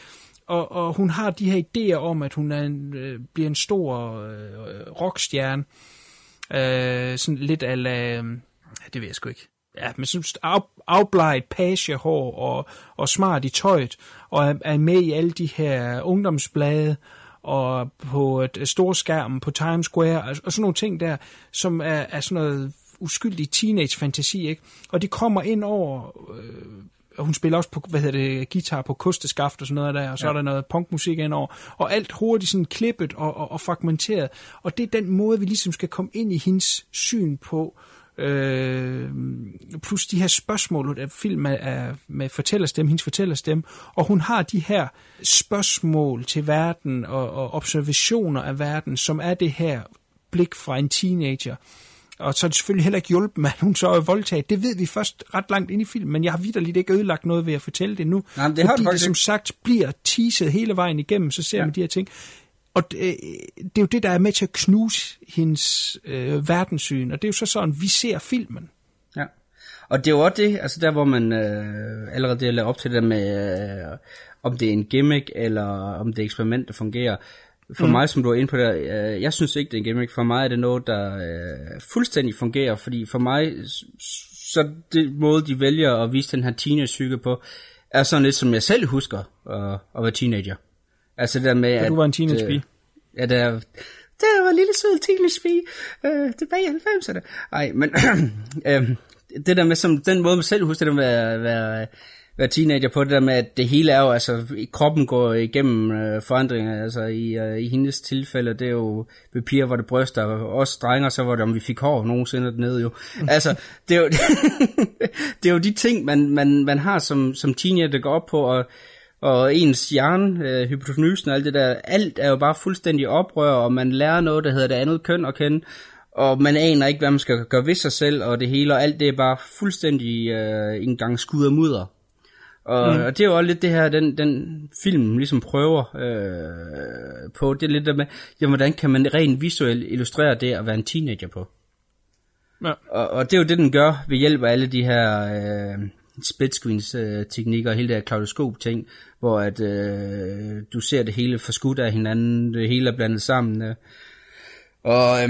Og, og hun har de her idéer om, at hun er en, øh, bliver en stor øh, rockstjerne, øh, sådan lidt ala, øh, det ved jeg sgu ikke, ja, men sådan af, afbleget pagehår og, og smart i tøjet, og er, er med i alle de her ungdomsblade, og på et storskærm på Times Square, og, og sådan nogle ting der, som er, er sådan noget uskyldig teenage-fantasi, ikke? Og de kommer ind over... Øh, hun spiller også på, hvad hedder det, guitar på kosteskaft og sådan noget der, og så ja. er der noget punkmusik indover, og alt hurtigt sådan klippet og, og, og fragmenteret, og det er den måde, vi ligesom skal komme ind i hendes syn på, øh, plus de her spørgsmål, at film er med fortællerstemme, hendes fortællerstemme, og hun har de her spørgsmål til verden og, og observationer af verden, som er det her blik fra en teenager, og så er det selvfølgelig heller ikke hjulpet, at hun så er voldtaget. Det ved vi først ret langt ind i filmen, men jeg har vidderligt ikke ødelagt noget ved at fortælle det nu. Nej, det har fordi det som sagt bliver teaset hele vejen igennem, så ser ja. man de her ting. Og det, det er jo det, der er med til at knuse hendes øh, verdenssyn, og det er jo så sådan, vi ser filmen. Ja, og det er jo også det, altså der hvor man øh, allerede det op til det med, øh, om det er en gimmick, eller om det er eksperiment, der fungerer. For mm. mig, som du er inde på der, øh, jeg synes ikke, det er en gimmick. For mig er det noget, der øh, fuldstændig fungerer, fordi for mig, så det måde, de vælger at vise den her teenage på, er sådan lidt, som jeg selv husker at, at være teenager. Altså det der med, at... du var en teenage pige. Ja, det er, det var en lille sød teenage pige, øh, tilbage i 90'erne. Ej, men [CLEARS THROAT] øh, det der med, som den måde, man selv husker det med at være være teenager på det der med, at det hele er jo, altså kroppen går igennem øh, forandringer, altså i, øh, i hendes tilfælde, det er jo ved piger, hvor det bryster, og også drenger, så var det, om vi fik hår nogensinde dernede jo. [LAUGHS] Altså, det er jo, [LAUGHS] det er jo de ting, man, man, man har som, som teenager, der går op på, og, og ens hjerne, øh, hypofysen og alt det der, alt er jo bare fuldstændig oprør, og man lærer noget, der hedder det andet køn at kende, og man aner ikke, hvad man skal gøre ved sig selv, og det hele, og alt det er bare fuldstændig øh, en gang skud og mudder. Og, mm. og det er jo også lidt det her, den, den film ligesom prøver øh, på, det er lidt der med, jamen hvordan kan man rent visuelt illustrere det at være en teenager på? Ja. Og, og det er jo det, den gør ved hjælp af alle de her øh, split screens øh, teknikker og hele det her klaudoskop ting, hvor at øh, du ser det hele forskudt af hinanden, det hele er blandet sammen. Øh. Og, øh,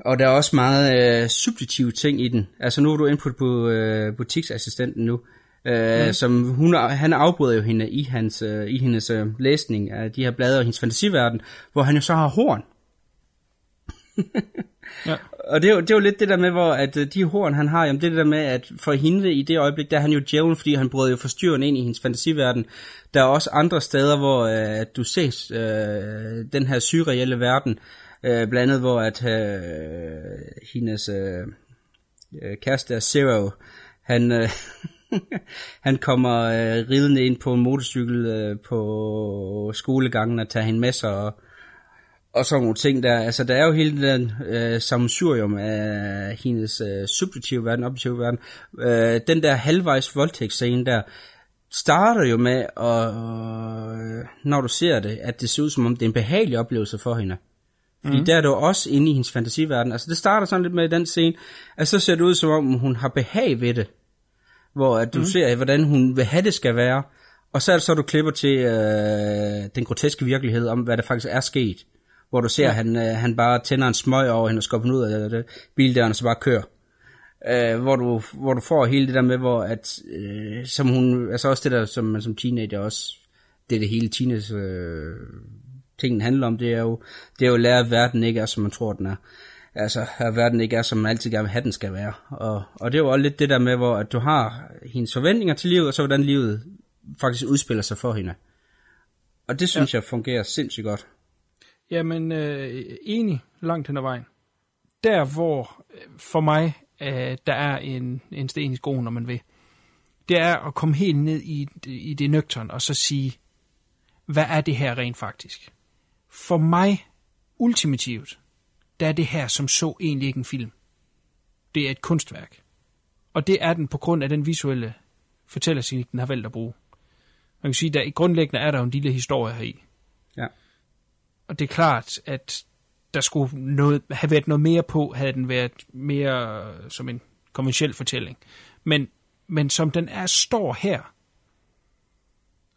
og der er også meget øh, subjektive ting i den. Altså nu er du input på øh, butiksassistenten nu, øh, mm. som hun, han afbryder jo hende i, hans, øh, i hendes øh, læsning af de her blade og hendes fantasiverden, hvor han jo så har horn. [LAUGHS] ja. Og det er, jo, det er jo lidt det der med, hvor at øh, de horn, han har, jamen det er det der med, at for hende i det øjeblik, der er han jo djævlen, fordi han bryder jo forstyrrende ind i hendes fantasiverden. Der er også andre steder, hvor øh, du ses øh, den her surreelle verden, øh, blandt andet hvor at øh, hendes øh, øh kæreste er Zero, han, øh, [LAUGHS] han kommer øh, ridende ind på en motorcykel øh, på skolegangen og tager hende med sig og, og sådan nogle ting der. Altså der er jo hele den øh, sammensurium af hendes øh, subjektive verden, objektive verden. Øh, den der halvvejs voldtægtsscene der, starter jo med, og, øh, når du ser det, at det ser ud som om det er en behagelig oplevelse for hende. Fordi mm. der er du også inde i hendes fantasiverden. Altså det starter sådan lidt med den scene, at så ser det ud som om hun har behag ved det hvor at du mm. ser, hvordan hun vil have det skal være, og så er det så, du klipper til øh, den groteske virkelighed om, hvad der faktisk er sket. Hvor du ser, ja. han, øh, han bare tænder en smøg over hende og skubber ud af det, bildøren og så bare kører. Øh, hvor, du, hvor du får hele det der med, hvor at, øh, som hun, altså også det der, som man som teenager også, det er det hele teenage øh, tingen handler om, det er jo, det er jo at lære, at verden ikke er, som man tror, den er altså, at verden ikke er, som man altid gerne vil have, den skal være. Og, og det er jo også lidt det der med, hvor at du har hendes forventninger til livet, og så hvordan livet faktisk udspiller sig for hende. Og det synes ja. jeg fungerer sindssygt godt. Jamen, øh, enig langt hen ad vejen. Der, hvor øh, for mig, øh, der er en, en sten i skoen, når man vil, det er at komme helt ned i, i det nøgtern, og så sige, hvad er det her rent faktisk? For mig, ultimativt, der er det her som så egentlig ikke en film. Det er et kunstværk. Og det er den på grund af den visuelle fortællerscene, den har valgt at bruge. Man kan sige, at grundlæggende er der jo en lille historie her i. Og det er klart, at der skulle noget, have været noget mere på, havde den været mere øh, som en kommersiel fortælling. Men, men som den er står her,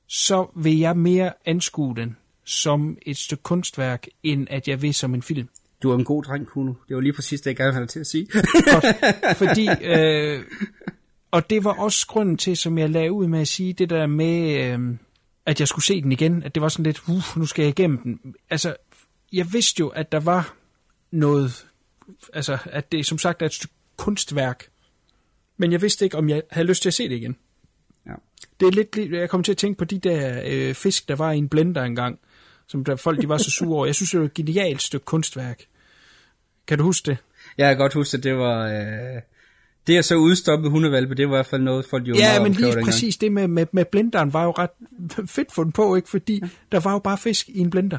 så vil jeg mere anskue den som et stykke kunstværk, end at jeg vil som en film. Du er en god dreng, Kuno. Det var lige præcis det, jeg gerne havde til at sige. [LAUGHS] Godt, [LAUGHS] fordi, øh, og det var også grunden til, som jeg lagde ud med at sige, det der med, øh, at jeg skulle se den igen, at det var sådan lidt, uh, nu skal jeg igennem den. Altså, jeg vidste jo, at der var noget, altså, at det som sagt er et stykke kunstværk, men jeg vidste ikke, om jeg havde lyst til at se det igen. Ja. Det er lidt, jeg kom til at tænke på de der øh, fisk, der var i en blender engang, som der folk de var så sure over. Jeg synes, det var et genialt stykke kunstværk. Kan du huske det? Ja, jeg kan godt huske, at det var... Øh, det at så udstoppe hundevalpe, det var i hvert fald noget, folk jo Ja, men lige præcis det med, med, med blenderen var jo ret fedt fundet på, ikke? Fordi ja. der var jo bare fisk i en blender.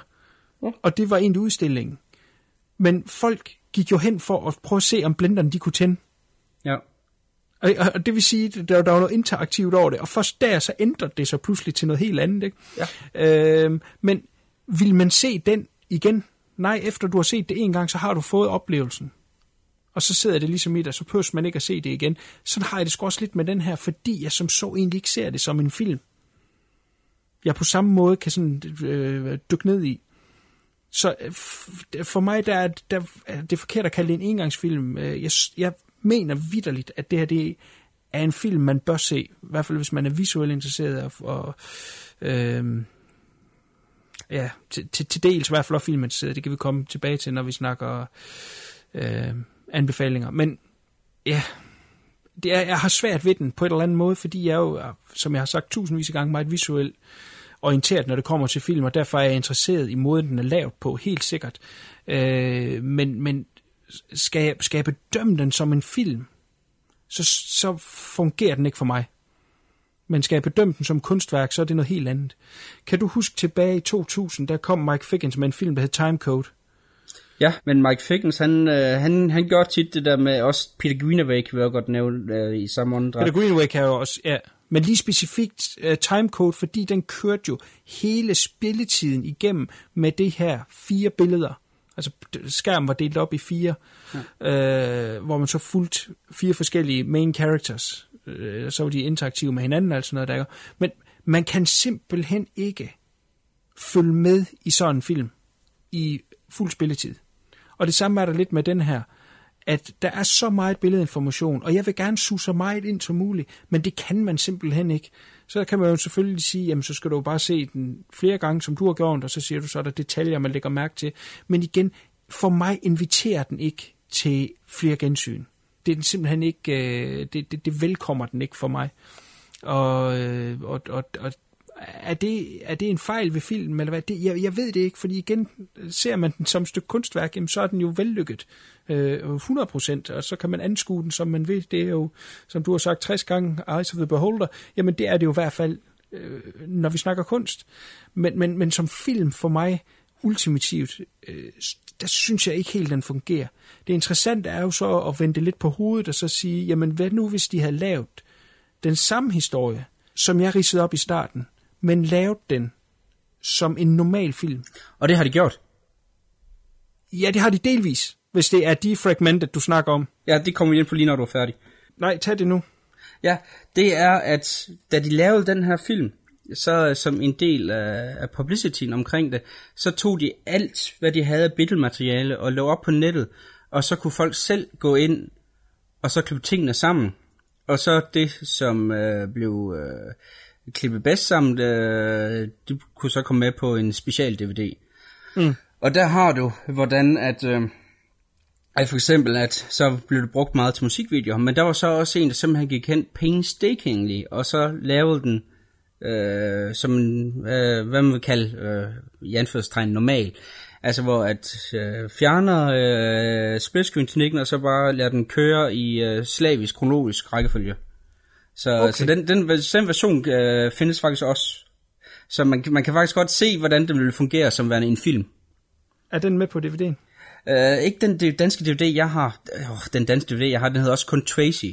Ja. Og det var egentlig udstillingen. Men folk gik jo hen for at prøve at se, om blenderen de kunne tænde. Ja. Og, og det vil sige, at der, der var noget interaktivt over det, og først der så ændrede det sig pludselig til noget helt andet. Ikke? Ja. Øhm, men vil man se den igen? Nej, efter du har set det en gang, så har du fået oplevelsen. Og så sidder det ligesom i dig, så pøs man ikke at se det igen. Sådan har jeg det sgu også lidt med den her, fordi jeg som så egentlig ikke ser det som en film. Jeg på samme måde kan sådan øh, dykke ned i. Så øh, for mig der er der, det forkert at kalde det en engangsfilm. Øh, jeg, jeg mener vidderligt, at det her det er en film, man bør se. I hvert fald hvis man er visuelt interesseret. Og, og øh, ja, til, til, til dels i hvert fald også filminteresseret. Det kan vi komme tilbage til, når vi snakker øh, anbefalinger. Men ja, det er, jeg har svært ved den på et eller andet måde, fordi jeg jo, som jeg har sagt tusindvis af gange, meget visuelt orienteret, når det kommer til film, og derfor er jeg interesseret i måden, den er lavet på, helt sikkert. Øh, men men skal, jeg, skal jeg bedømme den som en film, så, så fungerer den ikke for mig. Men skal jeg bedømme den som kunstværk, så er det noget helt andet. Kan du huske tilbage i 2000, der kom Mike Figgins med en film, der hed Timecode? Ja, men Mike Figgins, han, øh, han, han gør tit det der med, også Peter Greenaway kan vi også godt nævne øh, i samme åndedrag. Peter Greenaway kan jo også, ja. Men lige specifikt uh, Timecode, fordi den kørte jo hele spilletiden igennem med det her fire billeder. Altså skærmen var delt op i fire, ja. øh, hvor man så fuldt fire forskellige main characters. Øh, så var de interaktive med hinanden, altså noget der. Men man kan simpelthen ikke følge med i sådan en film i fuld spilletid. Og det samme er der lidt med den her, at der er så meget billedinformation, og jeg vil gerne suge så meget ind som muligt, men det kan man simpelthen ikke. Så kan man jo selvfølgelig sige, jamen så skal du jo bare se den flere gange, som du har gjort, og så siger du så, at der detaljer, man lægger mærke til. Men igen, for mig inviterer den ikke til flere gensyn. Det er den simpelthen ikke, øh, det, det, det velkommer den ikke for mig. Og, øh, og, og, og er det, er det en fejl ved filmen, eller hvad? Det, jeg, jeg ved det ikke, fordi igen, ser man den som et stykke kunstværk, jamen, så er den jo vellykket. Øh, 100%, og så kan man anskue den, som man vil. Det er jo, som du har sagt 60 gange, Eyes of the Beholder, jamen det er det jo i hvert fald, øh, når vi snakker kunst. Men, men, men som film for mig, ultimativt, øh, der synes jeg ikke helt, den fungerer. Det interessante er jo så at vende lidt på hovedet, og så sige, jamen hvad nu, hvis de havde lavet den samme historie, som jeg ridsede op i starten, men lavet den som en normal film. Og det har de gjort? Ja, det har de delvis, hvis det er de fragmented, du snakker om. Ja, det kommer vi ind på lige, når du er færdig. Nej, tag det nu. Ja, det er, at da de lavede den her film, så som en del af, af publicityen omkring det, så tog de alt, hvad de havde af billedmateriale og lå op på nettet, og så kunne folk selv gå ind og så klippe tingene sammen. Og så det, som øh, blev øh, klippet bedst sammen, øh, det kunne så komme med på en special DVD. Mm. Og der har du, hvordan at, øh, at for eksempel, at så blev det brugt meget til musikvideoer, men der var så også en, der simpelthen gik hen painstakingly, og så lavede den øh, som en, øh, hvad man vil kalde, øh, i anførselstegn normal. Altså hvor at øh, fjerner øh, splitscreen-teknikken, og så bare lader den køre i øh, slavisk, kronologisk rækkefølge. Så, okay. så den, den, den version øh, findes faktisk også. Så man, man kan faktisk godt se, hvordan den vil fungere som værende en film. Er den med på DVD'en? Uh, ikke den danske DVD, jeg har. Oh, den danske DVD, jeg har, den hedder også kun Tracy.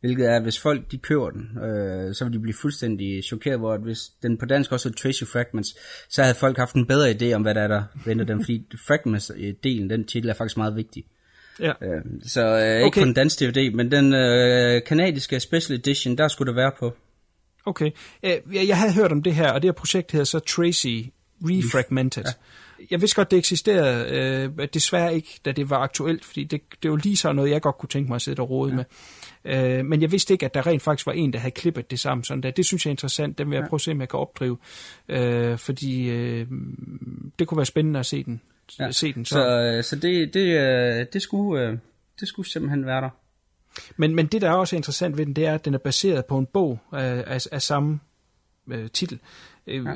Hvilket er, at hvis folk de køber den, øh, så vil de blive fuldstændig chokeret, hvor at hvis den på dansk også er Tracy Fragments, så havde folk haft en bedre idé om, hvad der er, der venter dem, fordi Fragments-delen, den titel er faktisk meget vigtig. Ja. Øh, så øh, ikke Okay. på den danske DVD, men den øh, kanadiske Special Edition, der skulle det være på. Okay. Øh, Jeg, jeg havde hørt om det her, og det her projekt hedder så Tracy Refragmented. Ja. Jeg vidste godt, det eksisterede, øh, desværre ikke, da det var aktuelt, fordi det, det var lige så noget, jeg godt kunne tænke mig at sidde og rode ja. med. Øh, men jeg vidste ikke, at der rent faktisk var en, der havde klippet det sammen sådan der. Det synes jeg er interessant, den vil jeg prøve at se, om jeg kan opdrive, øh, fordi øh, det kunne være spændende at se den. Ja. Se den så. Så, øh, så det, det, øh, det, skulle, øh, det skulle simpelthen være der. Men, men det, der er også interessant ved den, det er, at den er baseret på en bog af, af, af samme øh, titel. Øh, ja.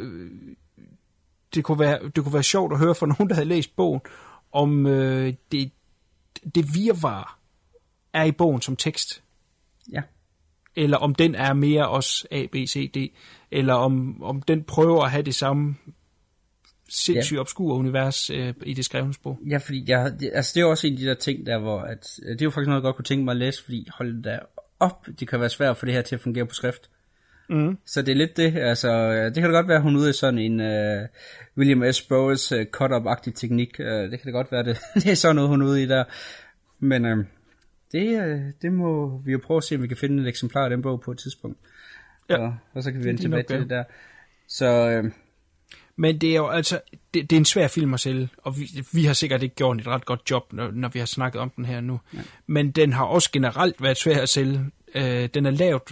det, kunne være, det kunne være sjovt at høre fra [LAUGHS] nogen, der havde læst bogen, om øh, det, det virvar er i bogen som tekst. Ja. Eller om den er mere også A, B, C, D. Eller om, om den prøver at have det samme sindssygt Ja. obskure univers øh, i det skrevne sprog. Ja, fordi jeg, det, altså det er også en af de der ting der, hvor at, øh, det er jo faktisk noget, jeg godt kunne tænke mig at læse, fordi hold da op, det kan være svært at få det her til at fungere på skrift. Mm. Så det er lidt det, altså øh, det kan da godt være, hun ude i sådan en uh, William S. Burroughs uh, cut-up-agtig teknik, uh, det kan da godt være, det, [LAUGHS] det er sådan noget, hun er ude i der. Men uh, det, uh, det må vi jo prøve at se, om vi kan finde et eksemplar af den bog på et tidspunkt. Ja. Og, og så kan vi vende tilbage til det der. Så uh, Men det er jo altså, det, det er en svær film at sælge, og vi, vi har sikkert ikke gjort et ret godt job, når, når vi har snakket om den her nu. Ja. Men den har også generelt været svær at sælge. Øh, den er lavet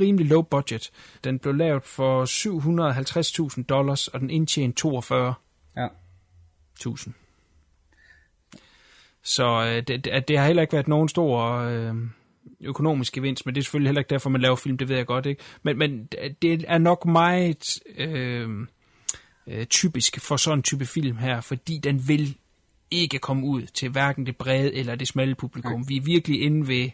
rimelig low budget. Den blev lavet for 750.000 dollars, og den indtjente 42. Ja. 1000. Så øh, det, det, det har heller ikke været nogen stor øh, økonomisk gevinst, men det er selvfølgelig heller ikke derfor, man laver film, det ved jeg godt, ikke? Men, men det er nok meget øh, øh, typisk for sådan en type film her, fordi den vil ikke komme ud til hverken det brede eller det smalle publikum. Vi er virkelig inde ved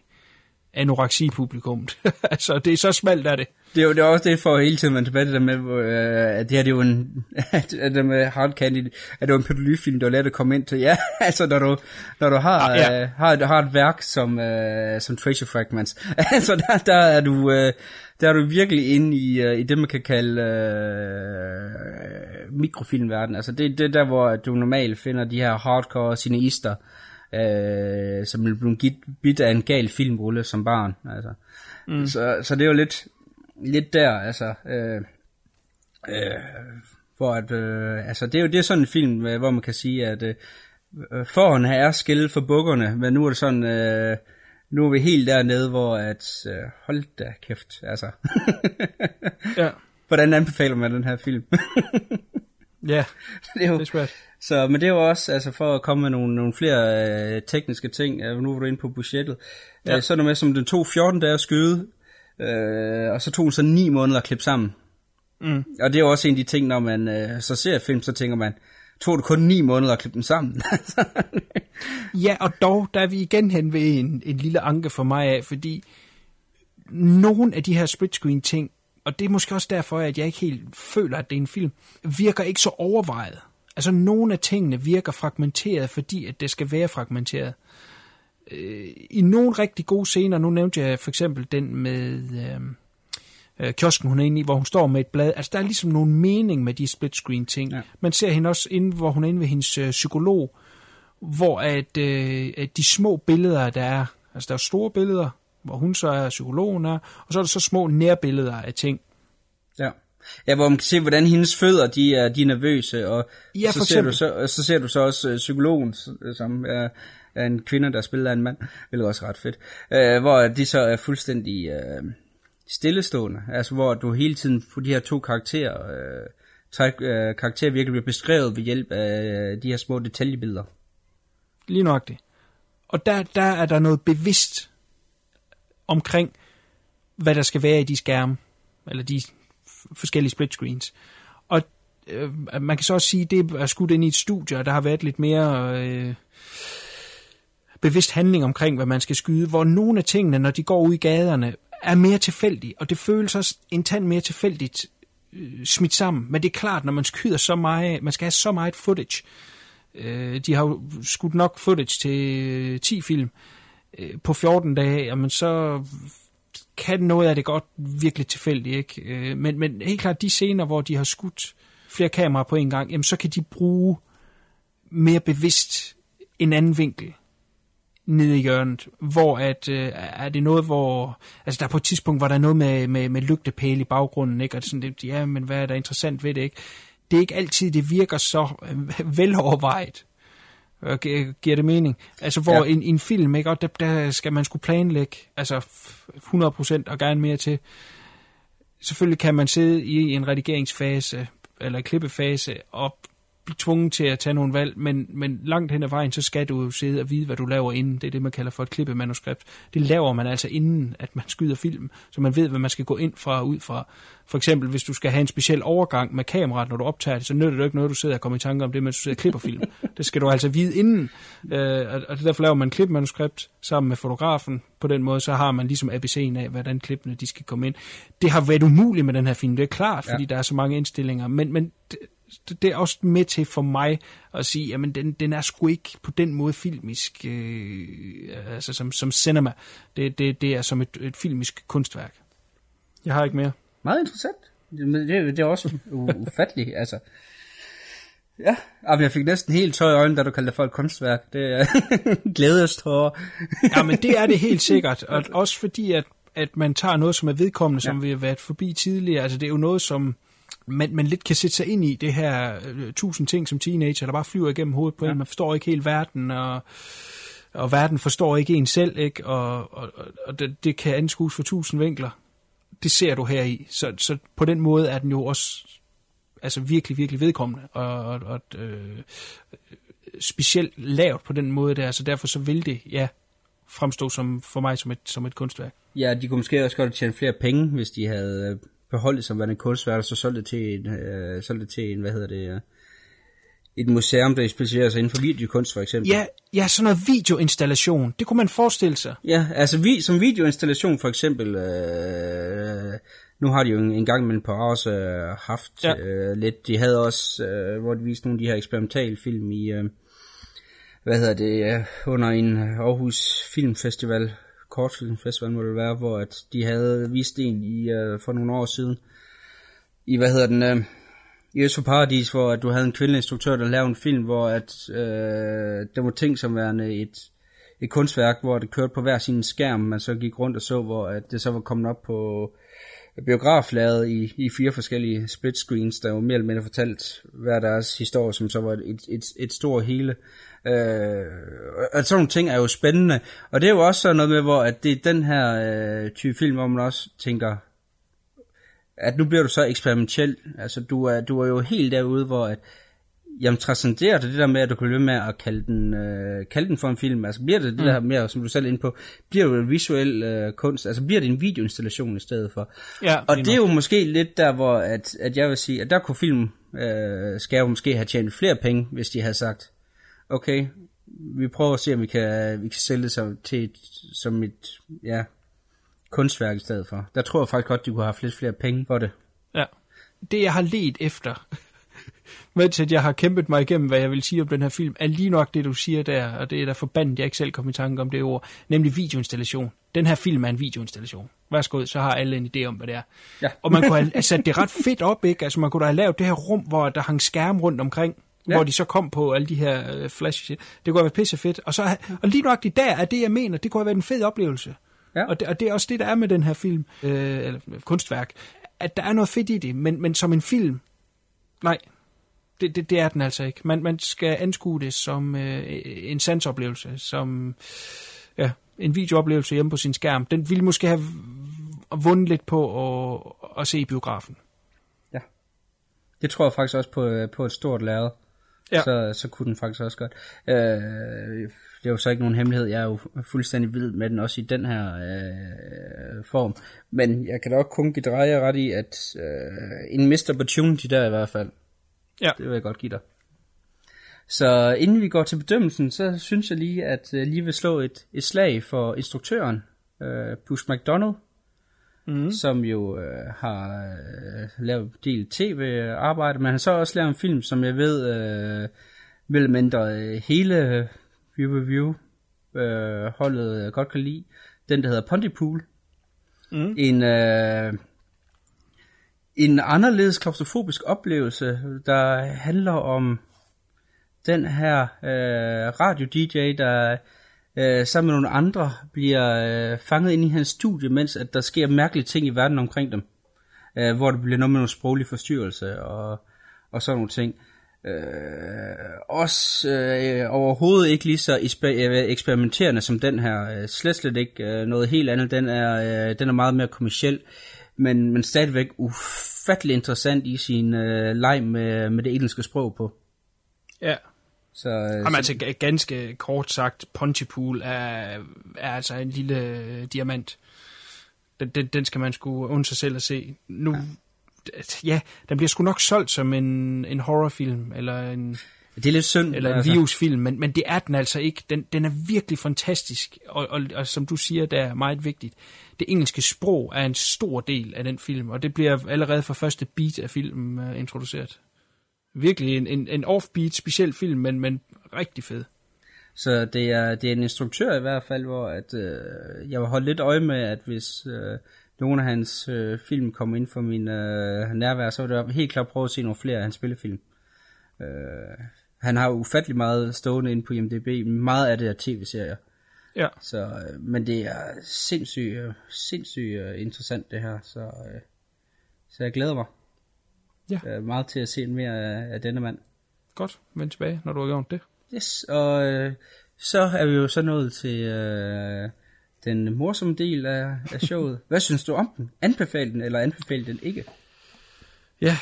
anoreksi-publikummet. [LAUGHS] altså, det er så smalt er det. Det er jo det er også det for hele tiden, man tilbage til det der med, øh, at det her det er jo en, [LAUGHS] at at det med Hard Candy, at det var en pædofilifilm, der var let at komme ind til. Ja, [LAUGHS] altså når du, når du har, Ah, ja. øh, har, har et værk som, øh, som Treasure Fragments, altså der, der er du, øh, der er du virkelig inde i, øh, i det, man kan kalde øh, mikrofilmverden. Altså det, det er der, hvor du normalt finder de her hardcore cineister, øh, som er blevet bidt af en gal filmrulle som barn. Altså. Mm. Så, så det er jo lidt, lidt der, altså, øh, øh, hvor at, øh, altså, det er jo det er sådan en film, øh, hvor man kan sige, at øh, forhånd her er skille for bukkerne, men nu er det sådan, øh, nu er vi helt dernede, hvor at, øh, hold da kæft, altså. Ja. [LAUGHS] Hvordan anbefaler man den her film? [LAUGHS] Ja, det er jo, det er svært. Så, men det er jo også, altså for at komme med nogle, nogle flere øh, tekniske ting, øh, nu var du inde på budgettet, Ja. ja. øh, så er det med, som den tog 14 dage at skyde, øh, og så tog den så 9 måneder at klippe sammen. Mm. Og det er jo også en af de ting, når man øh, så ser film, så tænker man, tog det kun 9 måneder at klippe dem sammen? [LAUGHS] Ja, og dog, der er vi igen hen ved en, en lille anke for mig af, fordi nogle af de her split screen ting, og det er måske også derfor, at jeg ikke helt føler, at det er en film, virker ikke så overvejet. Altså, nogle af tingene virker fragmenteret, fordi at det skal være fragmenteret. Øh, I nogle rigtig gode scener, nu nævnte jeg for eksempel den med øh, øh, kiosken, hun er inde i, hvor hun står med et blad. Altså, der er ligesom nogen mening med de split screen ting. Ja. Man ser hende også inde, hvor hun er inde ved hendes øh, psykolog, hvor at, øh, at de små billeder, der er, altså der er store billeder, hvor hun så er psykologen er, og så er der så små nærbilleder af ting. Ja, hvor man kan se, hvordan hendes fødder, de er, de er nervøse, og Ja, så, ser du så, så ser du så også øh, psykologen, s- som er, er en kvinde, der spiller af en mand, hvilket også er ret fedt, øh, hvor de så er fuldstændig øh, stillestående, altså hvor du hele tiden får de her to karakterer, øh, tre øh, karakterer virkelig bliver beskrevet ved hjælp af de her små detaljebilleder. Lige nøjagtigt. Og der, der er der noget bevidst omkring, hvad der skal være i de skærme, eller de forskellige split screens. Og øh, man kan så også sige, at det er skudt ind i et studie, og der har været lidt mere øh, bevidst handling omkring, hvad man skal skyde, hvor nogle af tingene, når de går ud i gaderne, er mere tilfældige, og det føles også en tand mere tilfældigt øh, smidt sammen. Men det er klart, når man skyder så meget, man skal have så meget footage, Øh, de har jo skudt nok footage til øh, 10 film øh, på 14 dage, jamen så kan noget af det godt virkelig tilfældigt, ikke? Øh, men, men helt klart de scener, hvor de har skudt flere kameraer på en gang, jamen så kan de bruge mere bevidst en anden vinkel nede i hjørnet, hvor at, øh, er det noget, hvor, altså der er på et tidspunkt, hvor der er noget med, med, med lygtepæle i baggrunden, ikke? og det er sådan, det, ja, men hvad er der interessant ved det, ikke? Det er ikke altid, det virker så øh, [LAUGHS] velovervejet, giver det mening? Altså, hvor ja. en, en film, ikke? Og der, der skal man skulle planlægge, altså 100% og gerne mere til. Selvfølgelig kan man sidde i en redigeringsfase, eller klippefase, og blive tvunget til at tage nogle valg, men, men langt hen ad vejen, så skal du sidde og vide, hvad du laver inden. Det er det, man kalder for et klippemanuskript. Det laver man altså inden, at man skyder film, så man ved, hvad man skal gå ind fra og ud fra. For eksempel, hvis du skal have en speciel overgang med kameraet, når du optager det, så nytter det ikke noget, du sidder og kommer i tanke om det, mens du sidder og klipper film. [LAUGHS] det skal du altså vide inden. Øh, og derfor laver man et klipmanuskript sammen med fotografen. På den måde, så har man ligesom ABC'en af, hvordan klippene de skal komme ind. Det har været umuligt med den her film, det er klart, fordi ja. der er så mange indstillinger, men, men det er også med til for mig at sige, jamen den, den er sgu ikke på den måde filmisk, øh, altså som, som cinema. Det, det, det er som et, et filmisk kunstværk. Jeg har ikke mere. Meget interessant. Det, det, det er også ufatteligt, altså. Ja, men jeg fik næsten helt tøj i øjnene, da du kaldte det for et kunstværk. Det er [LAUGHS] glædestårer. ja, men det er det helt [LAUGHS] sikkert. Og også fordi, at, at man tager noget, som er vedkommende, som ja. vi har været forbi tidligere. Altså det er jo noget, som man, man lidt kan sætte sig ind i det her uh, tusind ting som teenager, der bare flyver igennem hovedet på ja. en. Man forstår ikke helt verden, og, og verden forstår ikke en selv, ikke? og, og, og det, det kan anskues for tusind vinkler. Det ser du her i. Så, så på den måde er den jo også altså virkelig, virkelig vedkommende, og, og, og øh, specielt lavt på den måde der, så derfor så vil det, ja, fremstå som, for mig som et, som et kunstværk. Ja, de kunne måske også godt tjene flere penge, hvis de havde øh, beholdt som værende kunstværk, og så solgte det til en, øh, solgte det til en, hvad hedder det, øh, et museum, der specialiserer sig inden for videokunst, for eksempel. Ja, ja, sådan noget videoinstallation, det kunne man forestille sig. Ja, altså vi, som videoinstallation for eksempel, øh, nu har de jo en, gang mellem på også øh, haft ja. øh, lidt, de havde også, øh, hvor de viste nogle af de her eksperimentalfilm i, øh, hvad hedder det, øh, under en Aarhus Filmfestival, kortfilmfestival må det være, hvor at de havde vist en i, øh, for nogle år siden, i hvad hedder den, øh, i Øst for Paradis, hvor at du havde en kvindelig instruktør, der lavede en film, hvor at øh, det var ting som værende et, et kunstværk, hvor det kørte på hver sin skærm, man så gik rundt og så, hvor at det så var kommet op på biograflaget i, i fire forskellige split screens, der var mere eller mindre fortalt hver deres historie, som så var et, et, et stort hele. Øh, og sådan nogle ting er jo spændende. Og det er jo også sådan noget med, hvor at det er den her øh, type film, hvor man også tænker, at nu bliver du så eksperimentel. Altså, du er, du er jo helt derude, hvor at, jamen, transcenderer det det der med, at du kan løbe med at kalde den, øh, kalde den for en film? Altså, bliver det det mm. der mere, som du selv er inde på, bliver det visuel øh, kunst? Altså, bliver det en videoinstallation i stedet for? Ja, og det er jo måske lidt der, hvor at, at jeg vil sige, at der kunne film øh, skal jo måske have tjent flere penge, hvis de havde sagt, okay, vi prøver at se, om vi kan, vi kan sælge det som, til et, som et ja, kunstværk i stedet for. Der tror jeg faktisk godt, de kunne have lidt flere penge for det. Ja. Det, jeg har let efter, [LAUGHS] mens jeg har kæmpet mig igennem, hvad jeg vil sige om den her film, er lige nok det, du siger der, og det er der forbandet, jeg ikke selv kom i tanke om det ord, nemlig videoinstallation. Den her film er en videoinstallation. Værsgo, så har alle en idé om, hvad det er. Ja. og man kunne have sat det ret fedt op, ikke? Altså man kunne da have lavet det her rum, hvor der hang skærm rundt omkring, ja. hvor de så kom på alle de her uh, flash shit. Det kunne have været pisse fedt. Og, så, og lige nok der er det, jeg mener, det kunne have været en fed oplevelse. Ja. Og, det, og det er også det, der er med den her film, øh, eller kunstværk, at der er noget fedt i det, men, men som en film, nej, det, det, det er den altså ikke. Man, man skal anskue det som øh, en sansoplevelse, som ja, en videooplevelse hjemme på sin skærm. Den ville måske have vundet lidt på at, at se i biografen. Det tror jeg faktisk også på, øh, på et stort lærred. Ja. Så, så kunne den faktisk også godt. Øh, det er jo så ikke nogen hemmelighed. Jeg er jo fuldstændig vild med den også i den her øh, form. Men jeg kan da også kun give dreje ret i, at øh, en missed opportunity der i hvert fald. Ja. Det vil jeg godt give dig. Så inden vi går til bedømmelsen, så synes jeg lige, at jeg lige vil slå et, et slag for instruktøren, øh, Bruce McDonald, mm. som jo øh, har øh, lavet del tv-arbejde, men han så også lavet en film, som jeg ved, øh, vel mindre øh, hele View Review øh, holdet godt kan lide, den der hedder Pontypool, Mm. En, øh, en anderledes klaustrofobisk oplevelse, der handler om den her øh, radio-DJ, der øh, sammen med nogle andre bliver øh, fanget ind i hans studie, mens at der sker mærkelige ting i verden omkring dem. Øh, hvor det bliver noget med nogle sproglige forstyrrelse og, og sådan nogle ting. Øh, også øh, overhovedet ikke lige så øh, eksperimenterende som den her. Øh, slet slet ikke øh, noget helt andet. Den er, øh, den er meget mere kommersiel, men, men stadigvæk ufattelig interessant i sin øh, leg med, med det engelske sprog på. Ja. Så, øh, Jamen, altså ganske kort sagt, Pontypool er, er altså en lille øh, diamant. Den, den, den skal man sgu undre sig selv at se. Nu, ja ja, den bliver sgu nok solgt som en, en horrorfilm, eller en... Det er lidt synd. Eller en altså. virusfilm, men, men det er den altså ikke. Den, den er virkelig fantastisk, og, og, og som du siger, der er meget vigtigt. Det engelske sprog er en stor del af den film, og det bliver allerede fra første beat af filmen uh, introduceret. Virkelig en, en, en offbeat speciel film, men, men rigtig fed. Så det er, det er en instruktør i hvert fald, hvor at, øh, jeg vil holde lidt øje med, at hvis... Øh, nogle af hans øh, film kom ind for min øh, nærvær, så var det helt klart prøve at se nogle flere af hans spillefilm. Øh, han har ufattelig meget stående ind på IMDb, meget af det er tv-serier. Ja. Så, øh, men det er sindssygt, sindssygt øh, interessant det her, så, øh, så jeg glæder mig. Ja. Jeg er meget til at se mere af, af denne mand. Godt, vend tilbage, når du har gjort det. Yes, og øh, så er vi jo så nået til... Øh, den morsomme del af, af showet. [LAUGHS] Hvad synes du om den? Anbefal den, eller anbefal den ikke? Ja,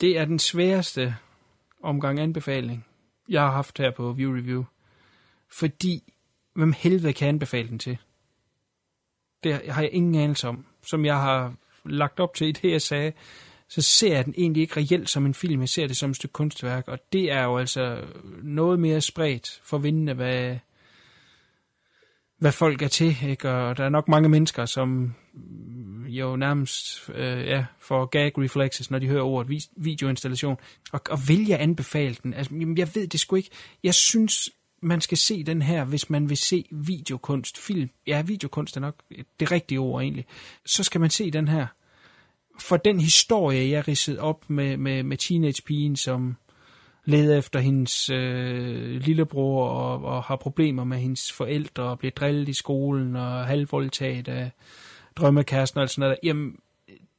det er den sværeste omgang anbefaling, jeg har haft her på View Review. Fordi, hvem helvede kan anbefale den til? Det har jeg ingen anelse om. Som jeg har lagt op til i det, jeg sagde, så ser jeg den egentlig ikke reelt som en film. Jeg ser det som et stykke kunstværk, og det er jo altså noget mere spredt for vindende, hvad, hvad folk er til, ikke? og der er nok mange mennesker, som jo nærmest øh, ja, får gag reflexes, når de hører ordet videoinstallation, og, og vil jeg anbefale den? Altså, jeg ved det sgu ikke. Jeg synes, man skal se den her, hvis man vil se videokunst, film. Ja, videokunst er nok det rigtige ord egentlig. Så skal man se den her. For den historie, jeg ridsede op med, med, med teenage-pigen, som leder efter hendes øh, lillebror og, og har problemer med hendes forældre og bliver drillet i skolen og halvvoldtaget af drømmekæresten og sådan noget. Jamen,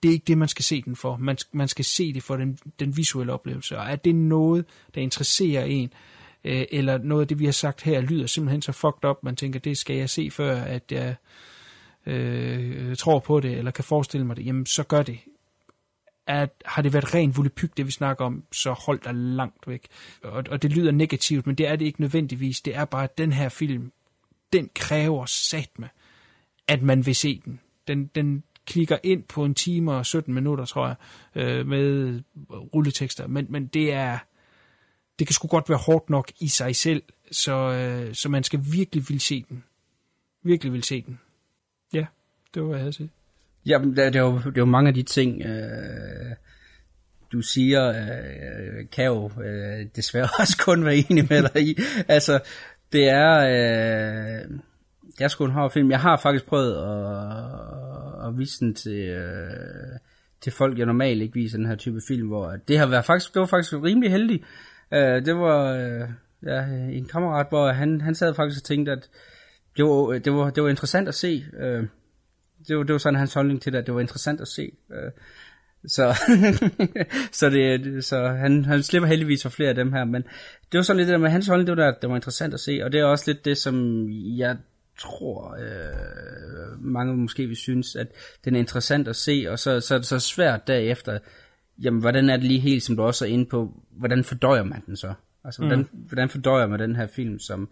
det er ikke det, man skal se den for. Man, man skal se det for den, den visuelle oplevelse. Og er det noget, der interesserer en, øh, eller noget af det, vi har sagt her, lyder simpelthen så fucked up, man tænker, det skal jeg se før, at jeg øh, tror på det, eller kan forestille mig det, jamen så gør det at har det været ren volapyk, det vi snakker om, så hold dig langt væk. Og, og det lyder negativt, men det er det ikke nødvendigvis. Det er bare, at den her film, den kræver satme, at man vil se den. Den, den klikker ind på en time og 17 minutter, tror jeg, øh, med rulletekster. Men, men det er, det kan sgu godt være hårdt nok i sig selv, så, øh, så man skal virkelig vil se den. Virkelig vil se den. Ja, det var, hvad jeg havde sige. Jamen, det, det, er jo, det er jo mange af de ting, øh, du siger, øh, kan jo øh, desværre [LAUGHS] også kun være enig med dig i. Altså, det er, øh, det er sgu en hård film. Jeg har faktisk prøvet at, at vise den til, øh, til folk, jeg normalt ikke viser den her type film, hvor det har været faktisk, det var faktisk rimelig heldig. Øh, det var øh, ja, en kammerat, hvor han, han sad faktisk og tænkte, at det var, det var, det var interessant at se, øh, det var, det var sådan hans holdning til det, at det var interessant at se. Øh, så, [LAUGHS] så, det, så han, han slipper heldigvis for flere af dem her, men det var sådan lidt det der med hans holdning, det var, der, det var interessant at se, og det er også lidt det, som jeg tror, øh, mange måske vil synes, at den er interessant at se, og så, så er det så svært derefter, jamen hvordan er det lige helt, som du også er inde på, hvordan fordøjer man den så? Altså, hvordan, mm. hvordan fordøjer man den her film, som,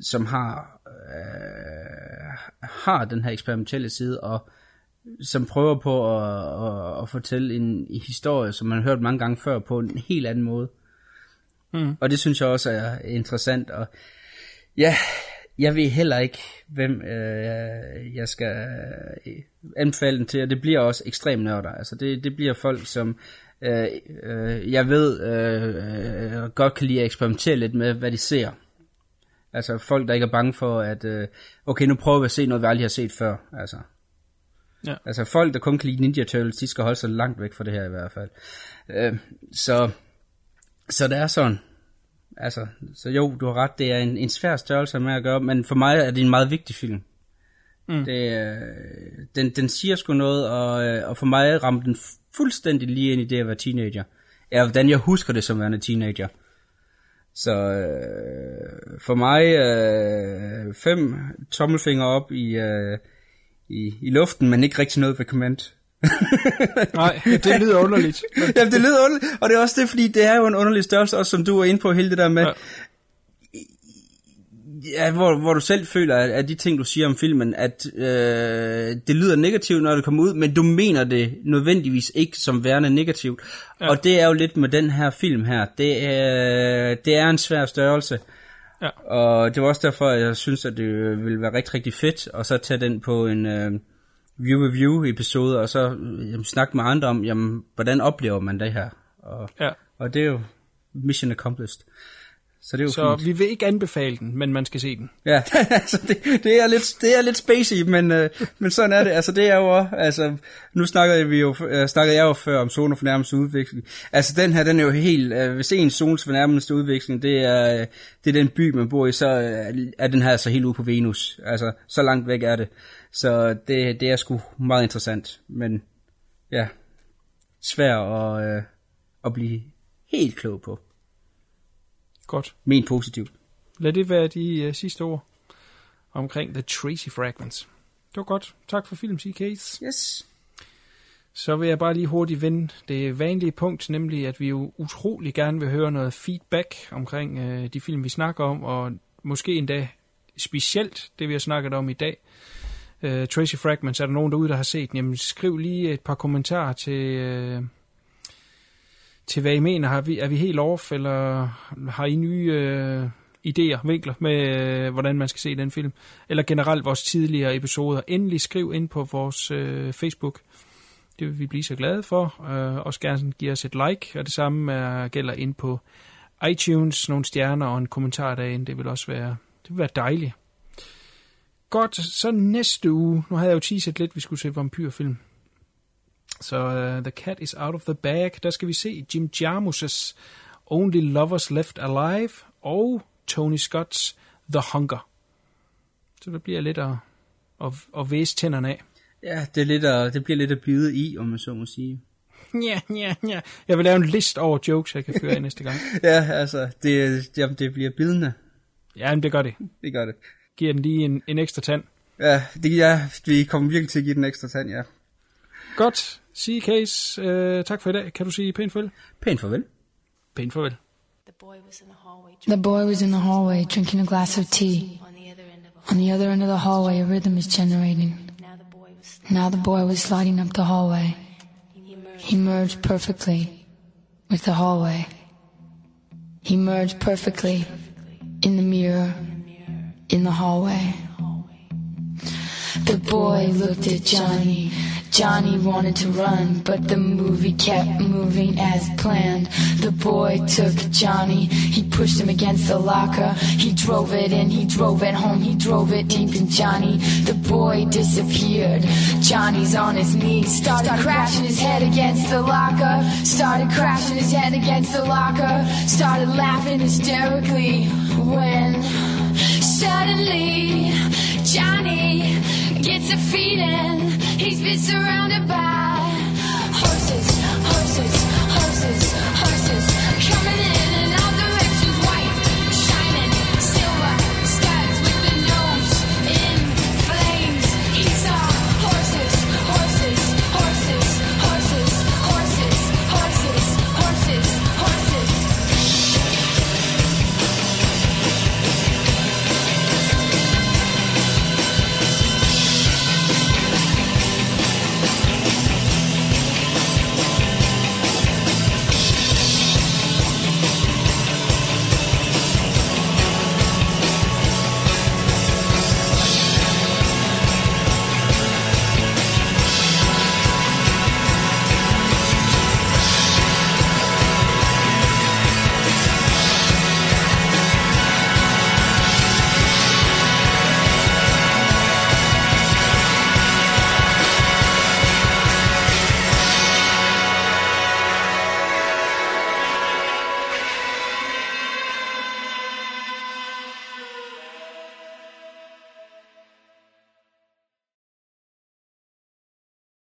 som har, øh, har den her eksperimentelle side, og som prøver på at, at, at fortælle en historie, som man har hørt mange gange før, på en helt anden måde. Mm. Og det synes jeg også er interessant, og ja, jeg ved heller ikke, hvem øh, jeg skal øh, anbefale den til, og det bliver også ekstremt nørder. Altså det, det bliver folk, som øh, øh, jeg ved øh, øh, godt kan lide at eksperimentere lidt med, hvad de ser. Altså folk, der ikke er bange for, at øh, okay, nu prøver vi at se noget, vi aldrig har set før. Altså, Ja. Altså folk, der kun kan lide Ninja Turtles, de skal holde sig langt væk fra det her i hvert fald. Øh, så, så det er sådan. Altså, så jo, du har ret, det er en, en svær størrelse med at gøre, men for mig er det en meget vigtig film. Mm. Det, øh, den, den siger sgu noget, og, øh, og for mig ramte den fuldstændig lige ind i det at være teenager. Ja, hvordan jeg husker det som værende teenager. Så øh, for mig øh, fem tommelfingre op i, øh, i, i luften, men ikke rigtig noget ved command. [LAUGHS] Nej, det lyder underligt. [LAUGHS] Men... ja, det lyder underligt, og det er også det, fordi det er jo en underlig størrelse, også som du var inde på, hele det der med, ja. Hvor, hvor du selv føler, at, at de ting, du siger om filmen, at øh, det lyder negativt, når det kommer ud, men du mener det nødvendigvis ikke som værende negativt. Ja. Og det er jo lidt med den her film her. Det er, det er en svær størrelse. Ja. Og det var også derfor, at jeg synes, at det ville være rigtig, rigtig fedt, at så tage den på en øh, view-review-episode, og så jamen, snakke med andre om, jamen, hvordan oplever man det her. Og, ja. og det er jo mission accomplished. Så, det er jo så fint. vi vil ikke anbefale den, men man skal se den. Ja, [LAUGHS] altså det, det, er lidt, det er lidt spacey, men, øh, men sådan er det. Altså det er jo altså nu snakkede, vi jo, øh, snakkede jeg jo før om zone for nærmeste udvikling. Altså den her, den er jo helt, øh, hvis en zones for nærmeste udvikling, det er, øh, det er den by, man bor i, så øh, er den her altså helt ude på Venus. Altså så langt væk er det. Så det, det er sgu meget interessant, men ja, svært at, øh, at blive helt klog på. Godt. Men positivt. Lad det være de uh, sidste ord omkring The Tracy Fragments. Det var godt. Tak for film, CK's. Yes. Så vil jeg bare lige hurtigt vende det vanlige punkt, nemlig at vi jo utrolig gerne vil høre noget feedback omkring uh, de film, vi snakker om, og måske endda specielt det, vi har snakket om i dag. Uh, Tracy Fragments, er der nogen derude, der har set Jamen, skriv lige et par kommentarer til... Uh, til hvad I mener. Har vi, er vi helt off, eller har I nye øh, idéer, vinkler med, øh, hvordan man skal se den film? Eller generelt vores tidligere episoder. Endelig skriv ind på vores øh, Facebook. Det vil vi blive så glade for. Øh, også gerne give os et like, og det samme er, gælder ind på iTunes. Nogle stjerner og en kommentar derinde. Det vil også være, det vil være dejligt. Godt, så næste uge, nu havde jeg jo teaset lidt, vi skulle se vampyrfilm. Så uh, The Cat is Out of the Bag, der skal vi se Jim Jarmusch's Only Lovers Left Alive og Tony Scott's The Hunger. Så det bliver lidt at, at, at væse tænderne af. Ja, det, er lidt at, det bliver lidt at bide i, om man så må sige. [LAUGHS] Ja, ja, ja. Jeg vil lave en list over jokes, jeg kan føre af næste gang. [LAUGHS] ja, altså, det, jamen, det bliver bidende. Ja, men det gør det. [LAUGHS] Det gør det. Giver den lige en, en ekstra tand. Ja, det, ja, vi kommer virkelig til at give den ekstra tand, ja. Godt. Sige Case, uh, tak for i dag. Kan du sige pænt farvel? Pænt farvel. Pænt farvel. The boy was in the hallway drinking a glass of tea. On the other end of the hallway, a rhythm is generating. Now the boy was sliding up the hallway. He merged perfectly with the hallway. He merged perfectly in the mirror in the hallway. The boy looked at Johnny. Johnny wanted to run, but the movie kept moving as planned. The boy took Johnny, he pushed him against the locker. He drove it in, he drove it home, he drove it deep in Johnny. The boy disappeared. Johnny's on his knees, started crashing his head against the locker. Started crashing his head against the locker. Started laughing hysterically when suddenly Johnny gets a feeling. He's been surrounded by horses, horses, horses, horses.